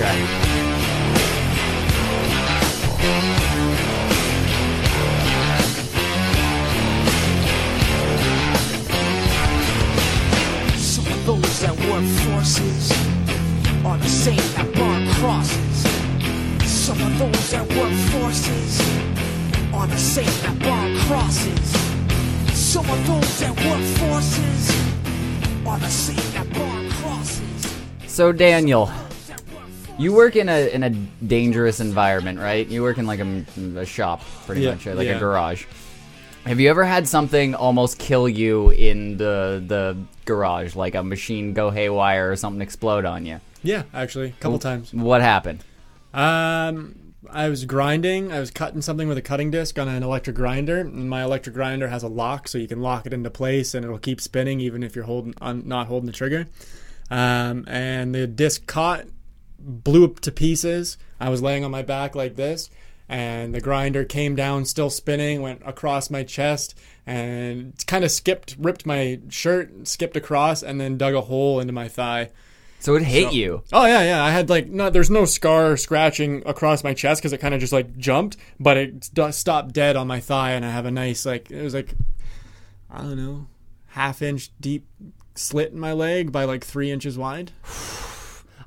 track. Some of those that work forces are the same that burn crosses. Some of those that work forces are the same that burn crosses. Some of those that work forces are the same that burn crosses. So Daniel, you work in a in a dangerous environment, right? You work in like a, a shop, pretty Yeah, much, like yeah. a garage. Have you ever had something almost kill you in the the garage, like a machine go haywire or something explode on you? Yeah, actually, a couple times. What happened? Um, I was grinding. I was cutting something with a cutting disc on an electric grinder, and my electric grinder has a lock, so you can lock it into place, and it'll keep spinning even if you're holding on not holding the trigger. Um, and the disc caught, blew up to pieces. I was laying on my back like this, and the grinder came down, still spinning, went across my chest, and kind of skipped, ripped my shirt, skipped across, and then dug a hole into my thigh. So it hit So- you. Oh yeah, yeah. I had like no. There's no scar scratching across my chest because it kind of just like jumped, but it st- stopped dead on my thigh, and I have a nice like it was like I don't know, half inch deep slit in my leg by like three inches wide.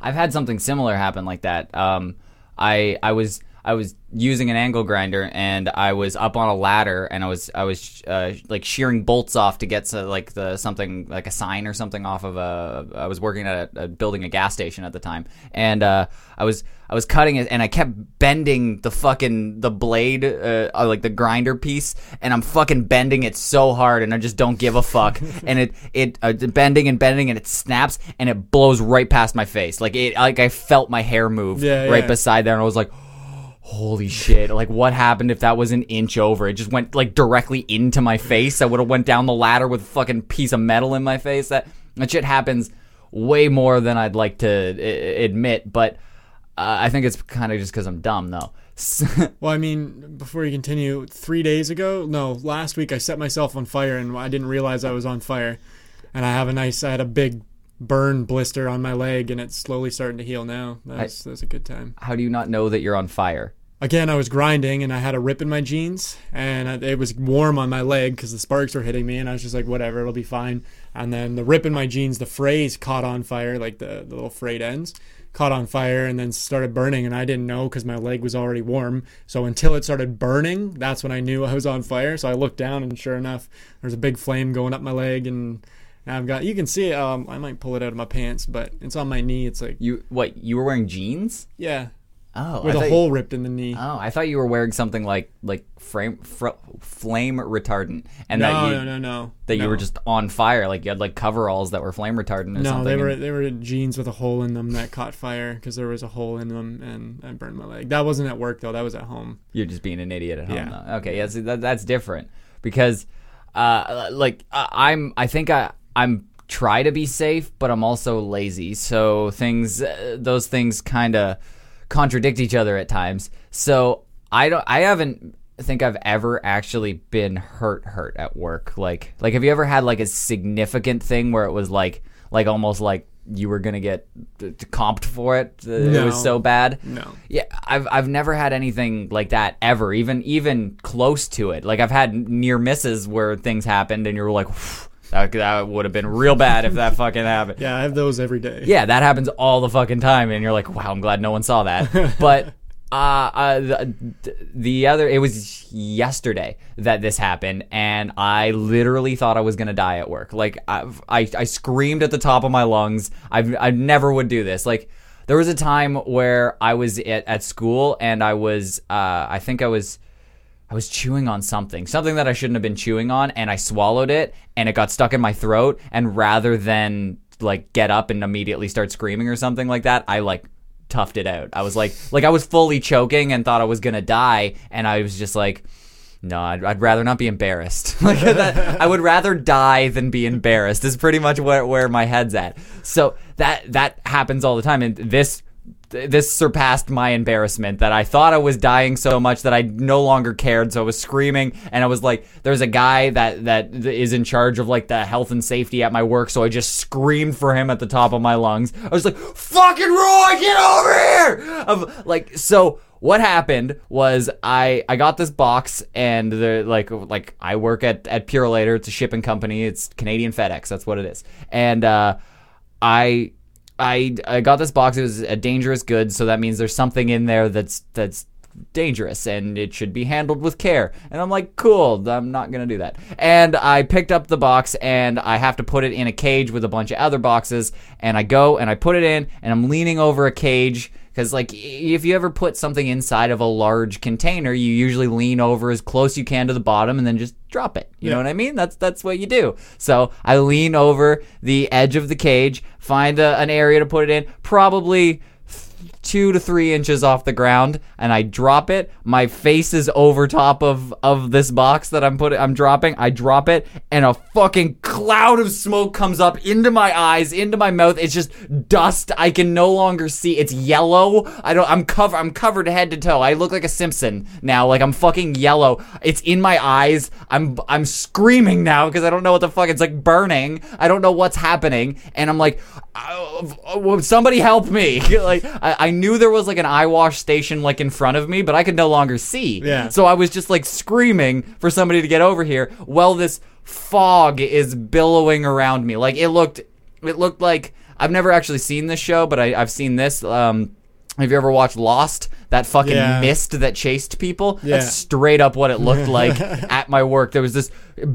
I've had something similar happen like that. Um, I I was I was using an angle grinder and I was up on a ladder and I was I was uh, like shearing bolts off to get to like the something like a sign or something off of a. I was working at a, a building a gas station at the time and uh, I was I was cutting it and I kept bending the fucking the blade uh, uh, like the grinder piece and I'm fucking bending it so hard and I just don't give a fuck and it it uh, bending and bending and it snaps and it blows right past my face like it like I felt my hair move Yeah, right yeah. beside there and I was like holy shit like what happened if that was an inch over? It just went like directly into my face. I would have went down the ladder with a fucking piece of metal in my face. That that shit happens way more than i'd like to I- admit but uh, i think it's kind of just because i'm dumb though. Well, I mean, before you continue, three days ago, no, last week I set myself on fire and I didn't realize I was on fire, and I have a nice, I had a big burn blister on my leg, and it's slowly starting to heal now. That's that's a good time. how do you not know that you're on fire again, I was grinding and I had a rip in my jeans and I- it was warm on my leg because the sparks were hitting me and I was just like, whatever, it'll be fine. And then the rip in my jeans, the frays caught on fire, like the, the little frayed ends caught on fire and then started burning and I didn't know because my leg was already warm. So until it started burning, that's when I knew I was on fire. So I looked down and sure enough, there's a big flame going up my leg and now I've got, you can see it, um, I might pull it out of my pants, but it's on my knee. It's like, you what you were wearing jeans yeah, oh with a thought- hole ripped in the knee. oh i thought you were wearing something like like frame fr- flame retardant and no, that you no, no, no. that you no. were just on fire like you had like coveralls that were flame retardant or No, something they were and- they were jeans with a hole in them that caught fire because there was a hole in them and I burned my leg. That wasn't at work though. That was at home. You're just being an idiot at home. Yeah. Though. Okay, yeah, see, that, that's different because, uh, like I, I'm, I think I, I'm try to be safe, but I'm also lazy. So things, uh, those things kind of contradict each other at times. So I don't, I haven't think I've ever actually been hurt, hurt at work. Like, like have you ever had like a significant thing where it was like, like almost like you were gonna get comped for it? Uh, It was so bad. No. Yeah, I've I've never had anything like that ever, even even close to it. Like I've had near misses where things happened, and you're like, "Phew, that, that would have been real bad if that fucking happened. Yeah, I have those every day. Yeah, that happens all the fucking time, and you're like, wow, I'm glad no one saw that. But uh, uh the, the other, it was yesterday that this happened, and I literally thought I was gonna die at work. Like I, I, I screamed at the top of my lungs. I've, I never would do this. Like there was a time where I was at, at school, and I was, uh, I think I was. I was chewing on something, something that I shouldn't have been chewing on, and I swallowed it, and it got stuck in my throat. And rather than like get up and immediately start screaming or something like that, I like toughed it out. I was like, like I was fully choking and thought I was gonna die, and I was just like, no, I'd, I'd rather not be embarrassed. like that, I would rather die than be embarrassed. Is pretty much where where my head's at. So that that happens all the time, and this th- this surpassed my embarrassment that I thought I was dying so much that I no longer cared. So I was screaming and I was like, there's a guy that, that is in charge of like the health and safety at my work. So I just screamed for him at the top of my lungs. I was like, fucking Roy, get over here. Of like, so what happened was I I got this box and the like like I work at at Purolator. It's a shipping company. It's Canadian FedEx. That's what it is. And uh, I I I got this box. It was a dangerous good, so that means there's something in there that's that's dangerous and it should be handled with care. And I'm like, cool, I'm not gonna do that. And I picked up the box and I have to put it in a cage with a bunch of other boxes. And I go and I put it in and I'm leaning over a cage. Because, like, if you ever put something inside of a large container, you usually lean over as close you can to the bottom and then just drop it. You know what I mean? That's that's what you do. So I lean over the edge of the cage, find a, an area to put it in, probably two to three inches off the ground and I drop it. My face is over top of of this box that I'm putting I'm dropping. I drop it and a fucking cloud of smoke comes up into my eyes, into my mouth. It's just dust. I can no longer see. It's yellow. I don't I'm covered I'm covered head to toe. I look like a Simpson now. Like I'm fucking yellow. It's in my eyes. I'm I'm screaming now because I don't know what the fuck it's like burning. I don't know what's happening and I'm like uh, somebody help me. like I, I knew there was like an eye wash station like in front of me, but I could no longer see. Yeah. So I was just like screaming for somebody to get over here. Well, this fog is billowing around me. Like it looked, it looked like I've never actually seen this show, but I, I've seen this. Um, have you ever watched Lost? That fucking Yeah. mist that chased people? Yeah. That's straight up what it looked like at my work. There was this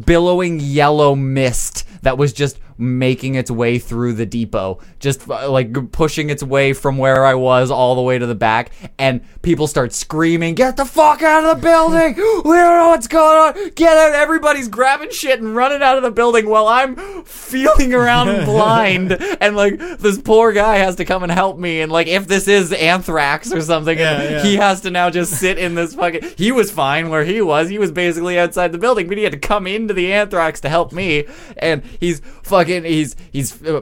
billowing yellow mist that was just making its way through the depot, just uh, like pushing its way from where I was all the way to the back. And people start screaming, Get the fuck out of the building! We don't know what's going on! Get out! Everybody's grabbing shit and running out of the building while I'm feeling around blind. And like, this poor guy has to come and help me. And like, if this is anthrax or something, Yeah, yeah. he has to now just sit in this fucking. He was fine where he was. He was basically outside the building, but he had to come into the anthrax to help me. And he's fucking. He's he's. Uh,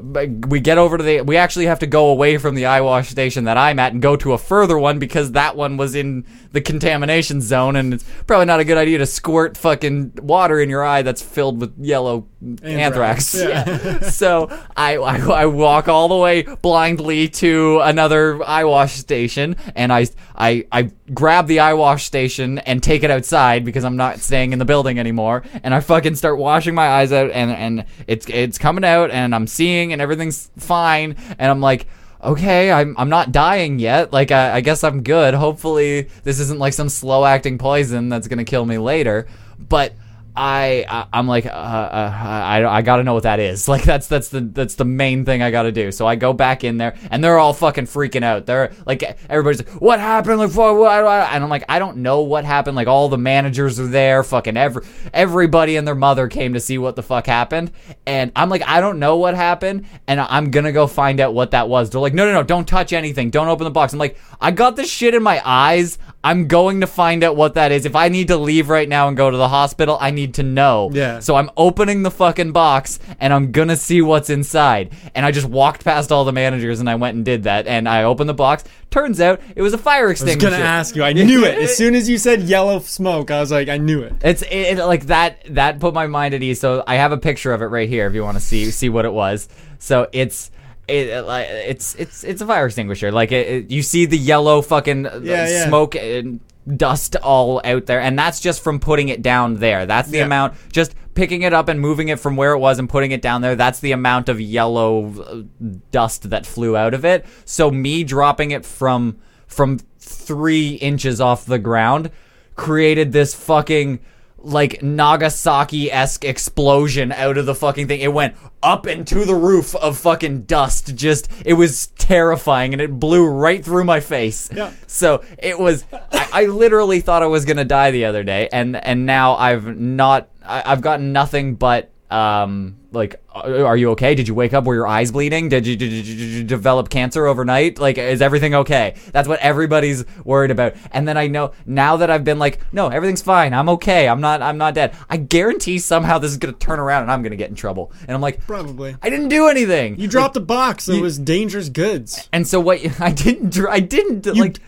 we get over to the. We actually have to go away from the eye wash station that I'm at and go to a further one because that one was in the contamination zone, and it's probably not a good idea to squirt fucking water in your eye that's filled with yellow anthrax. Anthrax, yeah. Yeah. so I, I I walk all the way blindly to another eye wash station, and I I I grab the eye wash station and take it outside because I'm not staying in the building anymore, and I fucking start washing my eyes out, and and it's it's coming out, and I'm seeing, and everything's fine, and I'm like. Okay, I'm I'm not dying yet. Like I, I guess I'm good. Hopefully this isn't like some slow acting poison that's gonna kill me later. But I, I I'm like uh, uh, I I got to know what that is. Like that's that's the that's the main thing I got to do. So I go back in there and they're all fucking freaking out. They're like everybody's like, "What happened?" Like what, what, and I'm like, "I don't know what happened." Like all the managers are there, fucking every everybody and their mother came to see what the fuck happened. And I'm like, "I don't know what happened." And I'm to go find out what that was. They're like, "No, no, no, don't touch anything. Don't open the box." I'm like, "I got this shit in my eyes. I'm going to find out what that is. If I need to leave right now and go to the hospital, I need to know." Yeah. So I'm opening the fucking box and I'm gonna see what's inside. And I just walked past all the managers and I went and did that. And I opened the box. Turns out it was a fire extinguisher. I was gonna ask you. I knew it as soon as you said yellow smoke. I was like, I knew it. It's it, it- like that. That put my mind at ease. So I have a picture of it right here if you want to see see what it was. So it's. It, like it's it's it's a fire extinguisher. Like it, it- you see the yellow fucking uh, Yeah, smoke and dust all out there, and that's just from putting it down there. That's the Yeah. amount. Just picking it up and moving it from where it was and putting it down there. That's the amount of yellow uh, dust that flew out of it. So me dropping it from from three inches off the ground created this fucking like Nagasaki esque explosion out of the fucking thing. It went up into the roof of fucking dust. Just it was terrifying, and it blew right through my face. Yeah. So it was. I, I literally thought I was gonna die the other day, and and now I've not. I, I've gotten nothing but um, like, uh, are you okay? Did you wake up? Were your eyes bleeding? Did you, did you, did you develop cancer overnight? Like, is everything okay? That's what everybody's worried about. And then I know now that I've been like, no, everything's fine. I'm okay. I'm not. I'm not dead. I guarantee somehow this is gonna turn around and I'm gonna get in trouble. And I'm like, Probably. I didn't do anything. You dropped a box that was dangerous goods. And so what? I didn't. I didn't like.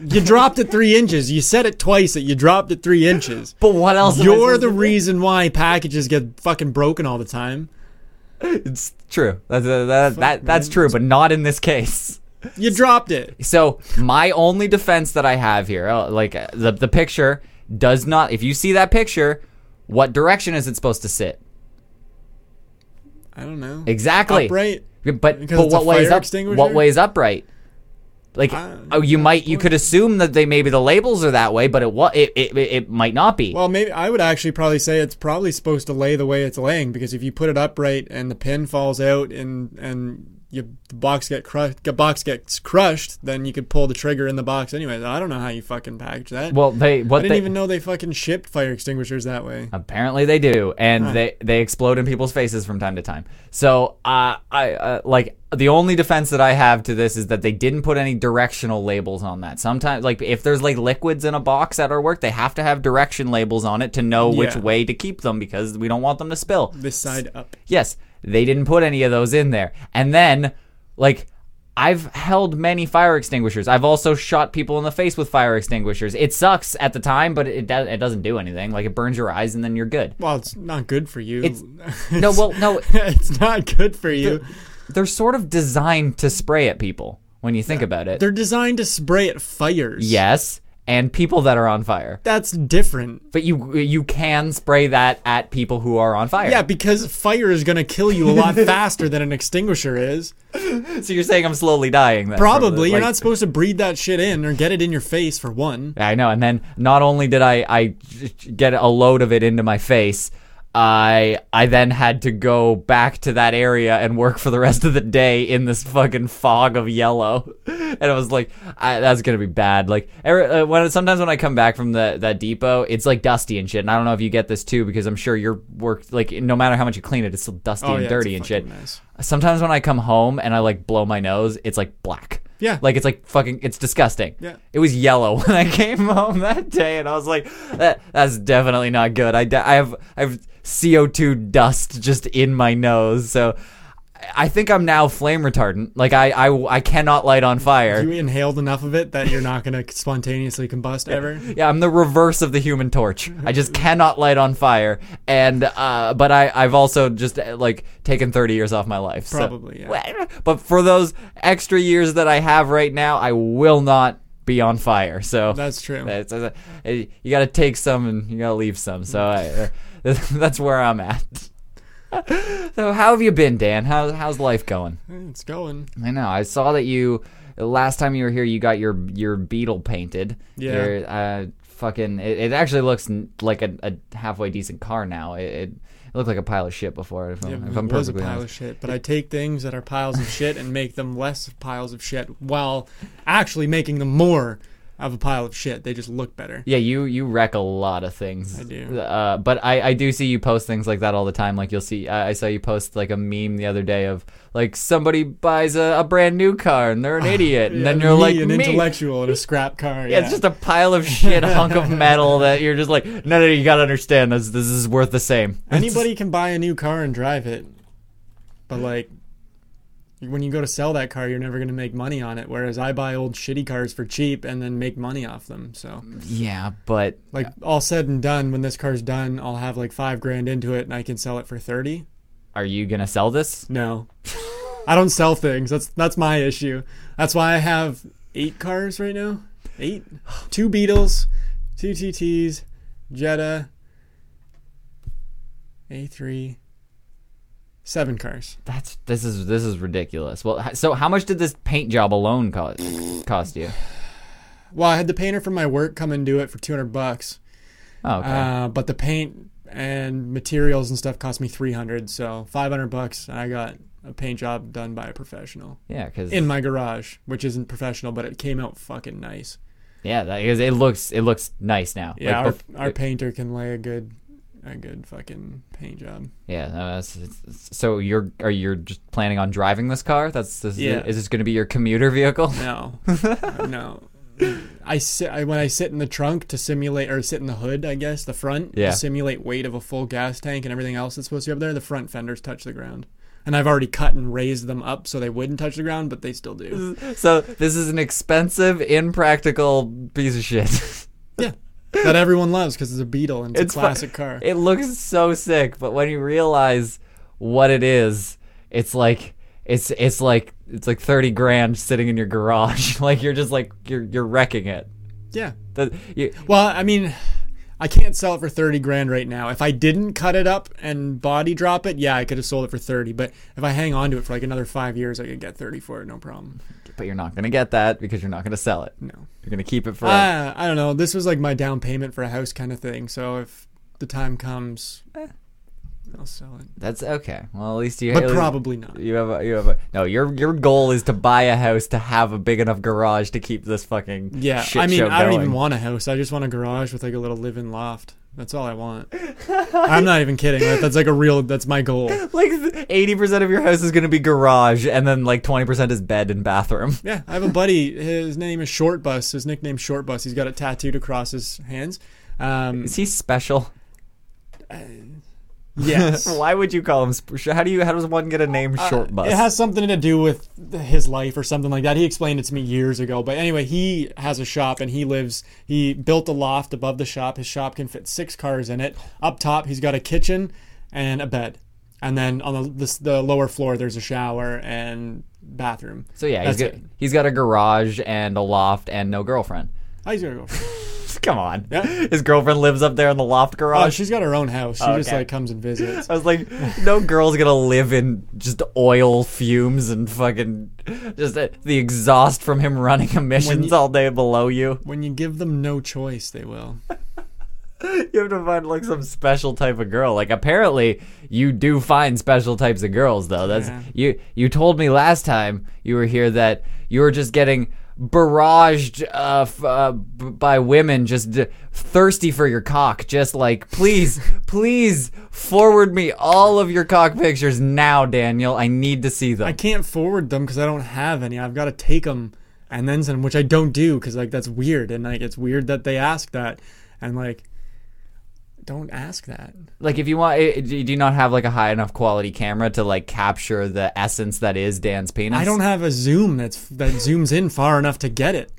You dropped it three inches. You said it twice that you dropped it three inches. But what else? You're the reason why packages get fucking broken all the time. It's true. That's uh, that, that that's true, but not in this case. You dropped it. So my only defense that I have here, uh, like uh, the the picture does not. If you see that picture, what direction is it supposed to sit? I don't know. Exactly. Upright. But Because but what way is up? What way is upright? Like oh, you might you could assume that they maybe the labels are that way, but it what it, it it might not be. Well, maybe I would actually probably say it's probably supposed to lay the way it's laying because if you put it upright and the pin falls out and and you, the box get crushed, the box gets crushed, then you could pull the trigger in the box anyway. I don't know how you fucking package that. well, they I didn't they even know they fucking shipped fire extinguishers that way. Apparently they do, and Huh. they they explode in people's faces from time to time. So uh, I uh, like the only defense that I have to this is that they didn't put any directional labels on that. Sometimes, like if there's like liquids in a box at our work, they have to have direction labels on it to know which way to keep them because we don't want them to spill. This side up. Yes, they didn't put any of those in there. And then, like, I've held many fire extinguishers. I've also shot people in the face with fire extinguishers. It sucks at the time, but it do- it doesn't do anything. Like it burns your eyes and then you're good. Well, it's not good for you. It's- No, well, no, it's not good for you. they're sort of designed to spray at people when you think about it. They're designed to spray at fires. Yes, and people that are on fire. That's different. But you you can spray that at people who are on fire. Yeah, because fire is going to kill you a lot faster than an extinguisher is. So you're saying I'm slowly dying then? Probably. You're like- not supposed to breathe that shit in or get it in your face for one. I know. And then not only did I I get a load of it into my face, I I then had to go back to that area and work for the rest of the day in this fucking fog of yellow. And I was like, I, that's gonna be bad. Like every, uh, when sometimes when I come back from the that depot, it's like dusty and shit. And I don't know if you get this too because I'm sure your work like no matter how much you clean it, it's still dusty Oh, and yeah, dirty and shit. Sometimes when I come home and I like blow my nose, it's like black. Yeah. Like it's like fucking it's disgusting. Yeah. It was yellow when I came home that day and I was like that that's definitely not good. I, I have I have CO2 dust just in my nose. So I think I'm now flame retardant. Like I I, I cannot light on fire. You inhaled enough of it that you're not going to spontaneously combust ever. Yeah, I'm the reverse of the human torch. I just cannot light on fire. And uh, but I I've also just uh, like taken 30 years off my life. so- Probably, yeah. But for those extra years that I have right now, I will not be on fire. So That's true. that's, uh, you got to take some and you got to leave some. So I, that's where I'm at. so how have you been, Dan? How, how's life going? It's going. I know. I saw that you last time you were here, you got your your beetle painted. Yeah. Your, uh, fucking. It, it actually looks like a, a halfway decent car now. It, it, it looked like a pile of shit before. If, I'm, It if I'm was a pile honest. of shit, but I take things that are piles of shit and make them less piles of shit while actually making them more of a pile of shit. They just look better. Yeah, you you wreck a lot of things. I do. Uh, but I, I do see you post things like that all the time. Like you'll see, I, I saw you post like a meme the other day of like somebody buys a, a brand new car and they're an idiot, and then you're me, like an me. intellectual in a scrap car. Yeah, it's just a pile of shit, a hunk of metal that you're just like, no, no, no you gotta understand this. This is worth the same. Anybody can buy a new car and drive it, but like when you go to sell that car, you're never going to make money on it. Whereas I buy old shitty cars for cheap and then make money off them. So Yeah, but like all said and done, when this car's done, I'll have like five grand into it and I can sell it for thirty. are you gonna sell this? No, I don't sell things. That's that's my issue. That's why I have eight cars right now. Eight, two Beetles, two TTs, Jetta, A3, seven cars. That's this is this is ridiculous. Well, so how much did this paint job alone cost cost you? Well, I had the painter from my work come and do it for two hundred bucks. Oh, okay. Uh, but the paint and materials and stuff cost me three hundred. So five hundred bucks, I got a paint job done by a professional yeah, because in my garage, which isn't professional, but it came out fucking nice. yeah, that is, it looks it looks nice now. Yeah, Like, our, bef- our painter can lay a good a good fucking paint job. Yeah. no, that's, it's- so you're are you just planning on driving this car? That's this, Yeah. Is this going to be your commuter vehicle? No, no. I sit I, when I sit in the trunk to simulate, or sit in the hood, I guess the front Yeah. to simulate weight of a full gas tank and everything else that's supposed to be up there. The front fenders touch the ground, and I've already cut and raised them up so they wouldn't touch the ground, but they still do. So this is an expensive, impractical piece of shit. yeah, that everyone loves because it's a Beetle and it's, It's a fu- classic car. It looks so sick, but when you realize what it is, it's like it's it's like it's like thirty grand sitting in your garage. like you're just like you're you're wrecking it. yeah. The, you, Well, I mean, I can't sell it for thirty grand right now. If I didn't cut it up and body drop it, yeah, I could have sold it for thirty. But if I hang on to it for like another five years, I could get thirty for it, no problem. but you're not gonna get that because you're not gonna sell it. No. You're gonna keep it for. Uh, I don't know. This was like my down payment for a house kind of thing. So if the time comes, Eh. I'll sell it. That's okay. Well, at least you. But least- probably not. You have a, you have a no. Your your goal is to buy a house to have a big enough garage to keep this fucking Yeah, shit I mean, show I don't going. even want a house. I just want a garage with like a little live-in loft. That's all I want. I'm not even kidding. That- That's like a real. That's my goal. like eighty percent of your house is gonna be garage, and then like twenty percent is bed and bathroom. Yeah, I have a buddy. His name is Short Bus. His nickname Short Bus. He's got it tattooed across his hands. Um, Is he special? Yes. Why would you call him? Sp- how do you? How does one get a name? Short bus. Uh, It has something to do with his life or something like that. He explained it to me years ago. But anyway, he has a shop and he lives. He built a loft above the shop. His shop can fit six cars in it. Up top, he's got a kitchen and a bed, and then on the this, the lower floor, there's a shower and bathroom. so yeah, he's That's got it. he's got a garage and a loft and no girlfriend. Oh, he's gonna go. Come on, Yeah. his girlfriend lives up there in the loft Oh, garage. she's got her own house. She just like comes and visits. I was like, no girl's gonna live in just oil fumes and fucking just uh, the exhaust from him running emissions you- all day below you. When you give them no choice, they will. You have to find like some special type of girl. Like apparently you do find special types of girls though. That's Yeah. you you told me last time you were here that you were just getting barraged uh, f- uh, b- by women just d- thirsty for your cock just like please please forward me all of your cock pictures now Daniel. I need to see them. I can't forward them because I don't have any. I've got to take them and then send, which I don't do because like that's weird and like it's weird that they ask that. And like don't ask that. like if you want do you not have like a high enough quality camera to like capture the essence that is Dan's penis I don't have a zoom that's that zooms in far enough to get it.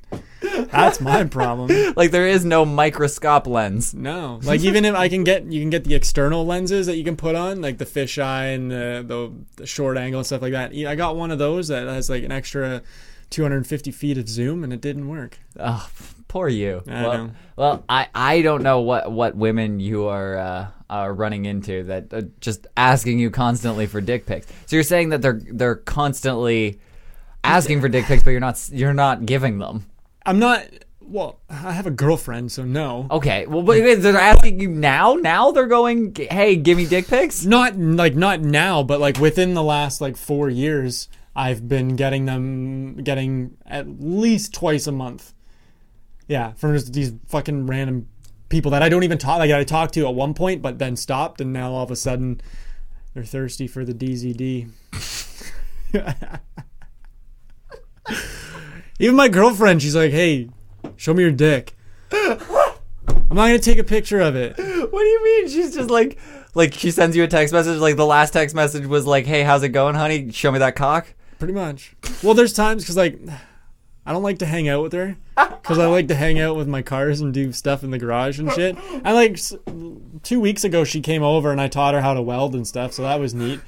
That's my problem. like there is no microscope lens No, like even if I can get you can get the external lenses that you can put on, like the fisheye and the, the the short angle and stuff like that. I got one of those that has like an extra 250 feet of zoom, and it didn't work. Oh, poor you. I well, know. well, I, I don't know what, what women you are uh, are running into that uh, just asking you constantly for dick pics. So you're saying that they're they're constantly asking for dick pics, but you're not you're not giving them. I'm not. Well, I have a girlfriend, so no. Okay, well, but they're asking you now. Now they're going, hey, give me dick pics. Not like not now, but like within the last like four years, I've been getting them getting at least twice a month. Yeah, from just these fucking random people that I don't even talk like I talked to at one point, but then stopped, and now all of a sudden they're thirsty for the DZD. Even my girlfriend, she's like, "Hey, show me your dick." I'm not gonna take a picture of it. What do you mean? She's just like, like she sends you a text message. Like the last text message was like, hey, how's it going, honey? Show me that cock. Pretty much. Well, there's times because like I don't like to hang out with her because I like to hang out with my cars and do stuff in the garage and shit. And like two weeks ago, she came over and I taught her how to weld and stuff, so that was neat.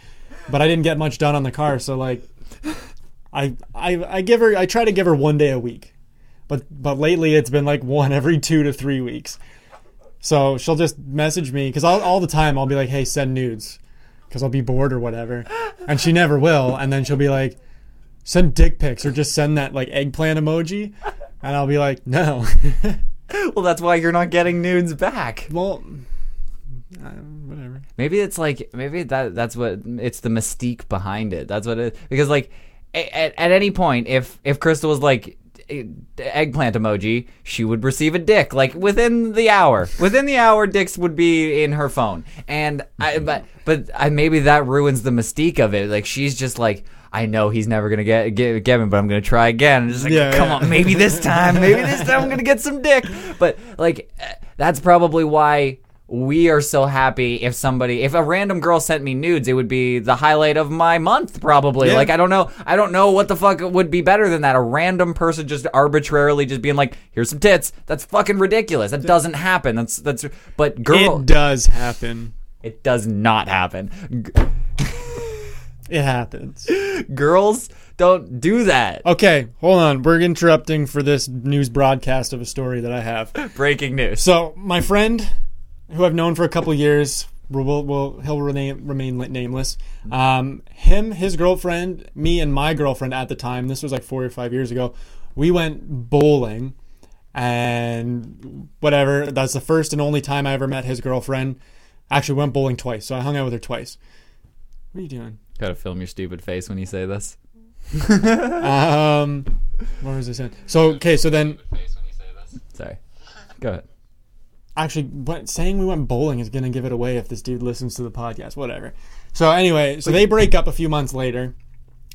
But I didn't get much done on the car, so like I I I give her I try to give her one day a week, but but lately it's been like one every two to three weeks. So she'll just message me because all the time I'll be like, hey, send nudes because I'll be bored or whatever, and she never will. And then she'll be like, send dick pics or just send that like eggplant emoji, and I'll be like, no. Well, that's why you're not getting nudes back. well, uh, whatever. Maybe it's like maybe that that's what it's the mystique behind it. That's what it because like at, at any point if if Crystal was like eggplant emoji, she would receive a dick like within the hour. Within the hour, dicks would be in her phone, and I but but I maybe that ruins the mystique of it. Like she's just like. I know he's never gonna get get, get me, but I'm gonna try again. And just like, Yeah, come yeah. on, maybe this time, maybe this time I'm gonna get some dick. But like, eh, that's probably why we are so happy if somebody, if a random girl sent me nudes, it would be the highlight of my month, probably. Yeah. Like, I don't know, I don't know what the fuck would be better than that. A random person just arbitrarily just being like, "Here's some tits." That's fucking ridiculous. That doesn't happen. That's that's. But girl, It does happen. it does not happen. It happens. girls don't do that. Okay, hold on. We're interrupting for this news broadcast of a story that I have. Breaking news. So, my friend, who I've known for a couple years, will will he'll remain remain nameless. Um, him, his girlfriend, me, and my girlfriend at the time. This was like four or five years ago. We went bowling, and whatever. That's the first and only time I ever met his girlfriend. Actually, went bowling twice, so I hung out with her twice. What are you doing? Gotta film your stupid face when you say this. Um, what was I saying? So okay, so then Sorry. Go ahead. actually what, saying we went bowling is to give it away if this dude listens to the podcast whatever so anyway so they break up a few months later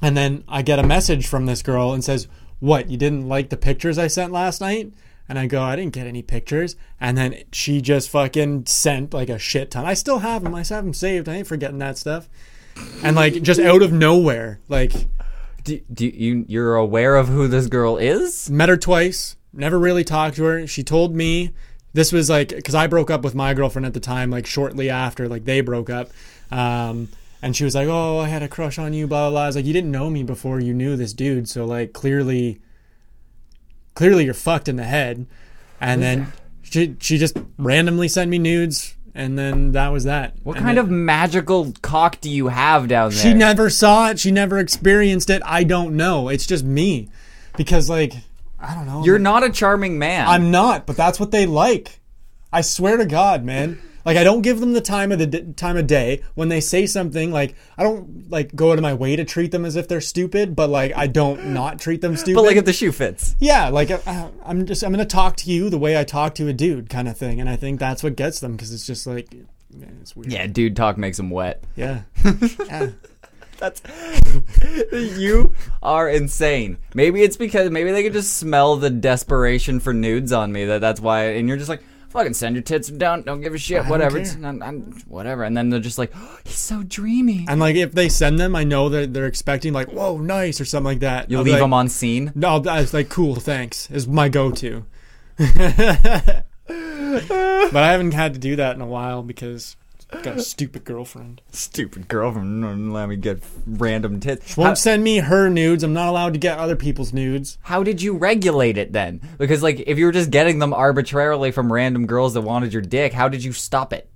and then i get a message from this girl and says what you didn't like the pictures i sent last night and i go i didn't get any pictures and then she just fucking sent like a shit ton i still have them i still have them saved i ain't forgetting that stuff and like just out of nowhere like Do, do you you're aware of who this girl is? met her twice never really talked to her. She told me this was like because i broke up with my girlfriend at the time like shortly after like they broke up um, and she was like oh i had a crush on you blah blah blah. I was like you didn't know me before you knew this dude so like clearly clearly you're fucked in the head. And then she, she just randomly sent me nudes and then that was that What And kind of magical cock do you have down there? she never saw it she never experienced it i don't know it's just me because like i don't know You're not a charming man. I'm not, but that's what they like. I swear to God, man. Like I don't give them the time of the d- time of day when they say something. Like I don't like go out of my way to treat them as if they're stupid, but like I don't not treat them stupid. but like if the shoe fits. yeah, like uh, I'm just I'm gonna talk to you the way I talk to a dude, kind of thing. And I think that's what gets them because it's just like, man, it's weird. Yeah, dude talk makes them wet. yeah, yeah. That's you are insane. Maybe it's because maybe they could just smell the desperation for nudes on me. That that's why. And you're just like, fucking send your tits down. Don't give a shit. Whatever. It's, I'm, I'm, whatever. And then they're just like, oh, he's so dreamy. And like if they send them, I know that they're expecting like, whoa, nice or something like that. I'll leave like, them on scene. No, that's like cool. Thanks is my go-to. but I haven't had to do that in a while because got a stupid girlfriend. Stupid girlfriend. wouldn't Let me get random tits. She Won't How, send me her nudes. I'm not allowed to get other people's nudes. how did you regulate it then? Because like, if you were just getting them arbitrarily from random girls that wanted your dick, how did you stop it?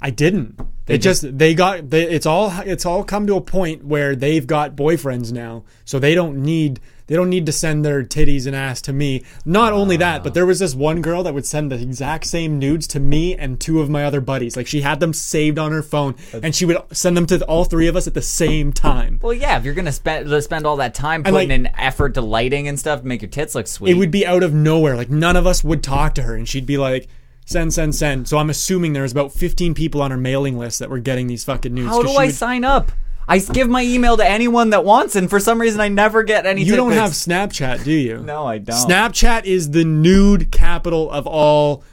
I didn't. They it just, they got they, it's all it's all come to a point where they've got boyfriends now, so they don't need they don't need to send their titties and ass to me. Not only that, but ah. there was this one girl that would send the exact same nudes to me and two of my other buddies. Like she had them saved on her phone, and she would send them to all three of us at the same time. Well, yeah, if you're gonna spend spend all that time putting like- in effort to lighting and stuff to make your tits look sweet, it would be out of nowhere. Like none of us would talk to her, and she'd be like, "Send, send, send." So I'm assuming there's about 15 people on her mailing list that were getting these fucking news. How do I would- sign up? I give my email to anyone that wants, and for some reason I never get any. You don't have. Snapchat, do you? No, I don't. Snapchat is the nude capital of all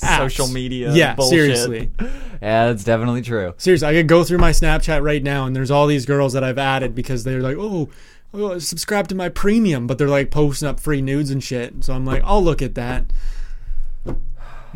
apps. Social media Yeah, bullshit. seriously. Yeah, that's definitely true. Seriously, I could go through my Snapchat right now, and there's all these girls that I've added because they're like, "Oh, oh subscribe to my premium," but they're like posting up free nudes and shit. So I'm like, I'll look at that.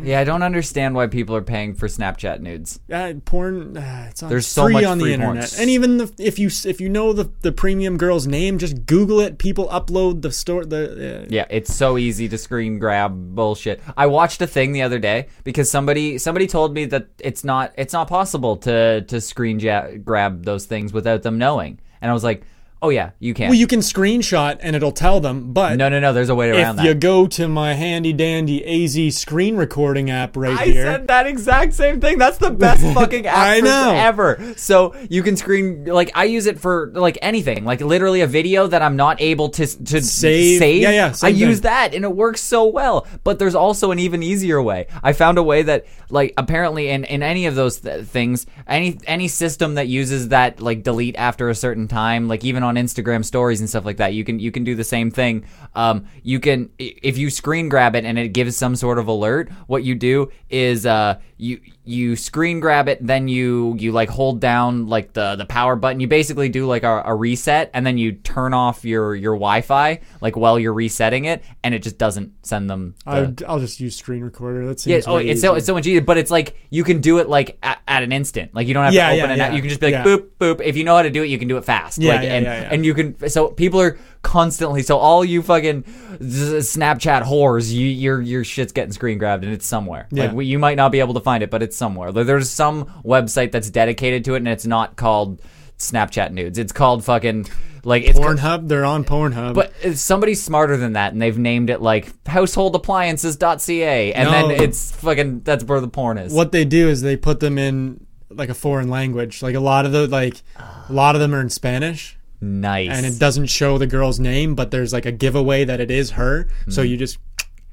Yeah, I don't understand why people are paying for Snapchat nudes. Uh, porn, uh, it's on, There's so free much on the free porn. internet, and even the, if you if you know the the premium girl's name, just Google it. People upload the store. The uh, Yeah, it's so easy to screen grab bullshit. I watched a thing the other day because somebody somebody told me that it's not it's not possible to to screen ja- grab those things without them knowing. And I was like, Oh yeah, you can. Well, you can screenshot and it'll tell them, but no, no, no. There's a way around if that. you go to my handy dandy AZ screen recording app right I here, said that exact same thing. That's the best fucking app I know. ever. So you can screen like I use it for like anything, like literally a video that I'm not able to to Save. Yeah, yeah, I same use that and it works so well. But there's also an even easier way. I found a way that like apparently in in any of those th- things, any any system that uses that like delete after a certain time, like even on Instagram stories and stuff like that, you can you can do the same thing. Um, you can if you screen grab it and it gives some sort of alert, what you do is uh you you screen grab it, then you you like hold down like the the power button. You basically do like a, a reset, and then you turn off your your Wi-Fi like while you're resetting it, and it just doesn't send them. The, I'll just use screen recorder. That yeah, oh, it's so easier. it's so much easier, but it's like you can do it like at, at an instant. Like you don't have Yeah, to yeah, it. yeah. You can just be like boop boop. If you know how to do it, you can do it fast. Yeah, like, yeah, and yeah, yeah. and you can. So people are constantly. So all you fucking Snapchat whores, you, your your shit's getting screen grabbed and it's somewhere. Yeah. Like we, you might not be able to find it, but it's somewhere. There- There's some website that's dedicated to it, and it's not called Snapchat nudes. It's called fucking like it's Pornhub. They're on Pornhub. but somebody's smarter than that, and they've named it like householdappliances.ca, and No. then it's fucking that's where the porn is. what they do is they put them in like a foreign language. Like a lot of the like a lot of them are in Spanish. Nice. and it doesn't show the girl's name, but there's like a giveaway that it is her. So Hmm. you just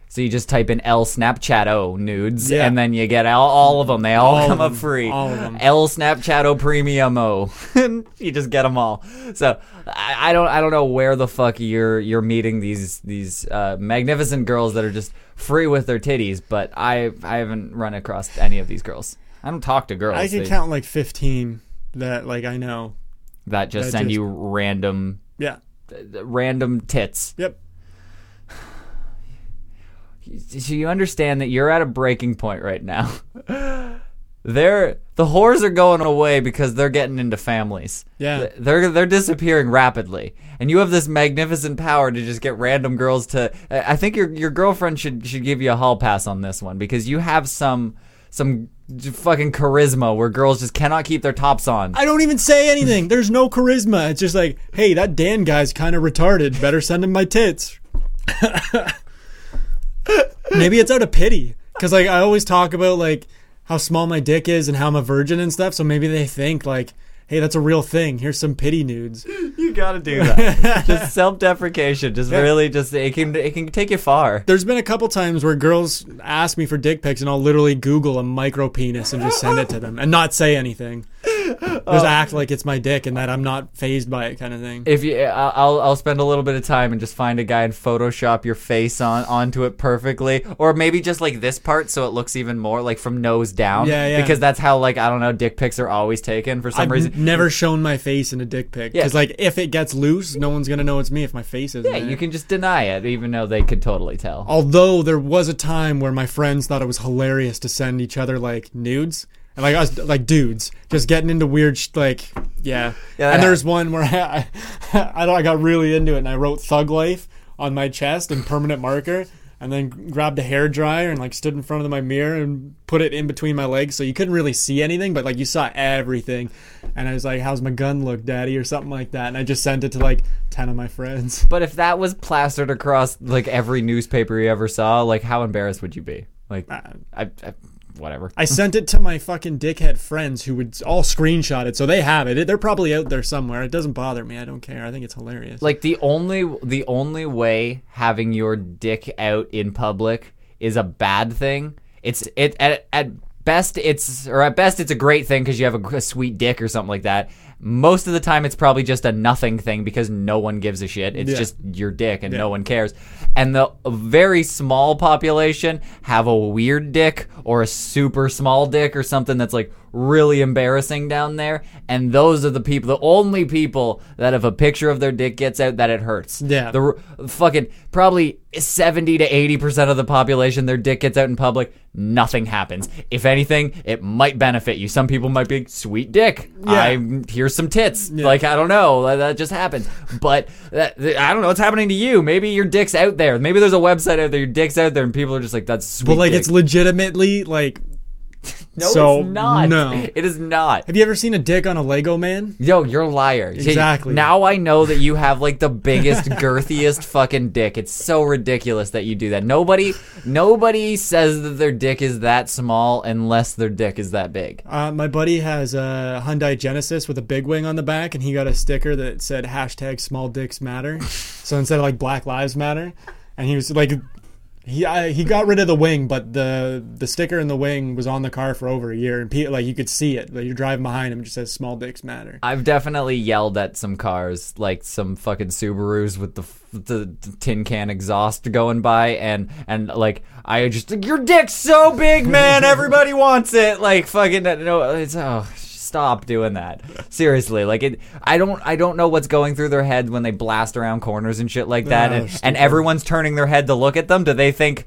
so you just type in L Snapchat O nudes, Yeah. and then you get all, all of them. They all, All come up free. All of them. L Snapchat O Premium O. You just get them all. So I, I don't I don't know where the fuck you're you're meeting these these uh, magnificent girls that are just free with their titties, but I I haven't run across any of these girls. I don't talk to girls I can They- count like 15 that like I know. That just that send just- you random Yeah. random tits. Yep. So you understand that you're at a breaking point right now. they're the whores are going away because they're getting into families. Yeah. They're they're disappearing rapidly. And you have this magnificent power to just get random girls to I I think your your girlfriend should should give you a hall pass on this one because you have some some fucking charisma where girls just cannot keep their tops on. I don't even say anything. There's no charisma. It's just like, hey, that Dan guy's kind of retarded. Better send him my tits. Maybe it's out of pity. Because, like, I always talk about, like, how small my dick is and how I'm a virgin and stuff. So maybe they think, like, hey, that's a real thing. Here's some pity nudes. You got to do that. just self-deprecation. Just really just it can it can take you far. There's been a couple times where girls ask me for dick pics and I'll literally Google a micro penis and just send it to them and not say anything. Just um, act like it's my dick and that I'm not phased by it kind of thing. If you, I'll I'll spend a little bit of time and just find a guy and Photoshop your face on onto it perfectly, or maybe just like this part so it looks even more like from nose down. Yeah, yeah. Because that's how like I don't know, dick pics are always taken for some I've reason. n- never shown my face in a dick pic. Yeah. Because, like, if it gets loose, no one's going to know it's me if my face isn't yeah, in you can just deny it, even though they could totally tell. Although there was a time where my friends thought it was hilarious to send each other, like, nudes. And, like, us, like, dudes. Just getting into weird, sh- like, yeah. Yeah, and there's one where I, I, I got really into it and I wrote Thug Life on my chest in permanent marker. And then grabbed a hair dryer and like stood in front of my mirror and put it in between my legs so you couldn't really see anything, but like you saw everything. And I was like, "How's my gun look, Daddy?" or something like that. And I just sent it to like ten of my friends. But if that was plastered across like every newspaper you ever saw, like how embarrassed would you be? Like, Uh, I, I whatever. I sent it to my fucking dickhead friends who would all screenshot it, so they have it. They're probably out there somewhere. It doesn't bother me. I don't care. I think it's hilarious. Like the only the only way having your dick out in public is a bad thing. It's it at at best it's or at best it's a great thing because you have a, a sweet dick or something like that. Most of the time it's probably just a nothing thing because no one gives a shit. It's Yeah. just your dick and Yeah. no one cares. And the very small population have a weird dick or a super small dick or something that's like really embarrassing down there. And those are the people, the only people that if a picture of their dick gets out, that it hurts. Yeah. The fucking probably 70 to 80% of the population, their dick gets out in public, nothing happens. If anything, it might benefit you. Some people might be, sweet dick. Yeah. I here's some tits. Like, I don't know. That, just happens. But that- I don't know what's happening to you. Maybe your dick's out there. Maybe there's a website out there, your dick's out there, and people are just like, that's sweet. but like dick. it's legitimately like No, so it's not. no. It is not. Have you ever seen a dick on a Lego man? Yo, you're a liar. Exactly. Now I know that you have like the biggest, girthiest fucking dick. It's so ridiculous that you do that. Nobody, nobody says that their dick is that small unless their dick is that big. Uh, my buddy has a Hyundai Genesis with a big wing on the back, and he got a sticker that said hashtag Small Dicks Matter. so instead of like Black Lives Matter, and he was like, he I, he got rid of the wing, but the the sticker in the wing was on the car for over a year, and pe- like you could see it. Like you're driving behind him, it just says Small Dicks Matter. I've definitely yelled at some cars, like some fucking Subarus with the the, the tin can exhaust going by, and and like I just your dick's so big, man. Everybody wants it. Like fucking no, it's oh. Stop doing that. Seriously, like it. I don't. I don't know what's going through their head when they blast around corners and shit like that, and, and everyone's turning their head to look at them. Do they think,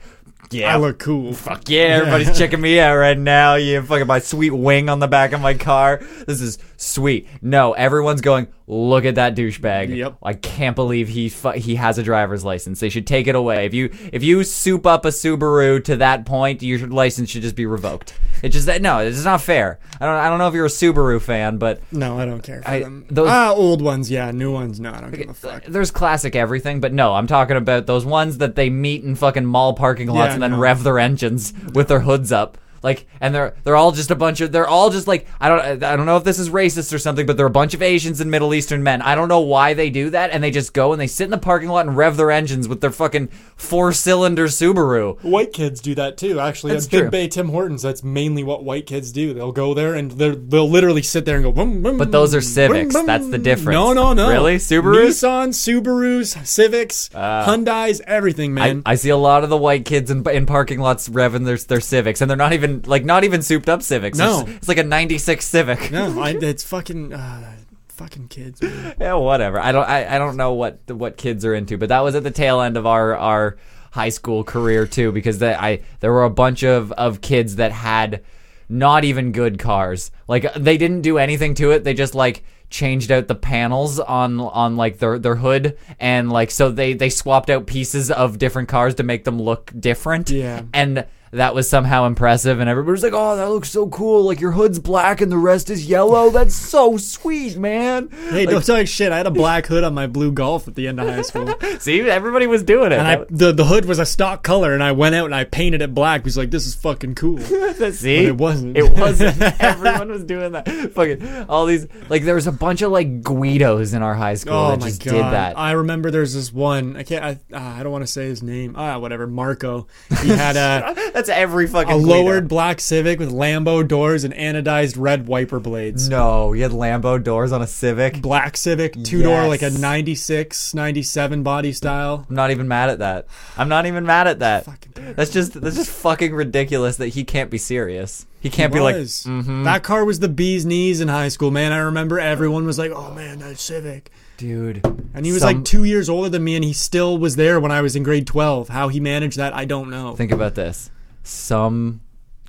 yeah, I look cool. Fuck yeah, everybody's checking me out right now. You fucking my sweet wing on the back of my car. This is sweet. No, everyone's going, look at that douchebag. Yep. I can't believe he fu- he has a driver's license. They should take it away. If you if you soup up a Subaru to that point, your license should just be revoked. It's just that no, it's not fair. I don't I don't know if you're a Subaru fan, but No, I don't care for I- them. those- ah, old ones, yeah. New ones, no, I don't give a fuck. there's classic everything, but no, I'm talking about those ones that they meet in fucking mall parking lots Yeah, and then no. rev their engines with their hoods up. Like, and they're they're all just a bunch of they're all just like I don't I don't know if this is racist or something, but they're a bunch of Asians and Middle Eastern men. I don't know why they do that, and they just go and they sit in the parking lot and rev their engines with their fucking four cylinder Subaru. White kids do that too. Actually, That's at Big true. Bay Tim Hortons, that's mainly what white kids do. They'll go there and they're, they'll literally sit there and go. Boom, boom, But those are Civics. boom. That's the difference. No, no, no. Really? Subarus? Nissan, Subarus, Civics, uh, Hyundai's, everything, I, man. I see a lot of the white kids in, in parking lots revving their, their Civics, and they're not even like not even souped up Civics. No. it's, it's like a '96 Civic. no, I, it's fucking, uh, fucking kids. Man. yeah, whatever. I don't. I, I don't know what what kids are into, but that was at the tail end of our our high school career too, because that I there were a bunch of of kids that had not even good cars. Like they didn't do anything to it. They just like changed out the panels on on like their their hood and like so they they swapped out pieces of different cars to make them look different. Yeah. And that was somehow impressive and everybody's like, "Oh, that looks so cool. Like your hood's black and the rest is yellow. That's so sweet, man." Hey, don't talk shit. I had a black hood on my blue Golf at the end of high school. See, everybody was doing it. And I, the the hood was a stock color, and I went out and I painted it black. He's like, "This is fucking cool." See, But it wasn't. It wasn't. Everyone was doing that. Fucking all these. Like there was a bunch of like Guidos in our high school Oh that my just god! did that. I remember there's this one. I can't. I, uh, I don't want to say his name. Ah, whatever. Marco. He had a That's every fucking a lowered black Civic with Lambo doors and anodized red wiper blades. No, you had Lambo doors on a Civic. Black Civic, two door, like a Yes. 96, 97 body style. I'm not even mad at that. I'm not even mad at that. That's just that's just fucking ridiculous that he can't be serious. He can't be like, was. mm-hmm. That car was the bee's knees in high school, man. I remember everyone was like, "Oh man, that Civic," dude. and he was like two years older than me, and he still was there when I was in grade twelve. How he managed that, I don't know. Think about this. Some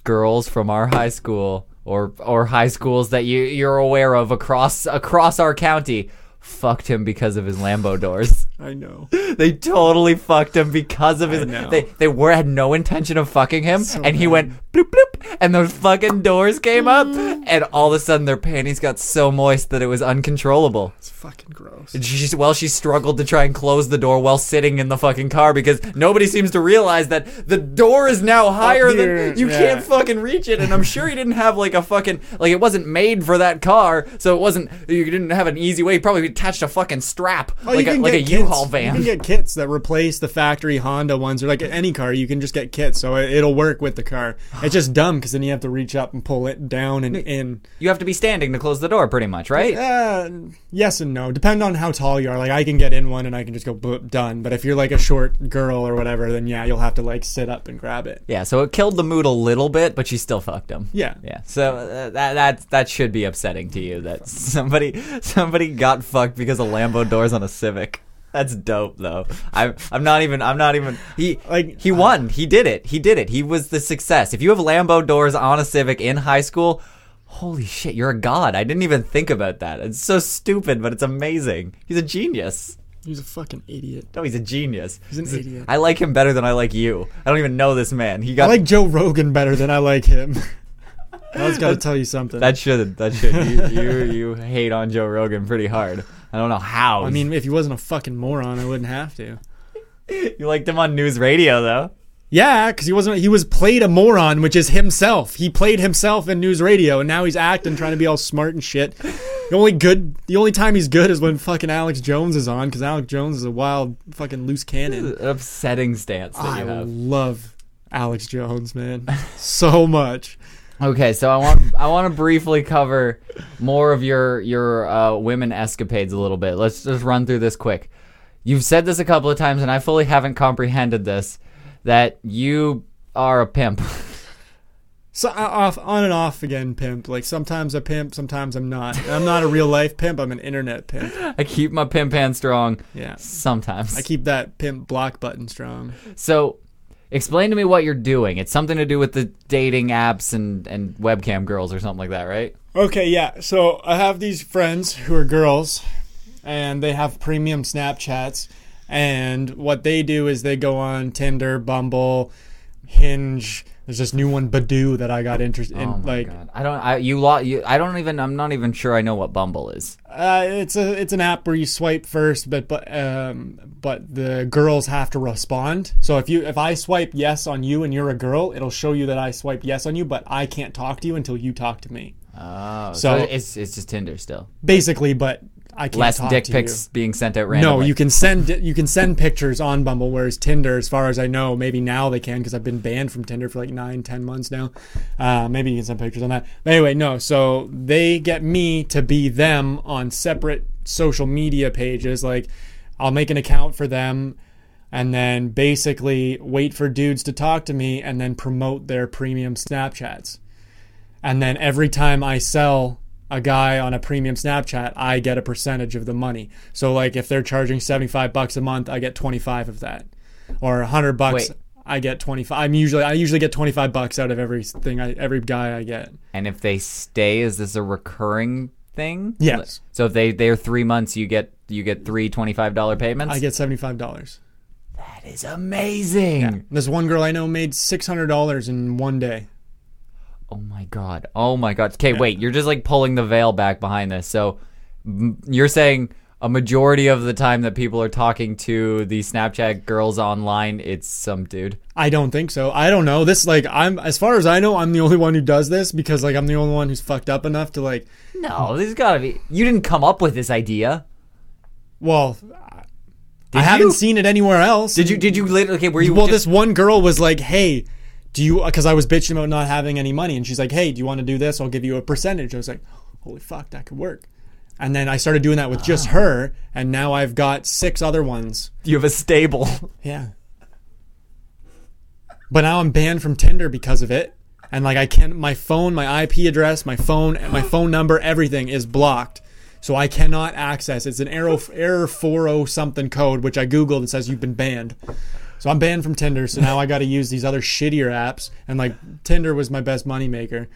girls from our high school or or high schools that you you're aware of across across our county fucked him because of his Lambo doors. I know. they totally fucked him because of his they they were had no intention of fucking him So and he went bloop bloop and those fucking doors came up and all of a sudden their panties got so moist that it was uncontrollable. It's fucking gross. And she, well, she struggled to try and close the door while sitting in the fucking car because nobody seems to realize that the door is now higher here, than you yeah. can't fucking reach it. And I'm sure he didn't have like a fucking like it wasn't made for that car, so it wasn't. You didn't have an easy way. You probably attached a fucking strap Oh, like a like a U-Haul van. Get kits that replace the factory Honda ones, or like any car. You can just get kits, so it, it'll work with the car. It's just dumb because then you have to reach up and pull it down and in. you have to be standing to close the door, pretty much, right? Uh, yes and no. Depend on how tall you are. Like I can get in one and I can just go boop, done. But if you're like a short girl or whatever, then yeah, you'll have to like sit up and grab it. Yeah, so it killed the mood a little bit, but she still fucked him. Yeah. Yeah, so uh, that that that should be upsetting to you that somebody somebody got fucked because of Lambo doors on a Civic. That's dope though. I'm I'm not even I'm not even he Like, he uh, won. He did it. He did it. He was the success. If you have Lambo doors on a Civic in high school, holy shit, you're a god. I didn't even think about that. It's so stupid, but it's amazing. He's a genius. He's a fucking idiot. No, he's a genius. He's an idiot. I like him better than I like you. I don't even know this man. He got I like Joe Rogan better than I like him. I was to tell you something. That should that should you, you you hate on Joe Rogan pretty hard. I don't know how. I mean, if he wasn't a fucking moron, I wouldn't have to. you liked him on news radio though. Yeah, because he wasn't. He was played a moron, which is himself. He played himself in news radio, and now he's acting, trying to be all smart and shit. The only good, the only time he's good is when fucking Alex Jones is on, because Alex Jones is a wild fucking loose cannon. An upsetting stance that I you have. love Alex Jones, man, so much. Okay, so I want I want to briefly cover more of your your uh, women escapades a little bit. Let's just run through this quick. You've said this a couple of times, and I fully haven't comprehended this. That you are a pimp. So uh, off, on and off again, pimp. Like sometimes a pimp, sometimes I'm not. I'm not a real life pimp. I'm an internet pimp. I keep my pimp hand strong. Yeah, Sometimes. I keep that pimp block button strong. So, explain to me what you're doing. It's something to do with the dating apps and, and webcam girls or something like that, right? Okay, yeah. So I have these friends who are girls, and they have premium Snapchats. And what they do is they go on Tinder, Bumble, Hinge. There's this new one, Badoo, that I got interested in. Oh my like, god! I don't. I you lot. You. I don't even. I'm not even sure I know what Bumble is. uh, it's a it's an app where you swipe first, but but um, but the girls have to respond. So if you if I swipe yes on you and you're a girl, it'll show you that I swipe yes on you, but I can't talk to you until you talk to me. Oh, So- so, it's it's just Tinder still. Basically, but I can't Less dick pics being sent out You. randomly. No, you can send you can send pictures on Bumble, whereas Tinder, as far as I know, maybe now they can because I've been banned from Tinder for like nine, ten months now. Uh, maybe you can send pictures on that. But anyway, no. So they get me to be them on separate social media pages. Like I'll make an account for them. And then basically wait for dudes to talk to me and then promote their premium Snapchats. And then every time I sell a guy on a premium Snapchat, I get a percentage of the money. So like if they're charging 75 bucks a month, I get 25 of that. Or 100 bucks, Wait. I get 25. I'm usually I usually get 25 bucks out of everything I every guy I get. and if they stay, is this a recurring thing? Yes. So if they they're three months, you get you get three twenty five dollar payments. I get $75. that is amazing. This one girl I know made $600 in one day. Oh my god. Oh my god. Okay, wait. You're just like pulling the veil back behind this. So m- you're saying a majority of the time that people are talking to the Snapchat girls online, it's some dude. I don't think so. I don't know. This like I'm as far as I know, I'm the only one who does this because like I'm the only one who's fucked up enough to like No, this has got to be. You didn't come up with this idea. well, Did I haven't seen it anywhere else. Did you? Did you literally? Okay, were you? well, just- this one girl was like, "Hey, do you?" Because I was bitching about not having any money, and she's like, "Hey, do you want to do this? I'll give you a percentage." I was like, "Holy fuck, that could work." And then I started doing that with just her, and now I've got six other ones. you have a stable. Yeah. But now I'm banned from Tinder because of it. And like I can't my phone, my IP address, my phone, my phone number, everything is blocked. So I cannot access. It's an error error 40 something code which I googled and says you've been banned. So I'm banned from Tinder. So now I got to use these other shittier apps and like Tinder was my best moneymaker.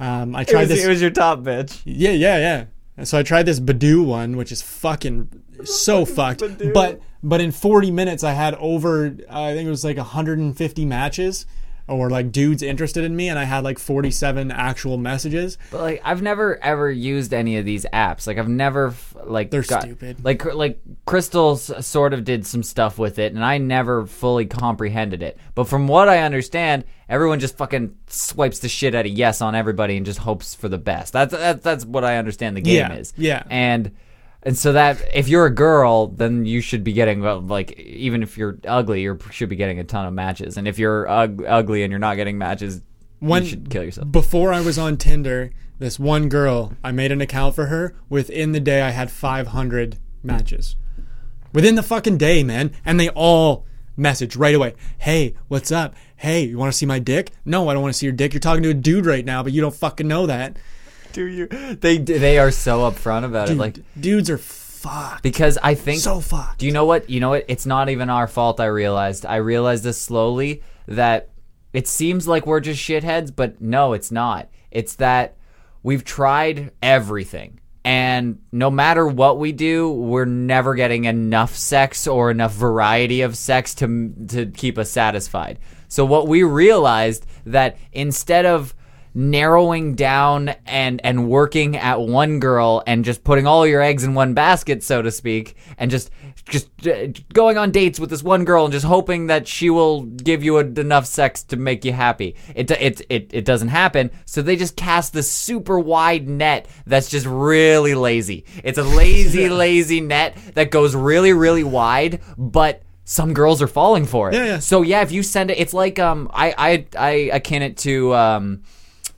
Um, I tried this It was your top bitch. yeah, yeah, yeah. And so I tried this Badoo one, which is fucking so fucked. But but in 40 minutes, I had over I think it was like 150 matches, or like dudes interested in me, and I had like 47 actual messages. But like, I've never ever used any of these apps. Like, I've never f- like They're got- stupid. Like, like Crystal s- sort of did some stuff with it, and I never fully comprehended it. But from what I understand, everyone just fucking swipes the shit out of yes on everybody and just hopes for the best. That's that's that's what I understand the game Yeah, is. yeah. and. And so that if you're a girl, then you should be getting like even if you're ugly, you should be getting a ton of matches. And if you're ug- ugly and you're not getting matches, When- you should kill yourself. Before I was on Tinder, this one girl, I made an account for her. Within the day, I had 500 matches. Within the fucking day, man. And they all message right away. Hey, what's up? Hey, you want to see my dick? No, I don't want to see your dick. You're talking to a dude right now, but you don't fucking know that. Do you? They they are so upfront about it. Like dudes are fucked. because I think. So fucked. do you know what? You know what? It's not even our fault. I realized. I realized this slowly that it seems like we're just shitheads, but no, it's not. It's that we've tried everything. And no matter what we do, we're never getting enough sex or enough variety of sex to to keep us satisfied. So what we realized that instead of narrowing down and and working at one girl and just putting all your eggs in one basket, so to speak, and just just uh, going on dates with this one girl and just hoping that she will give you enough sex to make you happy. It it it it doesn't happen. So they just cast this super wide net that's just really lazy. It's a lazy lazy net that goes really really wide, but some girls are falling for it. Yeah, yeah. So yeah, if you send it, it's like um, I I I akin it to um.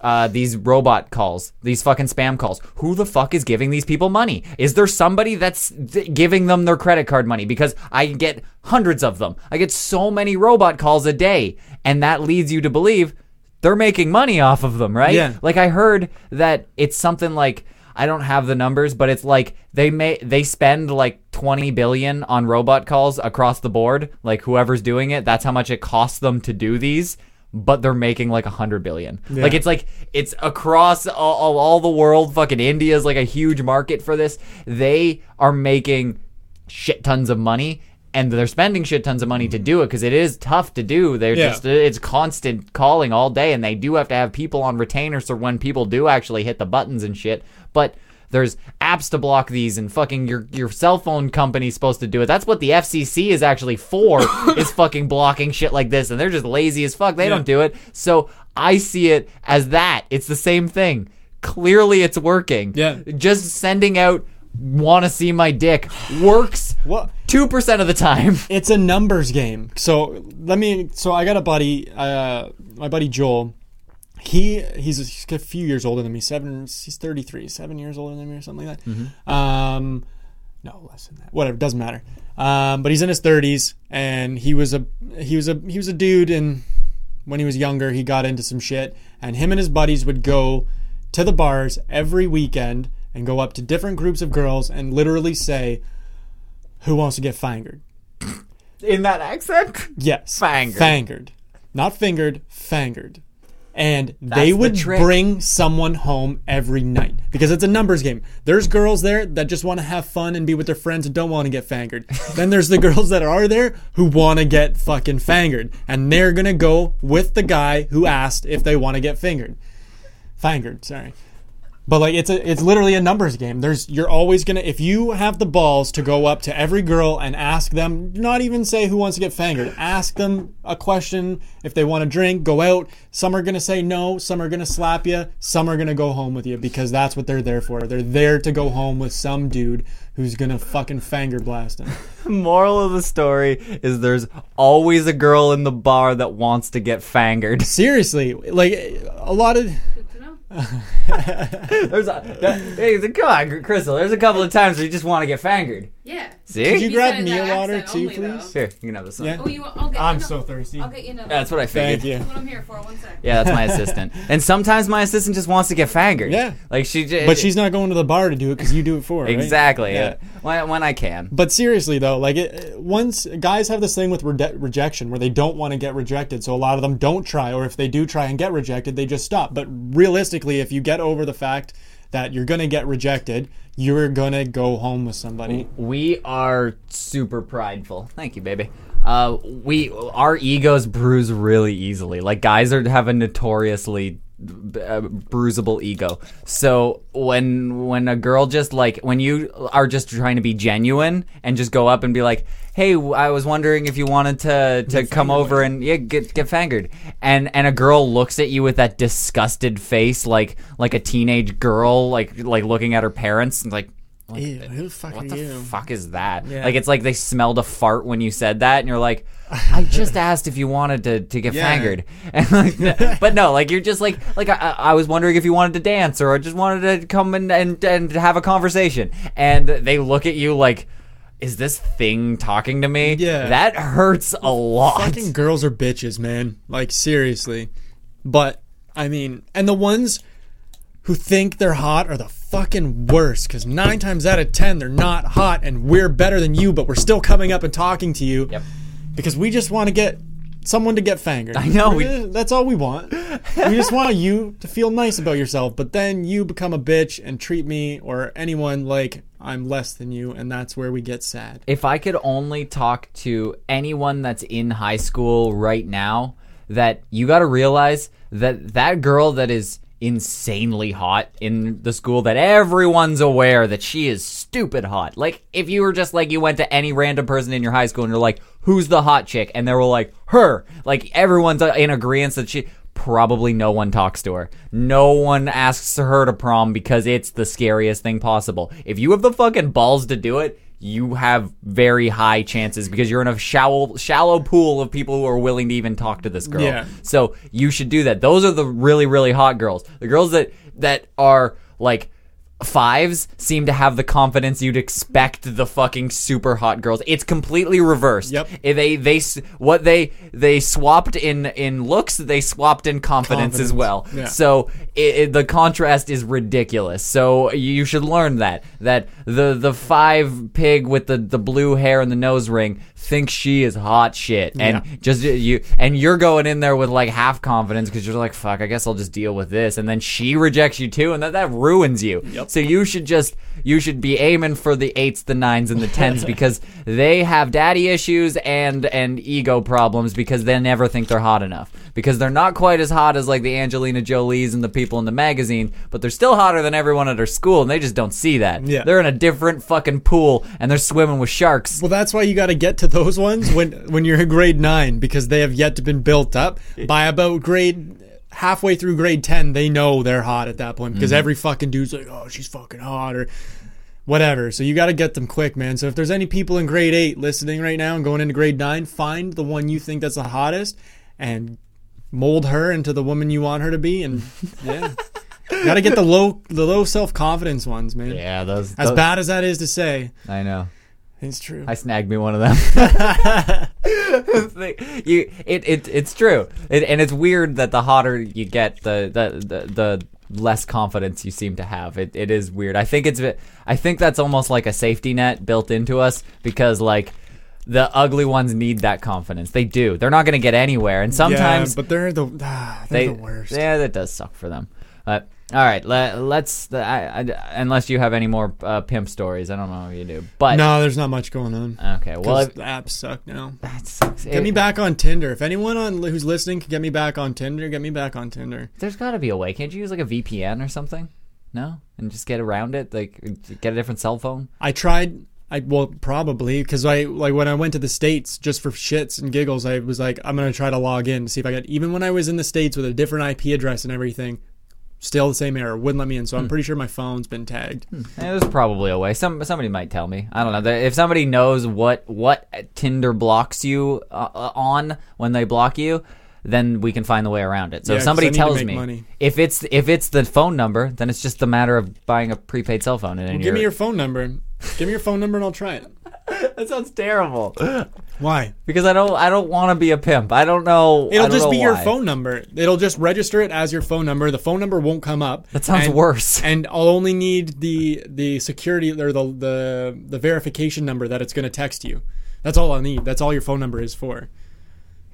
Uh, these robot calls, these fucking spam calls. Who the fuck is giving these people money? Is there somebody that's th- giving them their credit card money? Because I get hundreds of them. I get so many robot calls a day, and that leads you to believe they're making money off of them, right? Yeah. Like I heard that it's something like I don't have the numbers, but it's like they may they spend like 20 billion on robot calls across the board. Like whoever's doing it, that's how much it costs them to do these. But they're making like a hundred billion. Like it's like it's across all, all, all the world. Fucking India is like a huge market for this. They are making shit tons of money and they're spending shit tons of money to do it because it is tough to do. They're Yeah. just it's constant calling all day, and they do have to have people on retainers so when people do actually hit the buttons and shit. But there's apps to block these, and fucking your your cell phone company's supposed to do it. That's what the FCC is actually for, is fucking blocking shit like this, and they're just lazy as fuck. They don't do it. So I see it as that. It's the same thing. Clearly, it's working. Yeah. Just sending out want to see my dick works What? two percent of the time. It's a numbers game. So let me. So I got a buddy, uh, my buddy Joel. He he's a, he's a few years older than me. Seven. He's thirty three. Seven years older than me, or something like that. Um, no, less than that. Whatever. Doesn't matter. Um, but he's in his thirties, and he was a he was a he was a dude, and when he was younger, he got into some shit, and him and his buddies would go to the bars every weekend and go up to different groups of girls and literally say, "Who wants to get fingered?" In that accent? Yes. Fangered. Fangered. Not fingered, fangered. And they would trick. bring someone home every night because it's a numbers game. There's girls there that just want to have fun and be with their friends and don't want to get fangered. then there's the girls that are there who want to get fucking fangered. And they're going to go with the guy who asked if they want to get fingered. Fangered, sorry. But like it's a it's literally a numbers game. There's you're always gonna if you have the balls to go up to every girl and ask them, not even say who wants to get fangered, ask them a question if they want to drink, go out. Some are gonna say no, some are gonna slap you, some are gonna go home with you because that's what they're there for. They're there to go home with some dude who's gonna fucking fanger blast them. The moral of the story is there's always a girl in the bar that wants to get fangered. Seriously, like a lot of There's a, that, hey, come on, Crystal. There's a couple of times where you just want to get fangered. Yeah. See? Could you You grab me a water too, only, please? Here, you can have this one. Yeah. Oh, you? I'll get. I'm you so thirsty. I'll get you another. That's what I figured. Thank you. That's what I'm here for. One sec. Yeah, that's my assistant. And sometimes my assistant just wants to get fangered. Yeah. Like she just. But she's not going to the bar to do it because you do it for her. right? Exactly. Yeah. When, when I can. But seriously though, like it, once guys have this thing with rede- rejection where they don't want to get rejected, so a lot of them don't try, or if they do try and get rejected, they just stop. But realistically, if you get over the fact that you're gonna get rejected, you're gonna go home with somebody. We are super prideful. Thank you, baby. Uh, we our egos bruise really easily. Like guys are have a notoriously uh, bruisable ego. So when when a girl just like when you are just trying to be genuine and just go up and be like, "Hey, I was wondering if you wanted to to come over and yeah, get get fangered," and and a girl looks at you with that disgusted face, like like a teenage girl, like like looking at her parents, and like. Ew, who the fuck What the you? fuck is that? Yeah. Like it's like they smelled a fart when you said that, and you're like, I just asked if you wanted to, to get Yeah. fangered, and like, but no, like you're just like like I, I was wondering if you wanted to dance or I just wanted to come and, and and have a conversation, and they look at you like, is this thing talking to me? Yeah. that hurts a lot. Fucking girls are bitches, man. Like seriously. But I mean, and the ones who think they're hot are the fucking worst. Because nine times out of ten, they're not hot, and we're better than you, but we're still coming up and talking to you. Yep. Because we just want to get someone to get fangered. I know, we- That's all we want. we just want you to feel nice about yourself, but then you become a bitch and treat me or anyone like I'm less than you, and that's where we get sad. if I could only talk to anyone that's in high school right now, that you got to realize that that girl that is insanely hot in the school that everyone's aware that she is stupid hot. Like if you were just like you went to any random person in your high school and you're like, "Who's the hot chick?" and they were like, "Her." Like everyone's uh, in agreement that she probably no one talks to her. No one asks her to prom because it's the scariest thing possible. If you have the fucking balls to do it, you have very high chances because you're in a shallow shallow pool of people who are willing to even talk to this girl. Yeah. So you should do that. Those are the really really hot girls. The girls that that are like fives seem to have the confidence you'd expect the fucking super hot girls. It's completely reversed. Yep. They they what they they swapped in in looks, they swapped in confidence, as well. Yeah. So it, it, the contrast is ridiculous. So you should learn that that the the five pig with the the blue hair and the nose ring thinks she is hot shit, and Yeah. just you and you're going in there with like half confidence because you're like, fuck, I guess I'll just deal with this, and then she rejects you too, and that that ruins you. Yep. So you should just you should be aiming for the eights, the nines, and the tens because they have daddy issues and and ego problems because they never think they're hot enough because they're not quite as hot as like the Angelina Jolies and the people in the magazine, but they're still hotter than everyone at our school, and they just don't see that. Yeah. They're in a different fucking pool and they're swimming with sharks. Well, that's why you got to get to those ones when when you're in grade nine because they have yet to been built up by about grade halfway through grade ten. They know they're hot at that point because mm-hmm. every fucking dude's like, "Oh, she's fucking hot," or whatever. So you got to get them quick, man. So if there's any people in grade eight listening right now and going into grade nine, find the one you think that's the hottest and mold her into the woman you want her to be. And yeah, got to get the low the low self confidence ones, man. Yeah, those. As those- bad as that is to say, I know. it's true. I snagged me one of them. you, it, it, it's true, it, and it's weird that the hotter you get, the, the, the, the less confidence you seem to have. It, it is weird. I think it's, I think that's almost like a safety net built into us because like the ugly ones need that confidence. They do. They're not going to get anywhere, and sometimes yeah, but they're the ah, they're they, the worst. yeah, that does suck for them. But all right, let, let's. I, I, unless you have any more uh, pimp stories, I don't know if you do. But no, there's not much going on. okay, well, if, the apps suck now. that sucks. Get me back on Tinder. If anyone on who's listening can get me back on Tinder, get me back on Tinder. There's got to be a way. Can't you use like a VPN or something? No, and just get around it. Like get a different cell phone. I tried. I well probably because I like when I went to the states just for shits and giggles. I was like, I'm gonna try to log in to see if I got. Even when I was in the states with a different IP address and everything, still the same error. Wouldn't let me in. So I'm pretty sure my phone's been tagged. Eh, there's probably a way. Some somebody might tell me. I don't know. If somebody knows what what Tinder blocks you uh, uh, on when they block you, then we can find the way around it. So Yeah, if somebody need to tells make me money. if it's if it's the phone number, then it's just a matter of buying a prepaid cell phone. And then Give you're- me your phone number. Give me your phone number and I'll try it. that sounds terrible. Why? because I don't I don't want to be a pimp. I don't know. I It'll don't just know be your why. phone number. It'll just register it as your phone number. The phone number won't come up. That sounds And- worse. And I'll only need the the security or the the the verification number that it's going to text you. That's all I need. That's all your phone number is for.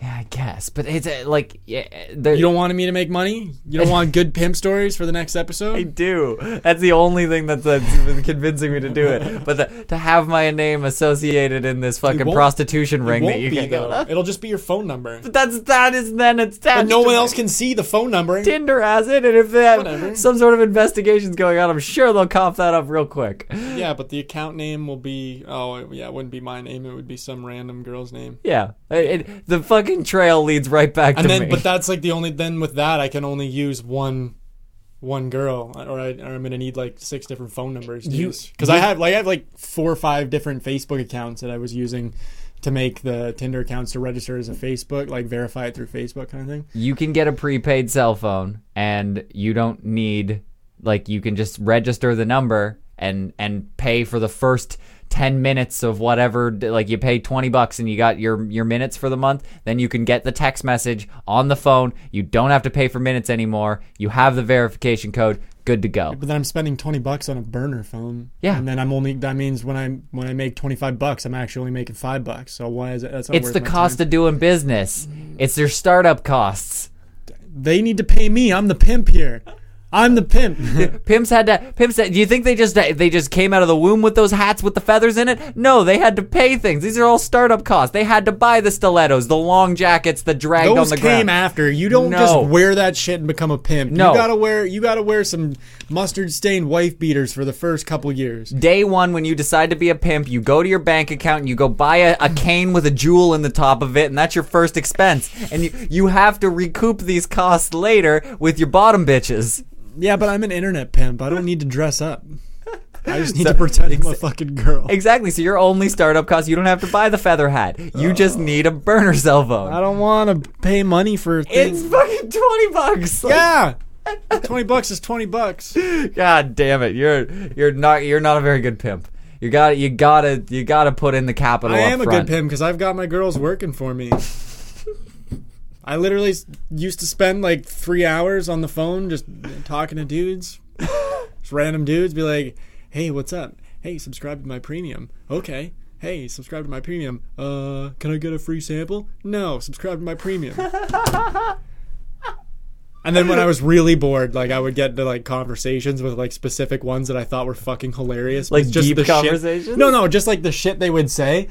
Yeah, I guess. But it's uh, like yeah, there, You don't want me to make money? You don't want good pimp stories for the next episode. I do. That's the only thing that's, that's convincing me to do it. But the, to have my name associated in this fucking prostitution ring that won't you be can go. though. It'll just be your phone number. That's that is then it's But no one else can see the phone number. Tinder has it, and if they have Whatever. some sort of investigations going on, I'm sure they'll cough that up real quick. Yeah, but the account name will be oh yeah, it wouldn't be my name. It would be some random girl's name. Yeah, it, it- the fucking trail leads right back And to then, me. but that's like the only. Then with that, I can only use one, one girl, or, I, or I'm gonna need like six different phone numbers to You- use. Because I have like I have like four or five different Facebook accounts that I was using to make the Tinder accounts to register as a Facebook, like verify it through Facebook kind of thing. you can get a prepaid cell phone and you don't need like you can just register the number and and pay for the first 10 minutes of whatever like you pay 20 bucks and you got your your minutes for the month then you can get the text message on the phone you don't have to pay for minutes anymore you have the verification code good to go But then I'm spending twenty bucks on a burner phone. Yeah. and then I'm only that means when I when I make twenty five bucks, I'm actually only making five bucks. So why is it? That's it's the cost time. of doing business it's their startup costs They need to pay me. I'm the pimp here. I'm the pimp. Pimps had to. Pimps. Had, do you think they just they just came out of the womb with those hats with the feathers in it? No, they had to pay things. These are all startup costs. They had to buy the stilettos, the long jackets that dragged on Those the came after. You don't No. just wear that shit and become a pimp. No. You gotta wear you gotta wear some mustard stained wife beaters for the first couple years. Day one, when you decide to be a pimp, you go to your bank account and you go buy a, a cane with a jewel in the top of it, and that's your first expense. And you you have to recoup these costs later with your bottom bitches. Yeah, but I'm an internet pimp. I don't need to dress up. I just need So- to pretend I'm a fucking girl. Exactly. So your only startup cost, you don't have to buy the feather hat. You just oh. need a burner cell phone. I don't want to pay money for It's fucking twenty bucks. Like, yeah. 20 bucks is 20 bucks. God damn it. You're you're not you're not a very good pimp. You got you gotta you gotta put in the capital. I am a good pimp because I've got my girls working for me. I literally used to spend like three hours on the phone just talking to dudes, just random dudes. Be like, "Hey, what's up? Hey, subscribe to my premium. Okay. Hey, subscribe to my premium. Uh, can I get a free sample? No, subscribe to my premium." And then when I was really bored, like I would get into like conversations with like specific ones that I thought were fucking hilarious. Like just deep the shit- conversations? No, no, just like the shit they would say.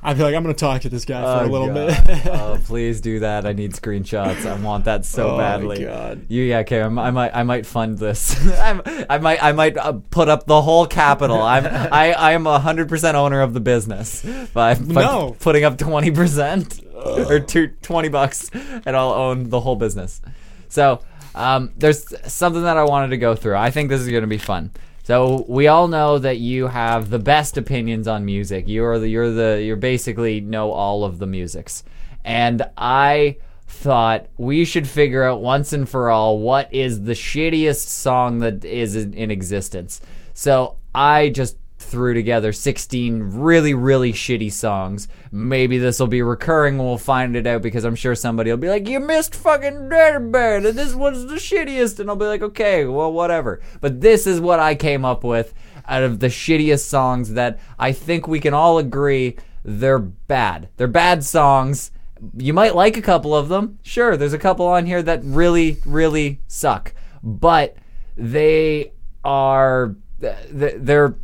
I'd be like, I'm gonna talk to this guy for a Oh, little God. bit. oh, please do that. I need screenshots. I want that so badly. Oh, my badly. God. You yeah, okay. I'm, I might I might fund this. I'm, I might I might uh, put up the whole capital. I'm I I am a hundred percent owner of the business by, by No. putting up twenty percent or two, 20 bucks, and I'll own the whole business. So um, there's something that I wanted to go through. I think this is going to be fun. So we all know that you have the best opinions on music. You're the you're the you're basically know all of the musics. And I thought we should figure out once and for all what is the shittiest song that is in, in existence. So I just threw together 16 really really shitty songs. Maybe this will be recurring we'll find it out because I'm sure somebody will be like you missed fucking Dead Band and this one's the shittiest and I'll be like okay, well whatever. But this is what I came up with out of the shittiest songs that I think we can all agree they're bad. They're bad songs. You might like a couple of them. Sure, there's a couple on here that really, really suck. But they are they're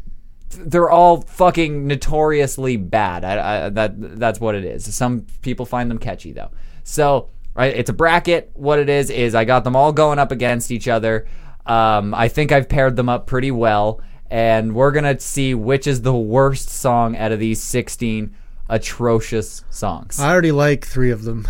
they're all fucking notoriously bad. I, I, that that's what it is. Some people find them catchy though. So right, it's a bracket. What it is is I got them all going up against each other. Um, I think I've paired them up pretty well, and we're gonna see which is the worst song out of these sixteen atrocious songs. I already like three of them.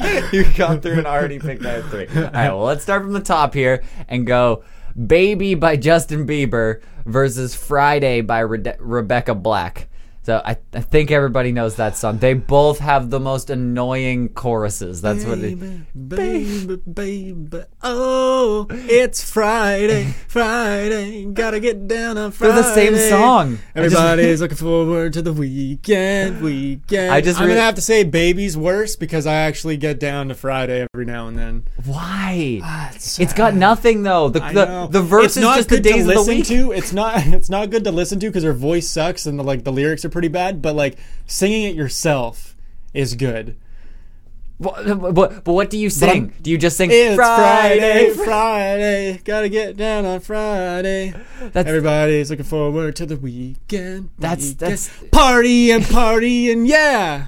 you gone through and already picked out three. All right, well, let's start from the top here and go Baby by Justin Bieber versus Friday by Rebecca Black. So I, I think everybody knows that song. They both have the most annoying choruses. That's what it baby, baby, oh, it's Friday, Friday, gotta get down on Friday. They're the same song. Everybody's looking forward to the weekend, weekend. I just I'm gonna have to say baby's worse because I actually get down to Friday every now and then. Why? Ah, it's It's got nothing though. The the, the verse it's is not just the good days to of the listen week. to. It's not. It's not good to listen to because her voice sucks and the, like the lyrics are pretty bad. But like singing it yourself is good. But, but, but what do you sing? Do you just sing It's Friday? Friday, Friday, gotta get down on Friday. That's Everybody's looking forward to the weekend. That's- weekend. that's- party and party and yeah.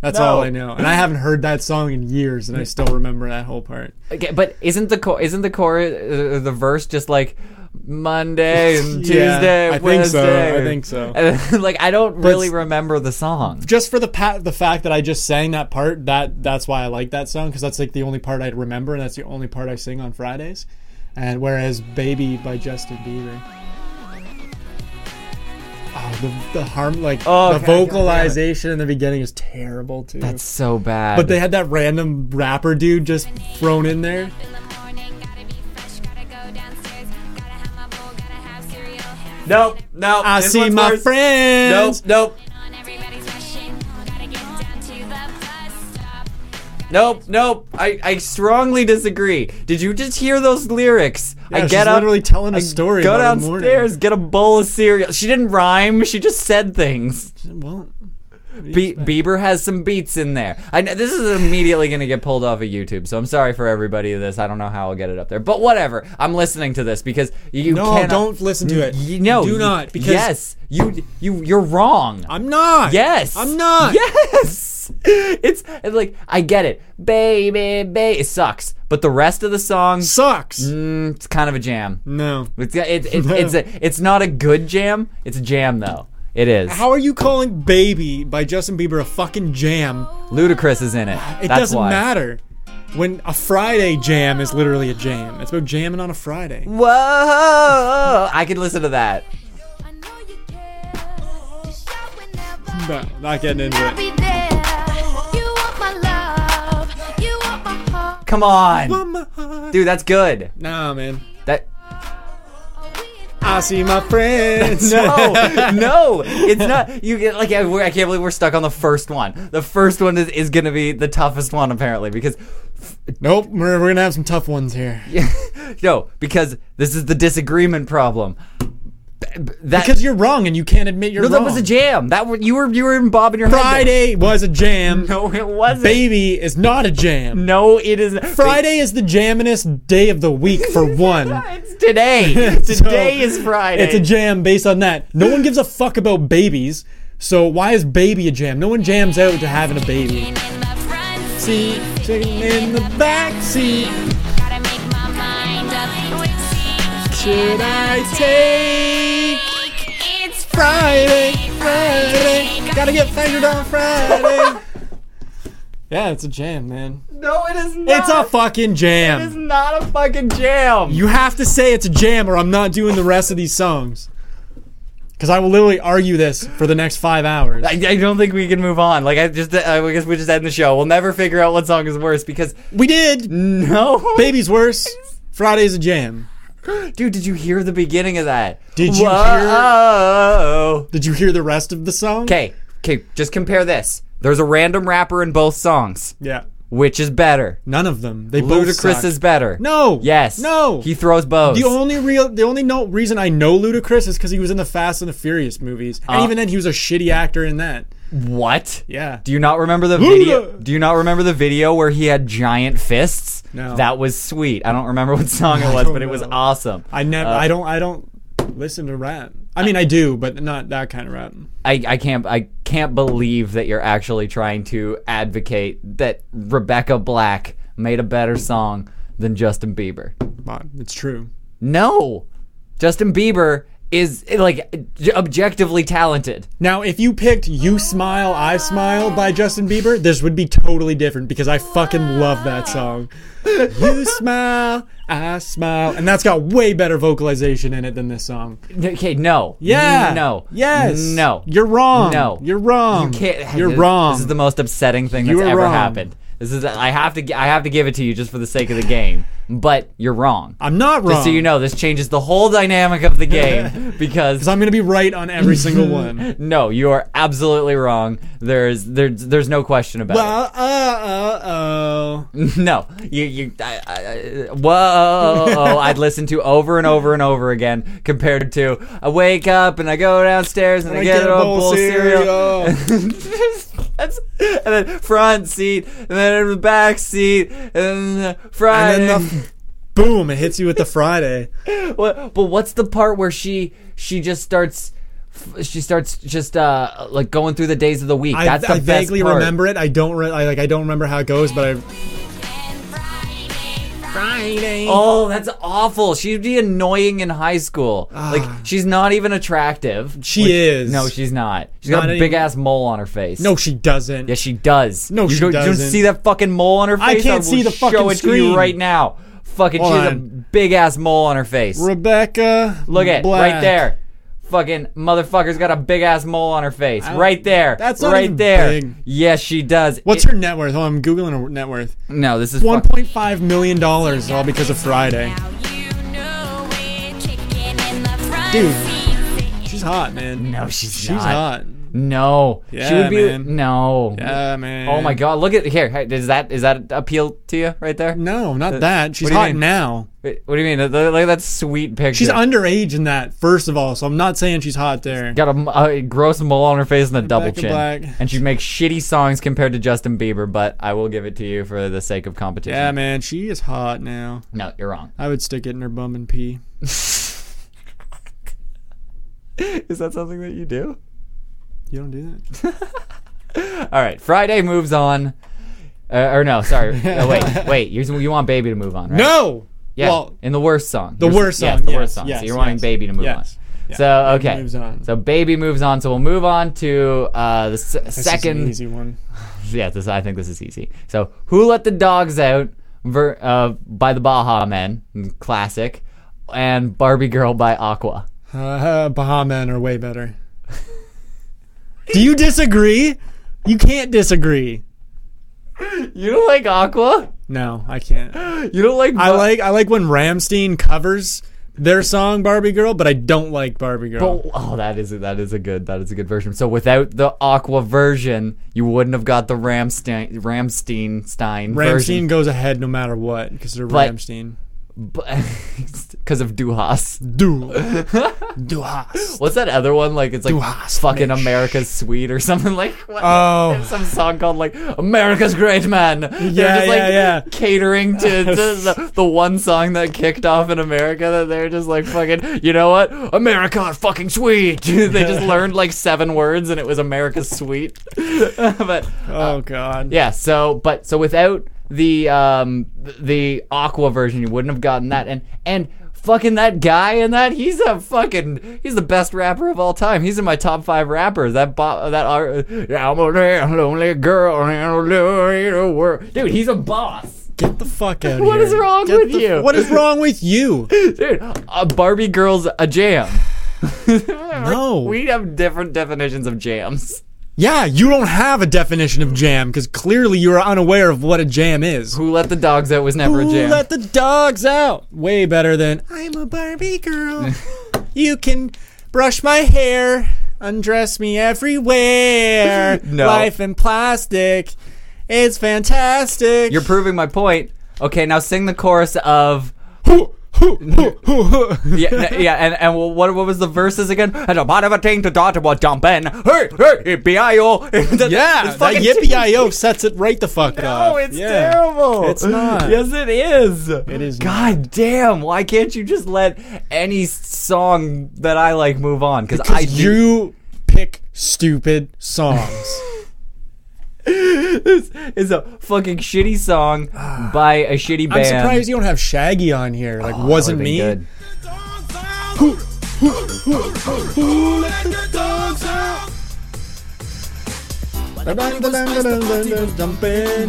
That's No. all I know, and I haven't heard that song in years, and I still remember that whole part. Okay, but isn't the core isn't the core uh, the verse just like Monday and Yeah, Tuesday, I think so, Wednesday? I think so. Like I don't really it's- remember the song. Just for the pa- the fact that I just sang that part, that that's why I like that song because that's like the only part I remember, and that's the only part I sing on Fridays. And whereas "Baby" by Justin Bieber. Oh, the the harm like Oh, the okay, vocalization in the beginning is terrible too. That's so bad. But they had that random rapper dude just thrown in there. Nope, nope. I this see my worse. friends. Nope, nope, On everybody's rushing, gotta get down to the bus stop. nope, nope. I, I strongly disagree. Did you just hear those lyrics? Yeah, I she's get up, literally telling a story Go about her morning. downstairs, get a bowl of cereal. She didn't rhyme. She just said things. Well, Be- Bieber has some beats in there. I know this is immediately going to get pulled off of YouTube, so I'm sorry for everybody of this. I don't know how I'll get it up there, but whatever. I'm listening to this because you. No, cannot, don't listen to it. You, no, do not. Because yes, you you you're wrong. I'm not. Yes. I'm not. Yes. It's, it's like I get it. Baby, baby. It sucks. But the rest of the song Sucks. mm, it's kind of a jam. No. It's it, it, it's a, it's not a good jam. It's a jam though. It is. How are you calling "Baby" by Justin Bieber a fucking jam? Ludacris is in it. It That's doesn't why. matter. When a Friday jam is literally a jam. It's about jamming on a Friday. Whoa! I could listen to that. I know you care. Just shout whenever. No, not getting into it. there. You want my love. You want my heart. Come on, dude. That's good. Nah, man. I see my friends. no, no, it's not. You get like I, I can't believe we're stuck on the first one. The first one is, is gonna be the toughest one apparently because nope, we're, we're gonna have some tough ones here. no, because this is the disagreement problem. That Because you're wrong and you can't admit you're no, wrong. that was a jam. That were, you were you were bobbing your head. there. Friday was a jam. No, it wasn't. Baby is not a jam. No, it is Friday is the jamminest day of the week for one. It's today. So, Today is Friday. It's a jam based on that. No one gives a fuck about babies. So why is baby a jam? No one jams out to having a baby. In the front See, chicken in the back seat. Gotta make my mind up. Should I take It's Friday? Friday. Gotta get fingered on Friday. yeah, it's a jam, man. no, it is not. It's a fucking jam. It's jam. not a fucking jam. You have to say it's a jam, or I'm not doing the rest of these songs. Because I will literally argue this for the next five hours. I, I don't think we can move on. Like I just, I guess we just end the show. We'll never figure out what song is worse because We did. no, Baby's worse. Friday's a jam. Dude. Did you hear the beginning of that? Did you Whoa. Did you hear the rest of the song? Okay, okay. Just compare this. There's a random rapper in both songs. Yeah. Which is better? None of them. They both Ludacris suck. is better. No. Yes. No. He throws both. the only real, the only no reason I know Ludacris is because he was in the Fast and the Furious movies, and Uh. even then he was a shitty actor in that. what? Yeah. Do you not remember the video? Do you not remember the video where he had giant fists? No. That was sweet. I don't remember what song it was, but it was know. awesome. I never. Uh, I don't. I don't listen to rap. I mean, I do, but not that kind of rap. I, I can't I can't believe that you're actually trying to advocate that Rebecca Black made a better song than Justin Bieber. It's true. No. Justin Bieber is like objectively talented. Now, if you picked "You Smile, I Smile" by Justin Bieber, this would be totally different because I fucking love that song. you smile, I smile, and that's got way better vocalization in it than this song. Okay, no. Yeah. No. Yes. No. You're wrong. No. You're wrong. You can't. You're this, wrong. This is the most upsetting thing that's ever wrong. happened. This is. I have to. I have to give it to you just for the sake of the game. But you're wrong. I'm not wrong. Just so you know, this changes the whole dynamic of the game because I'm gonna be right on every single one. no, you are absolutely wrong. There's there's there's no question about Well, uh, uh, oh. it. No, you you. I, I, I- whoa! I'd listen to over and over and over again compared to I wake up and I go downstairs and I, get, a bowl, of cereal. That's, and then front seat, and then in the back seat, and then the Friday. and then the boom, it hits you with the Friday. What, but what's the part where she she just starts she starts just uh like going through the days of the week? I, That's the I best vaguely part. remember it. I don't. Re- I like. I don't remember how it goes, but I. Friday. Oh, that's awful. She'd be annoying in high school. like she's not even attractive. Ah. She Which- is. No, she's not. She's got a any- big ass mole on her face. No, she doesn't. Yes, she does. No, you she don't, You doesn't. don't see that fucking mole on her face? I can't will see the show fucking it to you screen. right now. Fucking, Hold she has a on. big ass mole on her face. Rebecca. Look at Black. right there. Fucking motherfucker's got a big ass mole on her face. don't- Right there. That's not right even there. big. Yes, she does. What's It- her net worth? Oh, I'm googling her net worth. No, this is One fuck- point five million dollars, all because of Friday. Dude, she's hot, man. No, she's, She's not. hot. No, she Yeah, would be man. no. Yeah, man. Oh my god! Look at here. hey, Does that is that appeal to you right there? No, not uh, that. She's what do you hot mean? now. Wait, What do you mean? Look at that sweet picture. She's underage in that, first of all, so I'm not saying she's hot there. got a, a gross mole on her face and a double Rebecca chin, Black. and she makes shitty songs compared to Justin Bieber. But I will give it to you for the sake of competition. Yeah, man, she is hot now. No, you're wrong. I would stick it in her bum and pee. Is that something that you do? You don't do that? All right, Friday moves on. Uh, or no, sorry. Uh, wait, wait. You you want Baby to move on, right? No. Yeah, Well, in the worst song. the You're- worst Yes, song, the yes, worst song. yes, so you're wanting Baby to move yes. on. Yeah, So Baby okay, moves on. so Baby moves on. So we'll move on to uh, the s- This is an second. easy one. Yeah, this, I think this is easy. So who let the dogs out? Ver, uh, by the Baha Men, classic, and Barbie Girl by Aqua. Uh, Baha Men are way better. do you disagree? You can't disagree. You don't like Aqua? No, I can't. You don't like? I like I like when Rammstein covers their song Barbie Girl, but I don't like Barbie Girl. Oh, oh, that is that is a good that is a good version. So without the Aqua version, you wouldn't have got the Rammstein Rammstein Stein Rammstein version. goes ahead no matter what because they're But- Rammstein. Because of Du hast. Do Du hast. What's that other one? Like it's like Du hast fucking. America's Sweet or something like. What? Oh. There's some song called like America's Great Man. They're Yeah, just, like, yeah, yeah. Catering to, to the, the one song that kicked off in America that they're just like fucking. You know what? America are fucking sweet. they just learned like seven words and it was America's Sweet. but Oh uh, God. yeah, so but so without the um the aqua version you wouldn't have gotten that and and fucking that guy in that he's a fucking he's the best rapper of all time. He's in my top 5 rappers. That bo- that are I'm only a lonely girl in a little world. Dude, he's a boss. Get the fuck out of What here. is wrong Get with the- you? What is wrong with you? Dude, a Barbie girl's a jam. No. We have different definitions of jams. Yeah, you don't have a definition of jam because clearly you are unaware of what a jam is. Who let the dogs out was never a jam? Who let the dogs out? Way better than I'm a Barbie girl. you can brush my hair, undress me everywhere. No. Life in plastic. It's fantastic. You're proving my point. Okay, now sing the chorus of yeah, yeah, and and what what was the verses again? And a part of a thing to daughter was jumping. Hey, hey, B-I-O. yeah, that yippee sets it right the fuck off. Oh, it's Yeah. terrible. It's not. Yes, it is. It is God damn! Why can't you just let any song that I like move on? Because I do. you pick stupid songs. This is a fucking shitty song by a shitty band. I'm surprised you don't have Shaggy on here. Like, Oh, that wasn't would've me. been good. Jumping.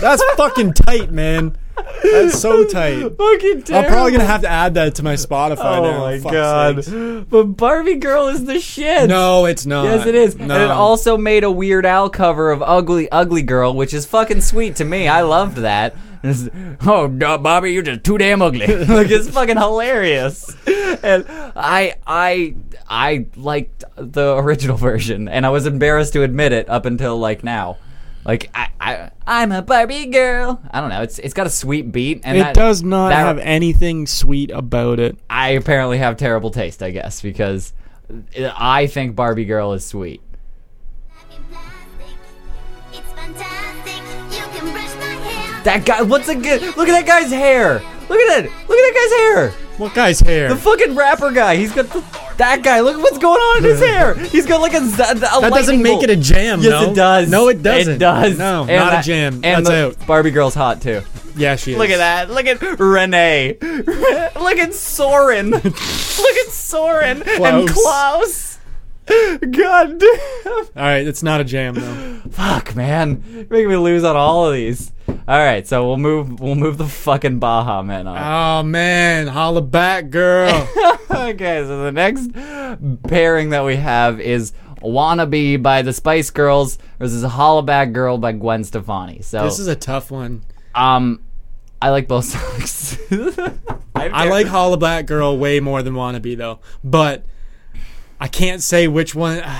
That's fucking tight, man. That's so tight. Fucking terrible. I'm probably gonna have to add that to my Spotify Oh now. my Fuck's god! sakes. But Barbie Girl is the shit. No, it's not. Yes, it is. No. And it also made a Weird Al cover of "Ugly Ugly Girl," which is fucking sweet to me. I loved that. It's, oh, Bobby, you're just too damn ugly. like it's fucking hilarious. And I, I, I liked the original version, and I was embarrassed to admit it up until like now. Like I, I, I'm a Barbie girl. I don't know. It's it's got a sweet beat, and It that- does not that- have anything sweet about it. I apparently have terrible taste, I guess, because I think Barbie Girl is sweet. That guy, what's a good? Look at that guy's hair. Look at it. Look at that guy's hair. What guy's hair? The fucking rapper guy. He's got the, that guy. Look at what's going on in his hair. He's got like a, a that doesn't make bolt. it a jam. Yes, no? it does. No, it doesn't. It does. No, And not that- a jam. And That's out. Barbie Girl's hot too. Yeah, she is. Look at that. Look at Renee. Look at Soren. Look at Soren and Claus. God damn. All right, it's not a jam though. Fuck, man. You're making me lose on all of these. All right, so we'll move. We'll move the fucking Baha Men on. Oh man, holla back, girl. okay, so the next pairing that we have is "Wannabe" by the Spice Girls versus "Hollaback Girl" by Gwen Stefani. So, this is a tough one. um, I like both songs. I like Hollaback Girl way more than Wannabe though, but I can't say which one.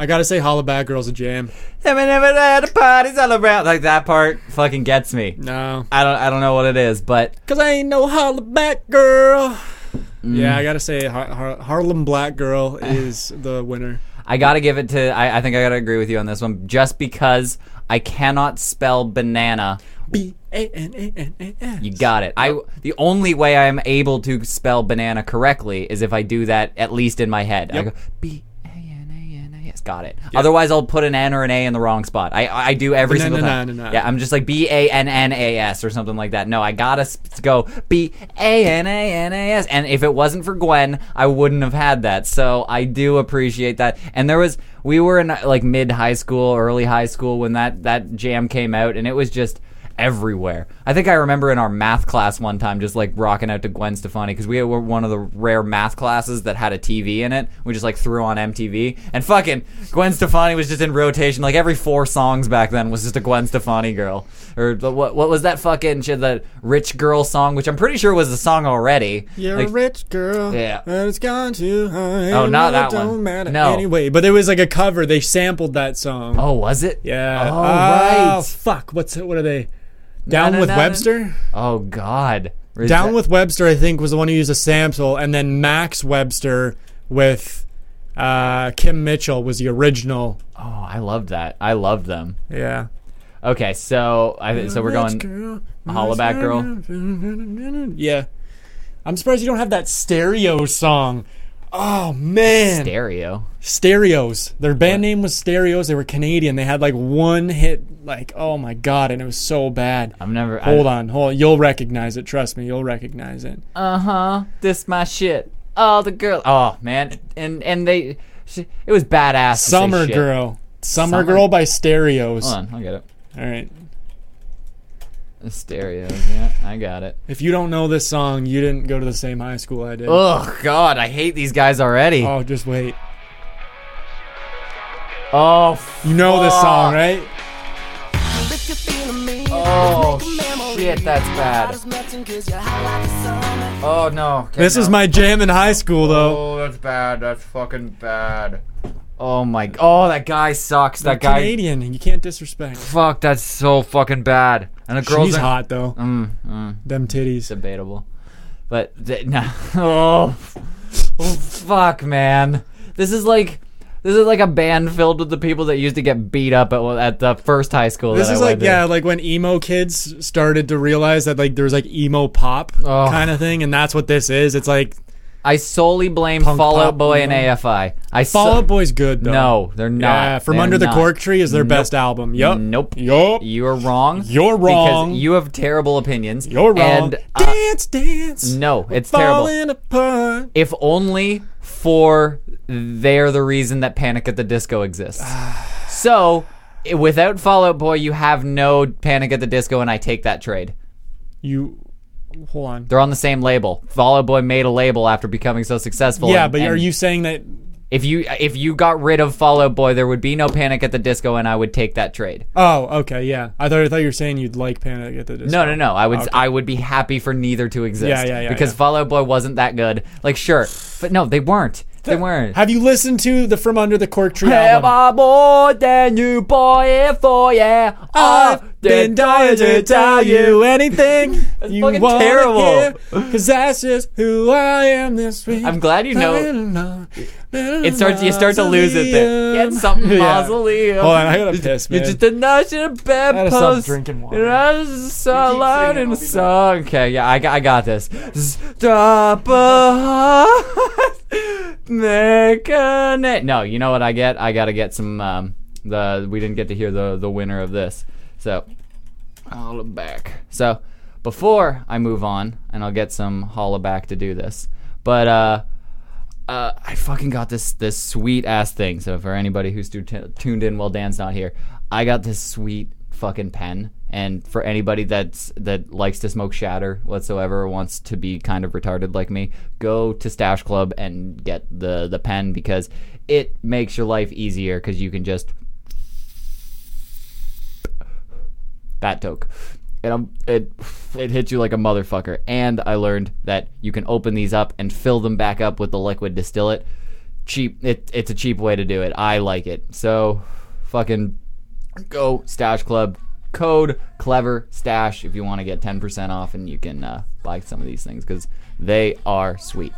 I gotta say, "Holla Hollaback Girl's a jam. the party's all around. Like that part fucking gets me. No, I don't I don't know what it is, but cause I ain't no Hollaback Girl. Mm. Yeah, I gotta say, Har- Har- Harlem Black Girl is the winner. I gotta give it to. I, I think I gotta agree with you on this one, just because I cannot spell banana. B A N A N A N. You got it. I the only way I am able to spell banana correctly is if I do that at least in my head. I Yep. go B A N A S. Got it. Otherwise, I'll put an N or an A in the wrong spot. I I do every single time. Banana-na-na-na. Yeah, I'm just like B A N N A S or something like that. No, I gotta go B A N A N A S. And if it wasn't for Gwen, I wouldn't have had that. So I do appreciate that. And there was we were in like mid high school, early high school when that that jam came out, and it was just everywhere. I think I remember in our math class one time just like rocking out to Gwen Stefani because we were one of the rare math classes that had a TV in it. We just like threw on MTV and fucking Gwen Stefani was just in rotation. Like every four songs back then was just a Gwen Stefani girl. Or what what was that fucking shit, that rich girl song, which I'm pretty sure was a song already. You're Like, a rich girl. Yeah. And it's gone too high. Oh, not that one. No. Anyway, but it was like a cover. They sampled that song. Oh, was it? Yeah. Oh, Oh, right. Fuck. What's? What are they? Down with. Webster. Oh God. Is Down that- with Webster, I think, was the one who used a sample, and then Max Webster with uh, Kim Mitchell was the original. Oh, I loved that. I loved them. Yeah. Okay, so I so we're going Hollaback Girl. Yeah. I'm surprised you don't have that stereo song. Oh man, stereo. Stereos. Their band name was Stereos. They were Canadian. They had like one hit, like oh my god, and it was so bad. I've never. Hold on, hold. On. You'll recognize it. Trust me, you'll recognize it. Uh huh. This my shit. Oh, the girl. Oh man, and and they. She, it was badass. Summer. Girl. Summer, Summer- Girl by Stereos. Hold on, I'll get it. All right. The stereos. Yeah, I got it. If you don't know this song, you didn't go to the same high school I did. Oh God, I hate these guys already. Oh, just wait. Oh, You know this song, right? oh shit, that's bad. Oh no. Okay, This is my jam in high school, though. Oh, that's bad. That's fucking bad. Oh my. Oh, that guy sucks. That guy. Canadian. And you can't disrespect. Fuck, that's so fucking bad. And the girls She's are- hot though. Mm, mm, Them titties. debatable. But th- no. Oh, oh, fuck, man. This is like. This is like a band filled with the people that used to get beat up at, at the first high school. This is like yeah, like when emo kids started to realize that like there was like emo pop Oh. kind of thing, and that's what this is. It's like I solely blame Punk Fall Out pop, Boy and? AFI. I so- Fall Out Boy's good though. No, they're not. Yeah, From They're Under the not. Cork Tree is their best album. Yup. Nope. Yup. You are wrong. You're wrong. Because you have terrible opinions. You're wrong. And, uh, dance, dance. no, it's terrible. Falling apart. If only for they're the reason that Panic at the Disco exists. so, i- without Fall Out Boy, you have no Panic at the Disco, and I take that trade. You hold on. They're on the same label. Fall Out Boy made a label after becoming so successful. Yeah, and- but are you saying that? If you if you got rid of Fall Out Boy, there would be no Panic at the Disco, and I would take that trade. Oh, okay, yeah. I thought I thought you were saying you'd like Panic at the Disco. No, no, no. I would Okay. I would be happy for neither to exist. Yeah, yeah, yeah, Because yeah. Fall Out Boy wasn't that good. Like sure, but no, they weren't. They weren't. Have you listened to the From Under the Cork Tree Have album? I more than you, boy, for yeah. I've been dying to tell you anything you fucking want terrible. cause that's just who I am this week. I'm glad you know. It starts. You start to lose it there. Get something Yeah. mausoleum. Hold on, I gotta piss, You're just a nice little bad I gotta stop post. drinking water. You're not so loud in the song. Okay, yeah, I got, I got this. Stop a make a No, you know what I get? I gotta get some. Um, the we didn't get to hear the the winner of this, so I'll look back. So before I move on, and I'll get some holla back to do this, but uh uh, I fucking got this this sweet ass thing. So for anybody who's tu- tuned in while Dan's not here, I got this sweet fucking pen. And for anybody that's that likes to smoke shatter whatsoever, wants to be kind of retarded like me, go to Stash Club and get the the pen because it makes your life easier because you can just that toke. And um, it it hits you like a motherfucker. And I learned that you can open these up and fill them back up with the liquid distillate. cheap. It, it's a cheap way to do it. I like it. So, fucking go Stash Club. Code Clever Stash if you want to get 10% off and you can uh, buy some of these things because they are sweet.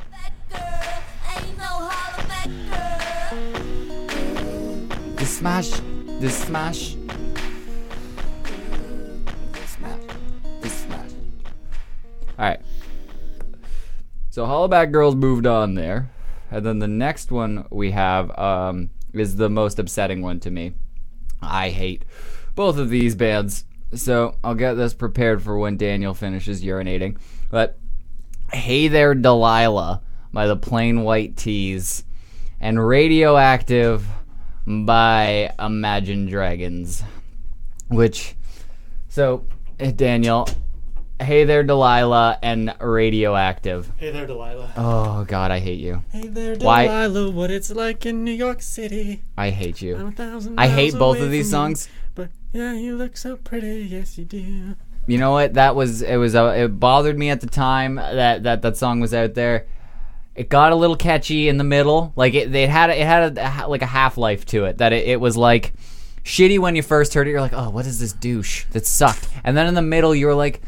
The smash, the smash, So Hollaback Girls moved on there, and then the next one we have um, is the most upsetting one to me. I hate both of these bands, so I'll get this prepared for when Daniel finishes urinating. But Hey There Delilah by the Plain White T's and Radioactive by Imagine Dragons. Which, so, Daniel, Hey There Delilah and Radioactive. Hey there, Delilah. Oh, God, I hate you. Hey there, Why- Delilah. What it's like in New York City. I hate I'm you. a thousand I hate both away of these from you, songs. But yeah, you look so pretty. Yes, you do. You know what? That was it. Was uh, it bothered me at the time that that that song was out there. It got a little catchy in the middle. Like it, it had it had a, a like a half life to it. That it, it was like shitty when you first heard it. You're like, oh, what is this douche that sucked? And then in the middle, you were like.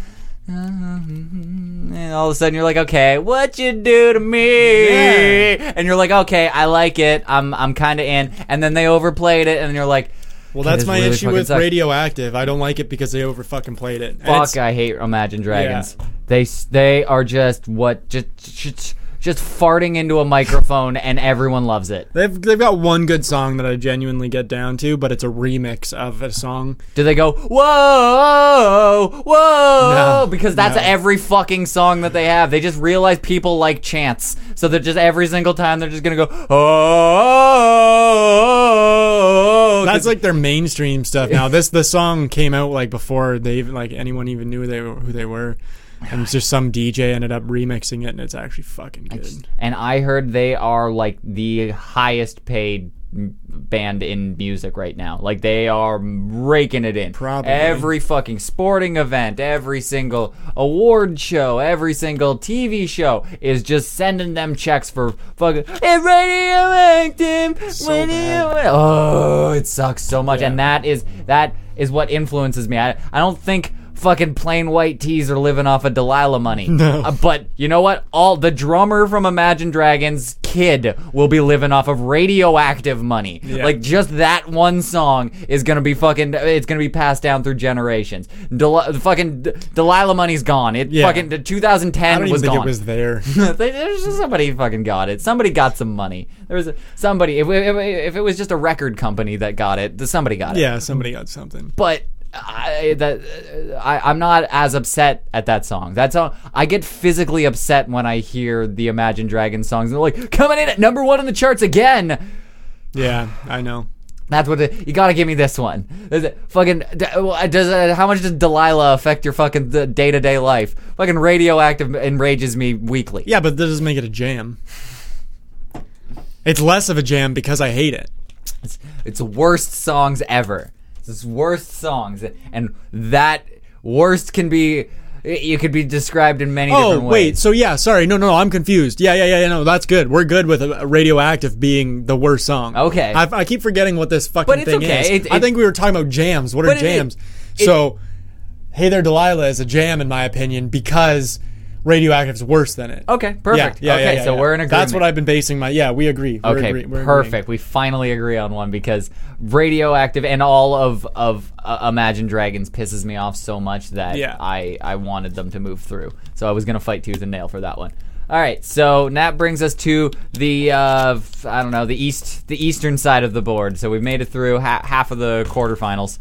Mm-hmm. And all of a sudden, you're like, okay, what you do to me? Yeah. And you're like, okay, I like it. I'm, I'm kind of in. And then they overplayed it, and you're like, Well, that's my really issue with sucks." Radioactive. I don't like it because they over fucking played it. And Fuck, I hate Imagine Dragons. Yeah. They they are just what just just just farting into a microphone and everyone loves it. They've they've got one good song that I genuinely get down to, but it's a remix of a song. Do they go whoa whoa No, because that's no. every fucking song that they have. They just realize people like chants, so they're just every single time they're just gonna go oh. That's like their mainstream stuff now. This the song came out like before they even like anyone even knew they were, who they were, and it's just some DJ ended up remixing it, and it's actually fucking good. and I heard they are like the highest paid m- band in music right now. Like they are raking it in. Probably. every fucking sporting event, every single award show, every single TV show is just sending them checks for fucking hey, radioactive. radioactive." Oh, it sucks so much, and that is that is what influences me. I I don't think. Fucking Plain White T's are living off of Delilah money. No. Uh, but you know what? All the drummer from Imagine Dragons, Kid, will be living off of radioactive money. Yeah. Like just that one song is gonna be fucking. It's gonna be passed down through generations. Del- fucking D- Delilah money's gone. It Yeah. fucking the 2010 I don't even was think gone. it was there. There's just somebody fucking got it. Somebody got some money. There was a, somebody. If, if, if it was just a record company that got it, somebody got it. yeah, somebody got something. But I, that I, I'm not as upset at that song. That song, I get physically upset when I hear the Imagine Dragons songs. And they're like coming in at number one in the charts again. Yeah, I know. That's what it, you got to give me this one. It fucking does uh, how much does Delilah affect your fucking day to day life? Fucking radioactive enrages me weekly. Yeah, but that doesn't make it a jam. It's less of a jam because I hate it. It's, it's worst songs ever. It's worst songs, and that worst can be. You could be described in many Oh different ways. wait, so yeah, sorry, no, no, no, I'm confused. Yeah, yeah, yeah, yeah, no, that's good. We're good with uh, radioactive being the worst song. Okay. I, I keep forgetting what this fucking But it's thing okay. is. It- I think we were talking about jams. What are it- jams? it- so, hey there, Delilah is a jam in my opinion because radioactive's worse than it. Okay, perfect. Yeah, yeah, okay, yeah, yeah, so yeah. we're in agreement. That's what I've been basing my. Yeah, we agree. We're Okay, agree- perfect. agreeing. We finally agree on one because radioactive and all of of uh, Imagine Dragons pisses me off so much that Yeah. I I wanted them to move through. So I was gonna fight tooth and nail for that one. All right, so that brings us to the uh, I don't know the east the eastern side of the board. So we've made it through ha- half of the quarterfinals.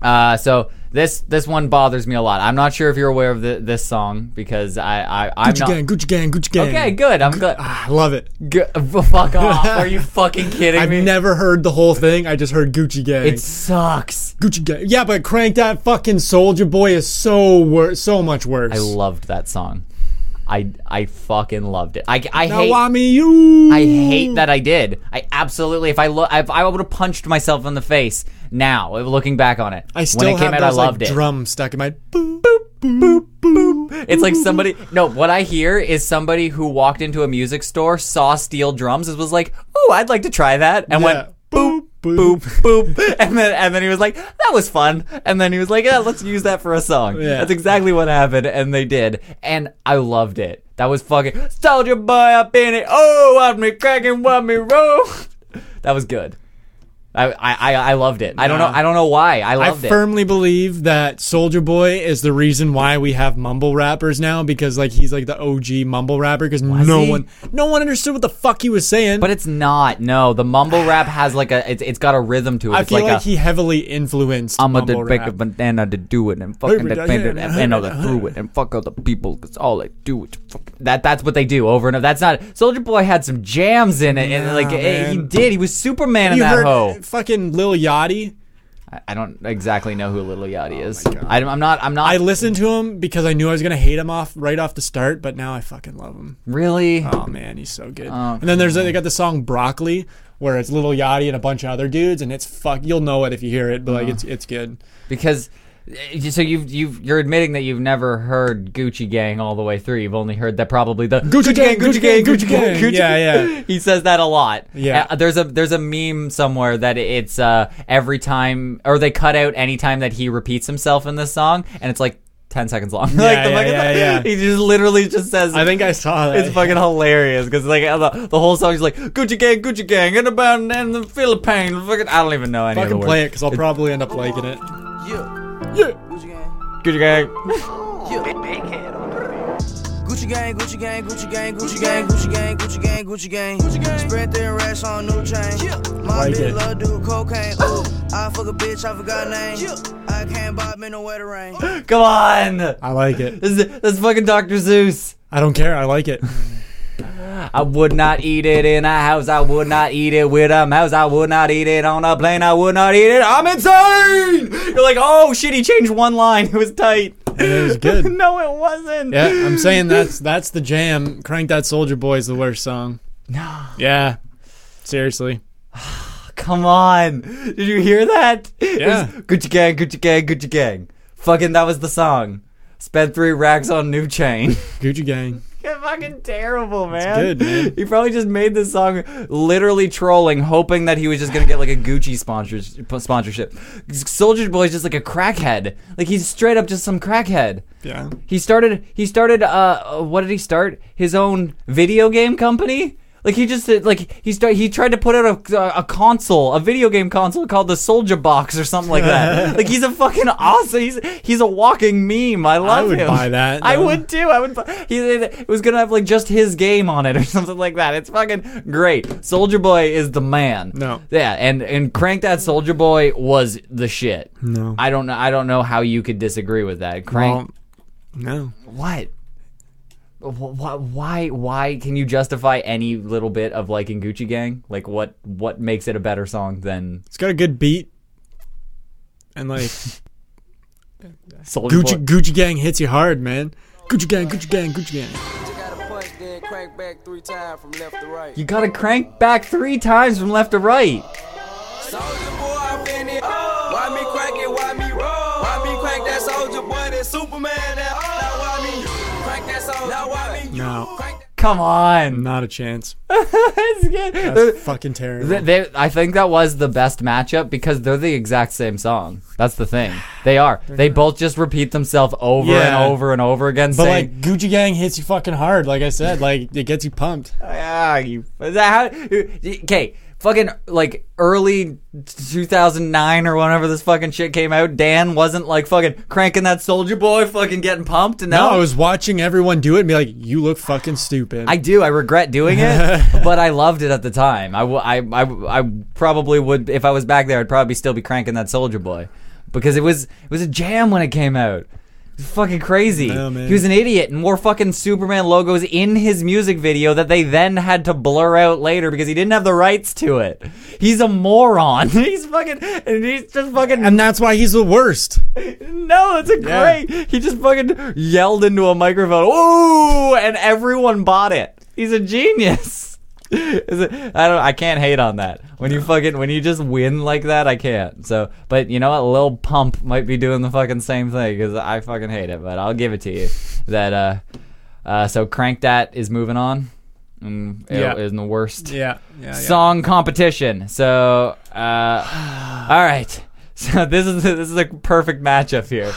Uh, so this this one bothers me a lot. I'm not sure if you're aware of the, this song because I I I'm Gucci not. gang, Gucci gang, Gucci gang. Okay, good. I'm good. Ah, I love it. G- fuck off. Are you fucking kidding me? I've never heard the whole thing. I just heard Gucci gang. It sucks. Gucci gang. Yeah, but crank that fucking Soulja Boy is so wor- so much worse. I loved that song. I I fucking loved it. I, I Now hate I mean you. I hate that I did. I absolutely if I look if I would have punched myself in the face now looking back on it. I still when it came have out those I loved like it. drums stuck in my boop boop boop boop It's like somebody. No, what I hear is somebody who walked into a music store, saw steel drums, and was like, "Oh, I'd like to try that," and Yeah. went boop. Boop boop, and then and then he was like, "That was fun," and then he was like, "Yeah, let's use that for a song." Yeah. That's exactly what happened, and they did, and I loved it. That was fucking Soulja Boy up in it. Oh, i'm me cracking, want me roll. That was good. I I I, I loved it. I don't know. I don't know why. I I loved it. firmly believe that Soulja Boy is the reason why we have mumble rappers now because like he's like the OG mumble rapper because no he? one no one understood what the fuck he was saying. But it's not. No, the mumble rap has like a. It's, it's got a rhythm to it. I it's feel like, like, a, he heavily influenced I'm a big rap. a banana to do it and fucking Hey, depend it and through it and fuck other people because all I do is. That that's what they do over and over. That's not Soulja Boy had some jams in it and like eh, he did. He was Superman in that hoe. Fucking Lil Yachty. I, I don't exactly know who Lil Yachty is. Oh God. I, am not. I'm not. I listened to him because I knew I was gonna hate him off right off the start, but now I fucking love him. really. Oh man, he's so good. Oh, and then there's they got the song Broccoli where it's Lil Yachty and a bunch of other dudes, and it's fuck. You'll know it if you hear it, but Uh-huh. like it's it's good. because so you've you've you're admitting that you've never heard Gucci Gang all the way through. You've only heard that probably the Gucci Gang, Gucci Gang, Gucci Gang. Yeah, yeah. He says that a lot. Yeah. Uh, there's a there's a meme somewhere that it's uh every time or they cut out any time that he repeats himself in this song and it's like 10 seconds long. like yeah, fucking- yeah, yeah. He just literally just says I think I saw that. it's fucking hilarious because like the, the whole song is like Gucci gang, Gucci gang, and about and the Philippines. Fucking, I don't even know any of the fucking words. play it because I'll probably end up liking it. Yeah, Yeah. Gucci gang. Gucci gang. Yeah. Gucci gang, Gucci gang, Gucci gang, Gucci gang, Gucci gang, Gucci gang, Gucci gang, Gucci gang. Spread their racks on new chain. My Like bitch it. love do cocaine. Ooh, I fuck a bitch, I forgot name. I can't buy me no wetter rain. Come on. I like it. This is, this is fucking Dr. Seuss. I don't care. I like it. I would not eat it in a house. I would not eat it with a mouse. I would not eat it on a plane. I would not eat it. I'm insane. You're like, oh shit, he changed one line. It was tight. It was good. no, it wasn't. Yeah, I'm saying that's that's the jam. Crank that Soulja Boy is the worst song. No. Yeah, seriously. Come on. Did you hear that? Yeah. Gucci gang, Gucci gang, Gucci gang. Fucking, that was the song. Spent three racks on new chain. Gucci Gang. It's fucking terrible, man. good, man. He probably just made this song literally trolling, hoping that he was just gonna get like a Gucci sponsors- sponsorship. Soulja Boy's just like a crackhead. Like he's straight up just some crackhead. Yeah. He started. He started. Uh, what did he start? His own video game company. Like he just did- like he start. He tried to put out a, a console, a video game console called the Soldier Box or something like that. like he's a fucking awesome. He's he's a walking meme. I love him. I would him. buy that, I would too. I would. Buy, he it was gonna have like just his game on it or something like that. It's fucking great. Soulja Boy is the man. No. Yeah, and and crank that Soulja Boy was the shit. No. I don't know. I don't know how you could disagree with that. Crank. Well, no. What? Wh- wh- Why? Why can you justify any little bit of liking Gucci Gang? Like, what? What makes it a better song than It's got a good beat. And like Soldier Gucci Gucci Gang hits you hard, man. Gucci Gang, Gucci Gang, Gucci Gang. Got a punch, then crank back three times from left to right. You gotta crank back three times from left to right. Come on. Not a chance. It's good. That's fucking terrible. They, they- I think that was the best matchup because they're the exact same song. That's the thing. They are. They both just repeat themselves over and over and over again, But saying, like Gucci Gang hits you fucking hard, like I said, like it gets you pumped. Yeah, you. Is that how? Okay, fucking like early 2009 or whenever this fucking shit came out. Dan wasn't like fucking cranking that Soulja Boy, fucking getting pumped. And No, now I was watching everyone do it and be like, "You look fucking stupid." I do. I regret doing it, but I loved it at the time. I, w- I, I, I probably would if I was back there. I'd probably still be cranking that Soulja Boy because it was it was a jam when it came out. Fucking crazy. Yeah, man. he was an idiot and wore fucking Superman logos in his music video that they then had to blur out later because he didn't have the rights to it. He's a moron. he's fucking and he's just fucking and that's why he's the worst. no, it's a Yeah. great. He just fucking yelled into a microphone, "Ooh!" and everyone bought it. He's a genius. Is it, I don't. I can't hate on that. When you fucking when you just win like that, I can't. So, but you know what? Lil Pump might be doing the fucking same thing because I fucking hate it. But I'll give it to you. that uh, uh, so crank that is moving on. Mm, it Yeah. is in the worst Yeah, yeah, yeah. song competition. So, uh, all right. So this is this is a perfect matchup here.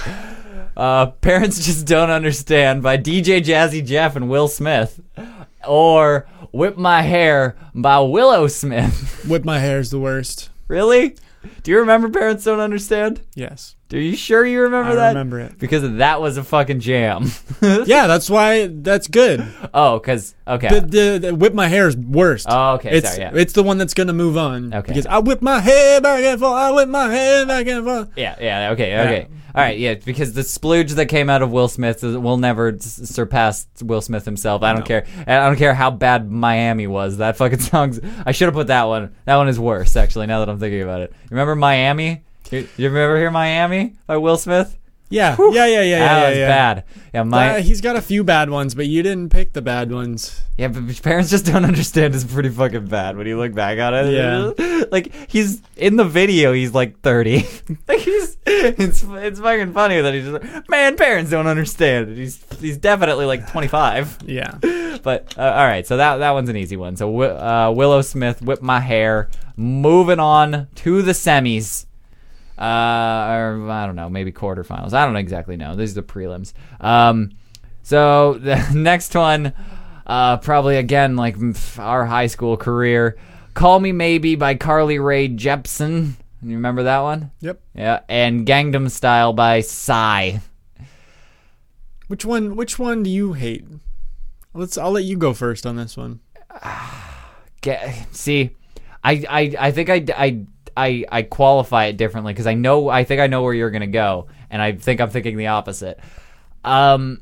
Uh, Parents just don't understand by DJ Jazzy Jeff and Will Smith, or Whip My Hair by Willow Smith. Whip my hair is the worst. really? Do you remember Parents Don't Understand? Yes. Are you sure you remember I that? remember it. because that was a fucking jam. Yeah, that's why that's good. oh, because okay. The, the, the whip my hair is worst. Oh, okay, It's sorry, yeah. it's the one that's gonna move on. Okay. Because I whip my hair back and forth. I whip my hair back and forth. Yeah, yeah, okay, okay. All right, yeah, because the splooge that came out of Will Smith will never s- surpass Will Smith himself. I don't care. I don't care how bad Miami was. That fucking song's. I should have put that one. That one is worse, actually. Now that I'm thinking about it. Remember Miami? You, you ever hear Miami by Will Smith? Yeah, yeah, yeah, yeah, yeah. that yeah, was yeah. bad. Yeah, my Uh, he's got a few bad ones, but you didn't pick the bad ones. yeah, but parents just don't understand. Is pretty fucking bad when you look back on it. Yeah. like he's in the video. He's like thirty. like it's it's fucking funny that he's just like, man. Parents don't understand. He's he's definitely like twenty five. Yeah. But uh, all right, so that that one's an easy one. So uh, Willow Smith, whip my hair. Moving on to the semis. Uh, or I don't know, maybe quarterfinals. I don't exactly know. These are the prelims. Um, so the next one, uh, probably again like our high school career. Call Me Maybe by Carly Rae Jepsen. You remember that one? Yep. Yeah, and Gangnam Style by Psy. Which one? Which one do you hate? Let's. I'll let you go first on this one. Get, see, I, I, I think I, I, I, I qualify it differently because I know I think I know where you're gonna go, and I think I'm thinking the opposite. Um,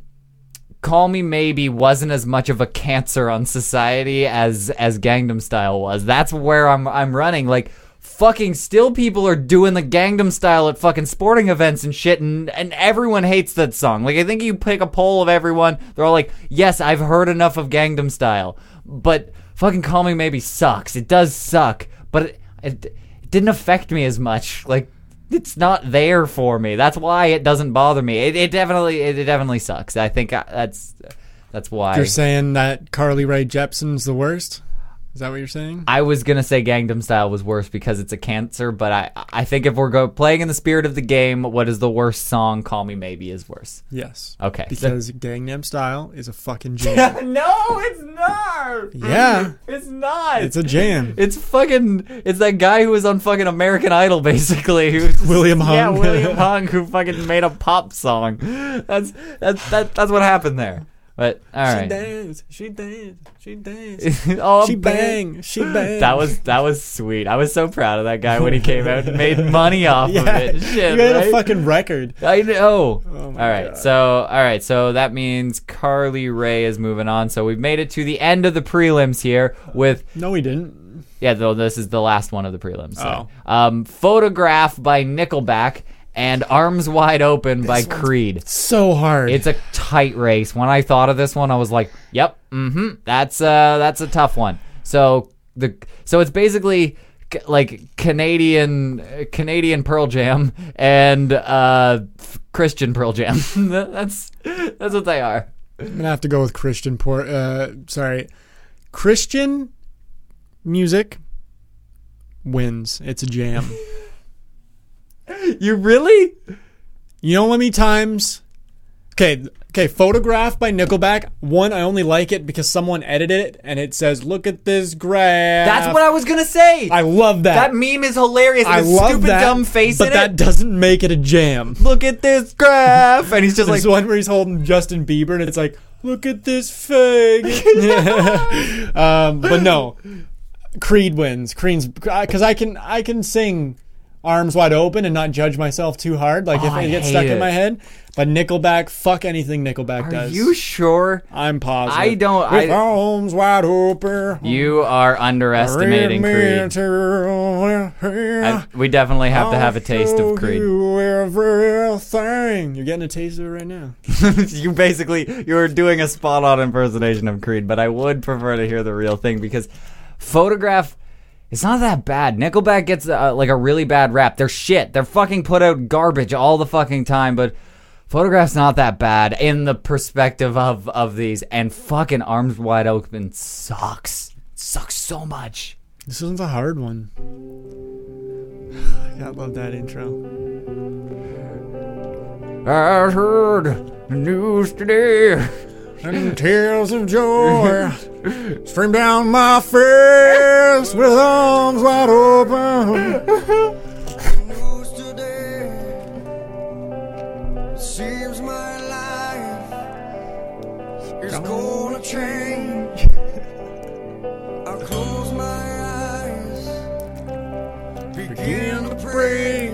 Call Me Maybe wasn't as much of a cancer on society as as Gangnam Style was. That's where I'm I'm running. Like fucking still people are doing the Gangnam Style at fucking sporting events and shit and and everyone hates that song. Like I think you pick a poll of everyone, they're all like, "Yes, I've heard enough of Gangnam Style." But fucking Call Me Maybe sucks. It does suck, but it, it, it didn't affect me as much. Like it's not there for me. That's why it doesn't bother me. It, it definitely it, it definitely sucks. I think I, that's that's why. You're saying that Carly Rae Jepsen's the worst? Is that what you're saying? I was gonna say Gangnam Style was worse because it's a cancer, but I I think if we're go playing in the spirit of the game, what is the worst song? Call Me Maybe is worse. Yes. Okay. Because Gangnam Style is a fucking jam. no, it's not. yeah. It's not. It's a jam. It's fucking. It's that guy who was on fucking American Idol, basically. Who was- William Hung. Yeah, William Hung, who fucking made a pop song. That's that's that, that's what happened there. But all She right. dance. She dance. She dance. oh, she bang. bang. She bang. That was that was sweet. I was so proud of that guy when he came out and made money off yeah. of it. Shit, you got right? a fucking record. I know. Oh all right, God. so all right, so that means Carly Rae is moving on. So we've made it to the end of the prelims here with No, we didn't. yeah, though this is the last one of the prelims. so. Oh. Um, Photograph by Nickelback and Arms Wide Open by Creed. So hard. It's a tight race. When I thought of this one, I was like, "Yep, mm-hmm, that's uh, that's a tough one." So the so it's basically c- like Canadian Canadian Pearl Jam and uh, Christian Pearl Jam. that's that's what they are. I'm gonna have to go with Christian. Por- uh, sorry, Christian music wins. It's a jam. You really? You know how many times? Okay, okay. Photograph by Nickelback. One, I only like it because someone edited it and it says, "Look at this graph." That's what I was gonna say. I love that. that meme is hilarious. I love stupid that, dumb face but in that it. doesn't make it a jam. Look at this graph, and he's just like, There's one where he's holding Justin Bieber and it's like, "Look at this fag." um, but no, Creed wins. Creed's because I can I can sing arms wide open and not judge myself too hard. Like if Oh, I it gets stuck it. in my head. But Nickelback, fuck anything Nickelback does. "Are does. you sure?" I'm positive. I don't- With I- arms wide open. You are underestimating Creed. I, we definitely have to have a taste of Creed. You everything. You're getting a taste of it right now. you basically you're doing a spot on impersonation of Creed, but I would prefer to hear the real thing because Photograph it's not that bad. Nickelback gets uh, like a really bad rap. They're shit. They're fucking put out garbage all the fucking time, but Photograph's not that bad in the perspective of of these, and fucking arms wide open sucks. Sucks so much. This isn't a hard one. I love that intro. I heard the news today. And tears of joy stream down my face with arms wide open. Seems my life is gonna change. I close my eyes, begin to pray.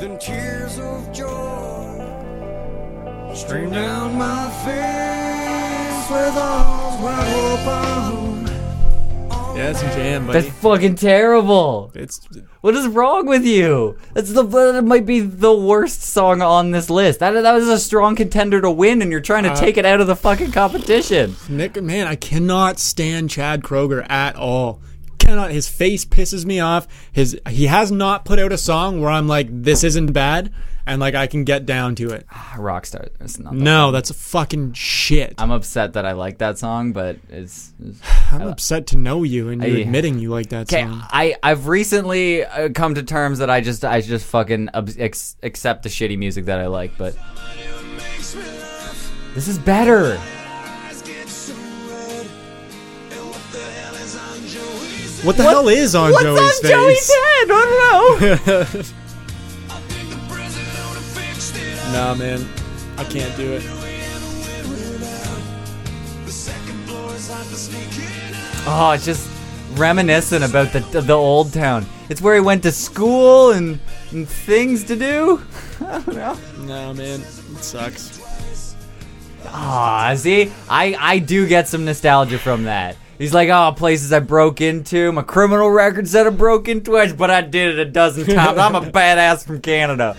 Then tears of joy stream down my face with arms wide open. Yeah, it's a jam, buddy. That's fucking terrible. It's What is wrong with you? That's the that might be the worst song on this list. That that was a strong contender to win, and you're trying to uh, take it out of the fucking competition. Nick. Man, I cannot stand Chad Kroeger at all. Cannot. His face pisses me off. His he has not put out a song where I'm like, this isn't bad, and like I can get down to it. Rockstar. It's not. that No, that's fucking shit. I'm upset that I like that song, but it's. it's I'm upset to know you and you I- admitting you like that Okay, song. I I've recently uh, come to terms that I just I just fucking ex- accept the shitty music that I like, but this is better. What the hell is on What's Joey's on face? Joey's head? I don't know. Nah, man, I can't do it. oh, it's just reminiscent about the the old town. It's where he went to school and, and things to do. I don't know. Nah, man, it sucks. Ah, see, I I do get some nostalgia from that. He's like, oh, places I broke into, my criminal record said I broke into it, but I did it a dozen times. I'm a badass from Canada.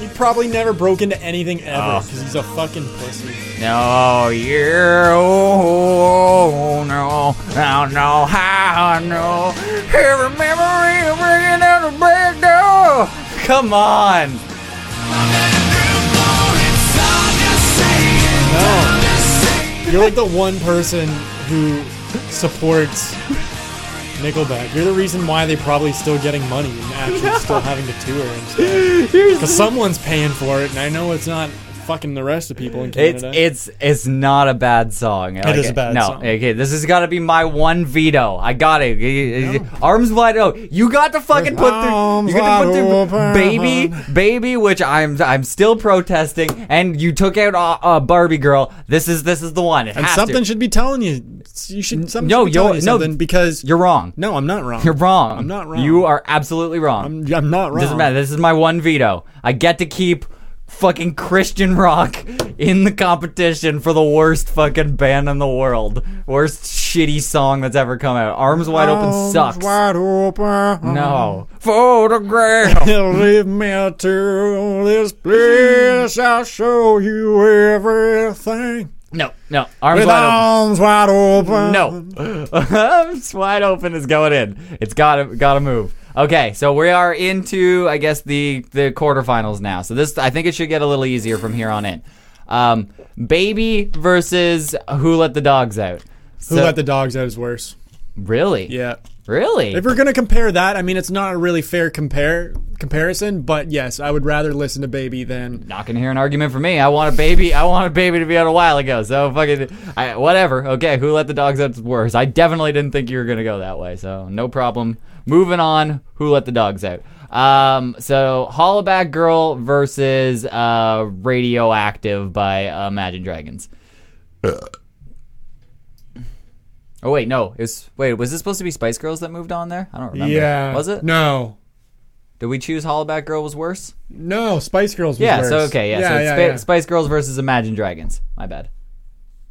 He probably never broke into anything ever Oh. because he's a fucking pussy. no, yeah, oh, no, I don't know how I know. Every memory of bringing out the back door. Come on. No, you're like the one person who supports Nickelback. You're the reason why they're probably still getting money and actually still having to tour and stuff. Because someone's paying for it, and I know it's not fucking the rest of people in It's Canada. it's it's it's not a bad song. It is a bad no, song. okay, this has got to be my one veto. I got it. Arms wide open. You got to fucking put through. You got to put through open. baby, baby, which I'm I'm still protesting. And you took out uh, uh, Barbie girl. This is this is the one. It and has something to. should be telling you. You should. Something no, should be you're- you no, because You're wrong. No, I'm not wrong. You're wrong. I'm not wrong. You are absolutely wrong. I'm, I'm not wrong. Doesn't matter. This is my one veto. I get to keep fucking Christian rock in the competition for the worst fucking band in the world. Worst shitty song that's ever come out. Arms Wide Open Arms sucks. Wide open. No. Photograph. Leave me to this place. I'll show you everything. no, no. Arms With Wide arms wide open. Open. No. Arms Wide Open is going in. It's gotta gotta move. Okay, so we are into I guess the the quarterfinals now. So this I think it should get a little easier from here on in. Um, Baby versus Who Let the Dogs Out. Who let the dogs out is worse. Really? Yeah. Really? If we're gonna compare that, I mean, it's not a really fair compare comparison, but yes, I would rather listen to Baby than Not gonna hear an argument from me. I want a baby. I want a baby to be out a while ago. So fucking, I, whatever. Okay, who let the dogs out? Is worse. I definitely didn't think you were gonna go that way. So no problem. Moving on. Who let the dogs out? Um, so Hollaback Girl versus uh, Radioactive by uh, Imagine Dragons. Oh wait, no. It's wait. Was this supposed to be Spice Girls that moved on there? I don't remember. yeah. Was it? No, Did we choose Hollaback Girl was worse? no. Spice Girls. Was Yeah, worse. so okay, yeah. yeah, so yeah, Spa- yeah. Spice Girls versus Imagine Dragons. My bad.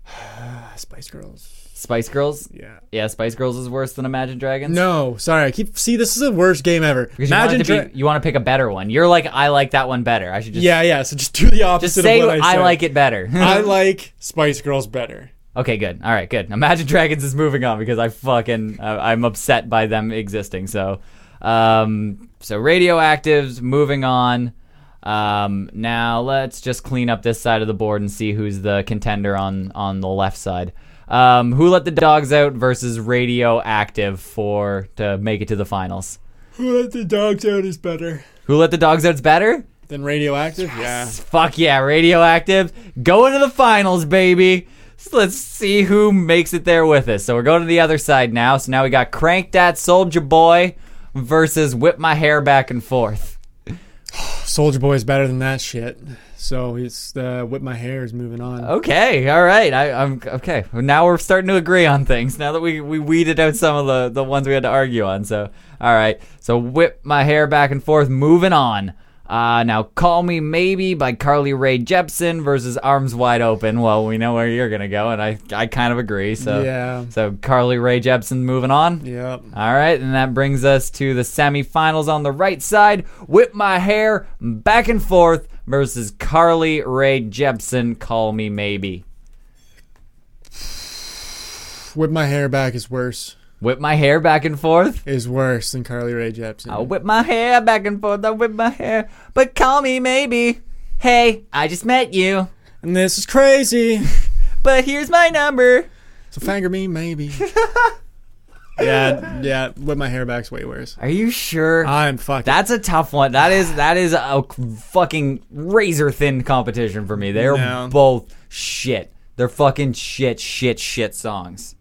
Spice Girls. Spice Girls? Yeah. Yeah, Spice Girls is worse than Imagine Dragons? No, sorry. I keep see. This is the worst game ever. Because you, Imagine. want, Dra- be, you want to pick a better one. You're like, I like that one better. I should just, yeah, yeah. So just do the opposite. just say of what I, I, like it better. I like Spice Girls better. okay, good. All right, good. Imagine Dragons is moving on because I fucking, uh, I'm upset by them existing. So, um, so Radioactive's moving on. Um, now let's just clean up this side of the board and see who's the contender on on the left side. Um, who let the dogs out versus radioactive for to make it to the finals? Who let the dogs out is better Who let the dogs out's better? than radioactive. Yeah. Fuck yeah, radioactive. Going to the finals, baby. So let's see who makes it there with us. So we're going to the other side now. So now we got Crank Dat Soulja Boy versus Whip My Hair Back and Forth. Soulja Boy is better than that shit. So it's uh, whip my hair is moving on. Okay, all right. I, I'm okay. Now we're starting to agree on things. Now that we, we weeded out some of the, the ones we had to argue on. So all right. So whip my hair back and forth. Moving on. Uh, now call me maybe by Carly Rae Jepsen versus Arms Wide Open. Well, we know where you're gonna go, and I I kind of agree. So Yeah. So Carly Rae Jepsen moving on. Yep. All right, and that brings us to the semifinals on the right side. Whip my hair back and forth versus Carly Rae Jepsen. Call me maybe. Whip my hair back is worse. Whip my hair back and forth. Is worse than Carly Rae Jepsen. I'll whip my hair back and forth. I'll whip my hair, but call me maybe. Hey, I just met you, And this is crazy. but here's my number. So finger me maybe. yeah, yeah. With my hair back's way worse. Are you sure? I'm fucking. That's a tough one. That is that is a fucking razor thin competition for me. They're No. both shit. They're fucking shit, shit, shit songs.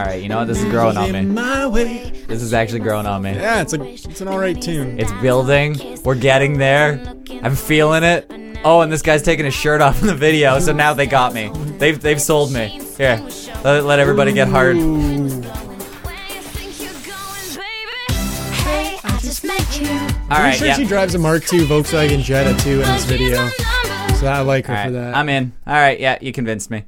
All right, you know what? This is growing on me. my way. This is actually growing on me. Yeah, it's a it's an alright tune. It's building. We're getting there. I'm feeling it. Oh, and this guy's taking his shirt off in the video, so now they got me. They've they've sold me. Here, let, let everybody get hard. Where you you're going, baby? Hey, I just met you. All I'm right, sure yeah. she drives a Mark II Volkswagen Jetta too in this video. So I like her All for that. I'm in. All right, yeah, you convinced me.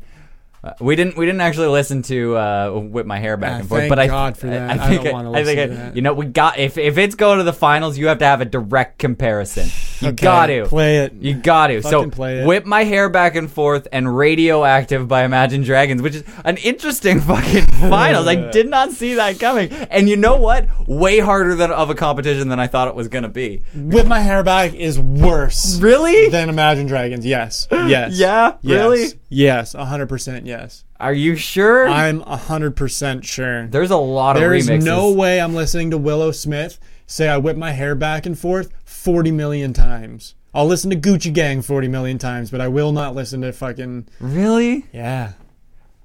Uh, we didn't. We didn't actually listen to uh, "Whip My Hair Back Ah, and Forth," thank but I, God for I- that. I, I think don't I think listen I- to that. you know we got if if it's going to the finals, you have to have a direct comparison. You Okay, got to play it. You got to. So play it. "Whip My Hair Back and Forth" and "Radioactive" by Imagine Dragons, which is an interesting fucking finals. I did not see that coming. And you know what? Way harder than of a competition than I thought it was going to be. Whip my hair back is worse Really? than Imagine Dragons. Yes. Yes. Yeah? Yes. Really? Yes. hundred percent. Yes. Are you sure? I'm hundred percent sure. There's a lot of There is remixes. no way I'm listening to Willow Smith say I whip my hair back and forth 40 million times. I'll listen to Gucci Gang 40 million times, but I will not listen to fucking Really? yeah.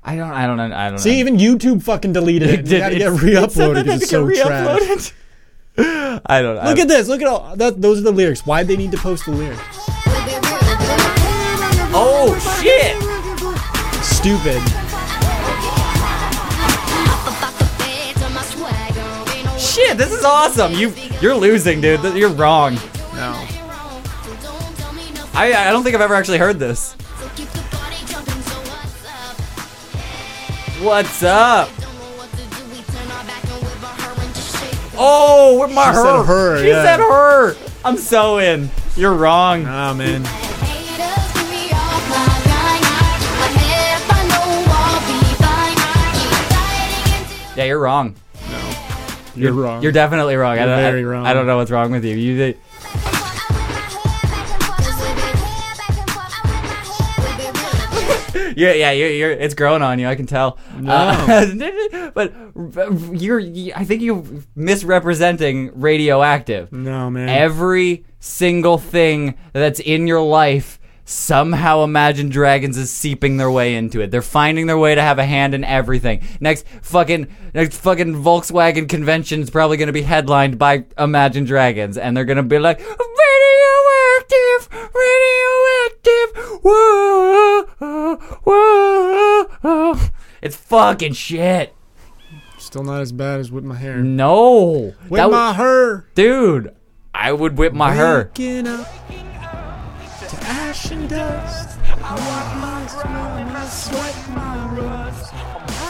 I don't. I don't. I don't. See, know. even YouTube fucking deleted it. You gotta get It's- re-uploaded it said that because it's it had so to trash. get re-uploaded. I don't. Know. Look at this. Look at all that. Those are the lyrics. Why'd they need to post the lyrics? Oh shit! Stupid. Shit! This is awesome. You you're losing, dude. You're wrong. No. I I don't think I've ever actually heard this. What's up? Oh, with my She her. said her, She yeah. said her. I'm so in. You're wrong. Ah man. Yeah, you're wrong. No. You're wrong. You're definitely wrong. I You're don't, very I, wrong. I don't know what's wrong with you. You Yeah, yeah, you're, you're, it's growing on you. I can tell. No. Uh, but you're, I think you're misrepresenting radioactive. no man. Every single thing that's in your life, somehow Imagine Dragons is seeping their way into it. They're finding their way to have a hand in everything. Next fucking, next fucking Volkswagen convention is probably going to be headlined by Imagine Dragons, and they're going to be like, radioactive, radioactive, whoa, whoa. It's fucking shit. Still not as bad as whip my hair. No, Whip That w- my hair. dude. I would whip my hair. Up to ash and dust. I walk my smell and I sweat my rust.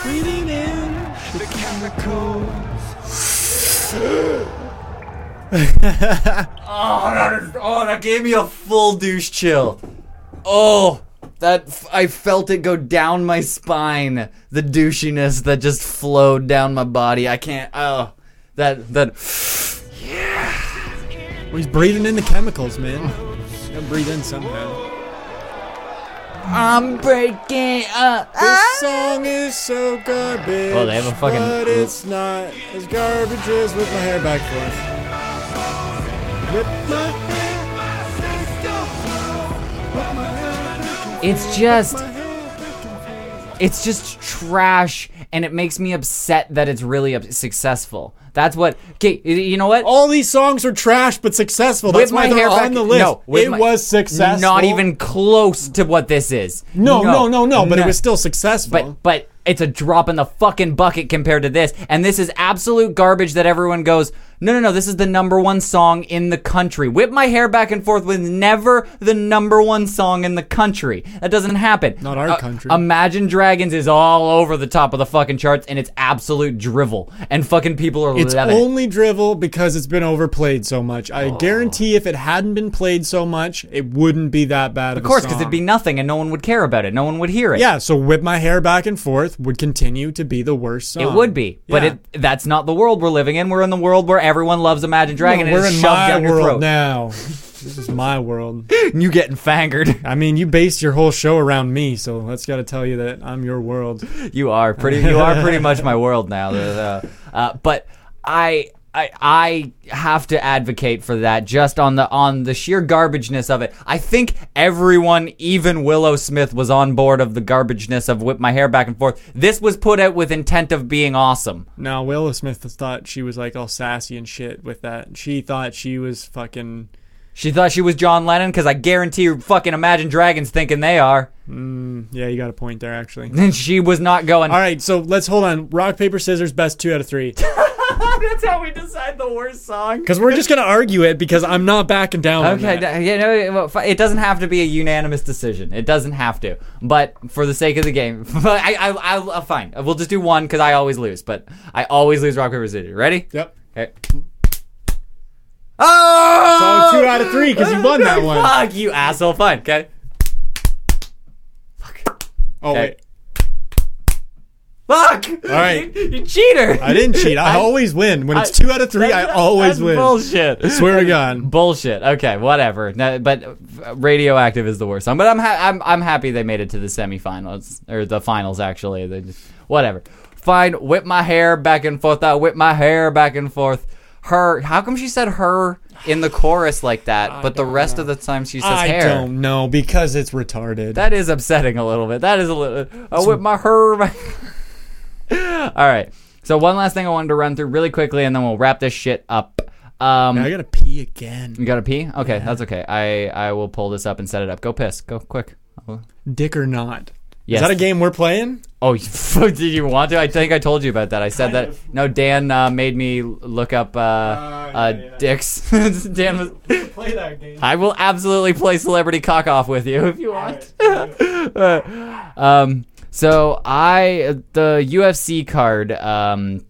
Breathing in the chemicals. Oh, that, is, oh, that gave me a full douche chill. Oh, that I felt it go down my spine. The douchiness that just flowed down my body. I can't. Oh, that that. Well, he's breathing in the chemicals, man. Gotta breathe in somehow. I'm breaking up. This song is so garbage. Oh, they have a fucking- But it's not as garbage as with my hair back forth. Whip my It's just. It's just trash, and it makes me upset that it's really up- successful. That's what. Okay, you know what? All these songs are trash but successful. That's With why my they're hair on back- the list. No, it my- was successful. Not even close to what this is. No, no, no, no. But it was still successful. But but it's a drop in the fucking bucket compared to this. And this is absolute garbage that everyone goes, no, no, no, this is the number one song in the country. Whip My Hair Back and Forth was never the number one song in the country. That doesn't happen. Not our Uh, country. Imagine Dragons is all over the top of the fucking charts and it's absolute drivel. And fucking people are It's loving it. only drivel because it's been overplayed so much. I guarantee if it hadn't been played so much, it wouldn't be that bad. Of course, because it'd be nothing and no one would care about it. No one would hear it. Yeah, so whip my hair back and forth would continue to be the worst song. It would be, but Yeah. it that's not the world we're living in. We're in the world where everyone loves Imagine Dragon No, we're in my world now. this is my world. And you getting fangered. I mean, you based your whole show around me, so that's got to tell you that I'm your world. You are pretty. You are pretty much my world now. Uh, but I. I, I have to advocate for that just on the on the sheer garbageness of it. I think everyone, even Willow Smith, was on board of the garbageness of whip my hair back and forth. This was put out with intent of being awesome. Now, Willow Smith thought she was like all sassy and shit with that. She thought she was fucking. She thought she was John Lennon because I guarantee you, fucking Imagine Dragons thinking they are. Mm, yeah, you got a point there, actually. And she was not going. All right, so let's hold on. Rock, paper, scissors, best two out of three. That's how we decide the worst song. Because we're just going to argue it because I'm not backing down on Okay, that. you know, it doesn't have to be a unanimous decision. It doesn't have to. But for the sake of the game, I, I, I, uh, fine. We'll just do one because I always lose. But I always lose rock paper scissors. Ready? Yep. Okay. Oh! So two out of three because you won that one. Fuck you, asshole. Fine. Okay. Oh, Okay. wait. Fuck. All right. You, you cheater. I didn't cheat. I, always win. When it's two out of three, I always that's win. Bullshit. Swear to God. Bullshit. Okay, whatever. No, but uh, radioactive is the worst song. But I'm ha- I'm I'm happy they made it to the semifinals or the finals. Actually, they just whatever. Fine. Whip my hair back and forth. I whip my hair back and forth. Her. How come she said her in the chorus like that? but the rest of the time she says I hair. don't know because it's retarded. That is upsetting a little bit. That is a little. I whip my hair. All right. So one last thing I wanted to run through really quickly, and then we'll wrap this shit up. Um, I gotta pee again. you gotta pee? Okay, that's okay. I I will pull this up and set it up. Go piss. Go quick. Dick or not? Yes. Is that a game we're playing? Oh, did you want to? I think I told you about that. I said that. No, Dan uh, made me look up uh, uh, yeah, yeah. dicks. Dan was. Play that game. I will absolutely play celebrity cock off with you if you want. um, so I the UFC card. Um,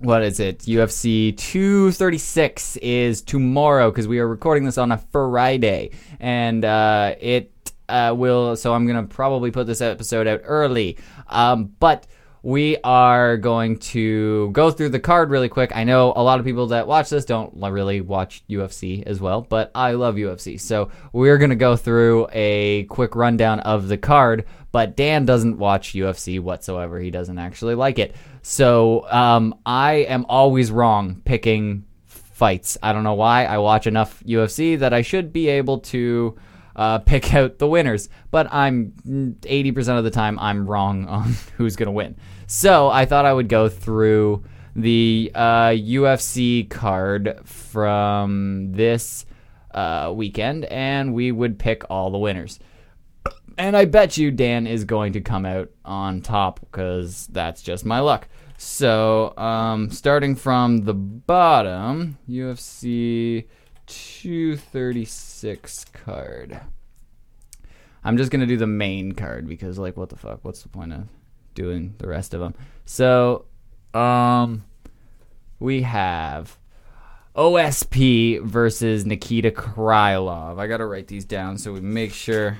what is it? UFC 236 is tomorrow because we are recording this on a Friday, and uh, it uh, will. So I'm gonna probably put this episode out early, um, but. We are going to go through the card really quick. I know a lot of people that watch this don't really watch UFC as well, but I love UFC. So we're going to go through a quick rundown of the card, but Dan doesn't watch UFC whatsoever. He doesn't actually like it. So um, I am always wrong picking fights. I don't know why. I watch enough UFC that I should be able to uh, pick out the winners, but I'm 80% of the time I'm wrong on who's going to win. So I thought I would go through the uh, UFC card from this uh, weekend and we would pick all the winners. And I bet you Dan is going to come out on top because that's just my luck. So, um, starting from the bottom, UFC 236 card. I'm just gonna do the main card because, like, what the fuck? What's the point of doing the rest of them? So, um, we have OSP versus Nikita Krylov. I gotta write these down so we make sure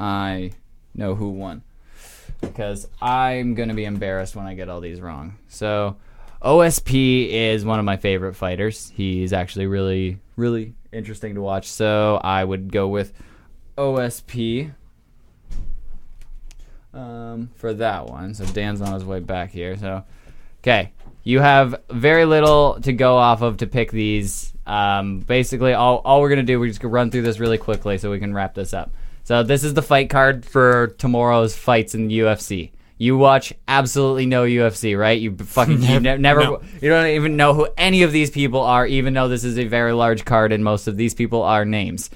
I know who won because I'm gonna be embarrassed when I get all these wrong. So OSP is one of my favorite fighters. He's actually really, really interesting to watch. So I would go with OSP um, for that one. So Dan's on his way back here. So okay, you have very little to go off of to pick these. Um, basically, all, all we're gonna do, we're just gonna run through this really quickly so we can wrap this up. So this is the fight card for tomorrow's fights in the UFC. You watch absolutely no UFC, right? You fucking you ne- never, No. you don't even know who any of these people are, even though this is a very large card and most of these people are names.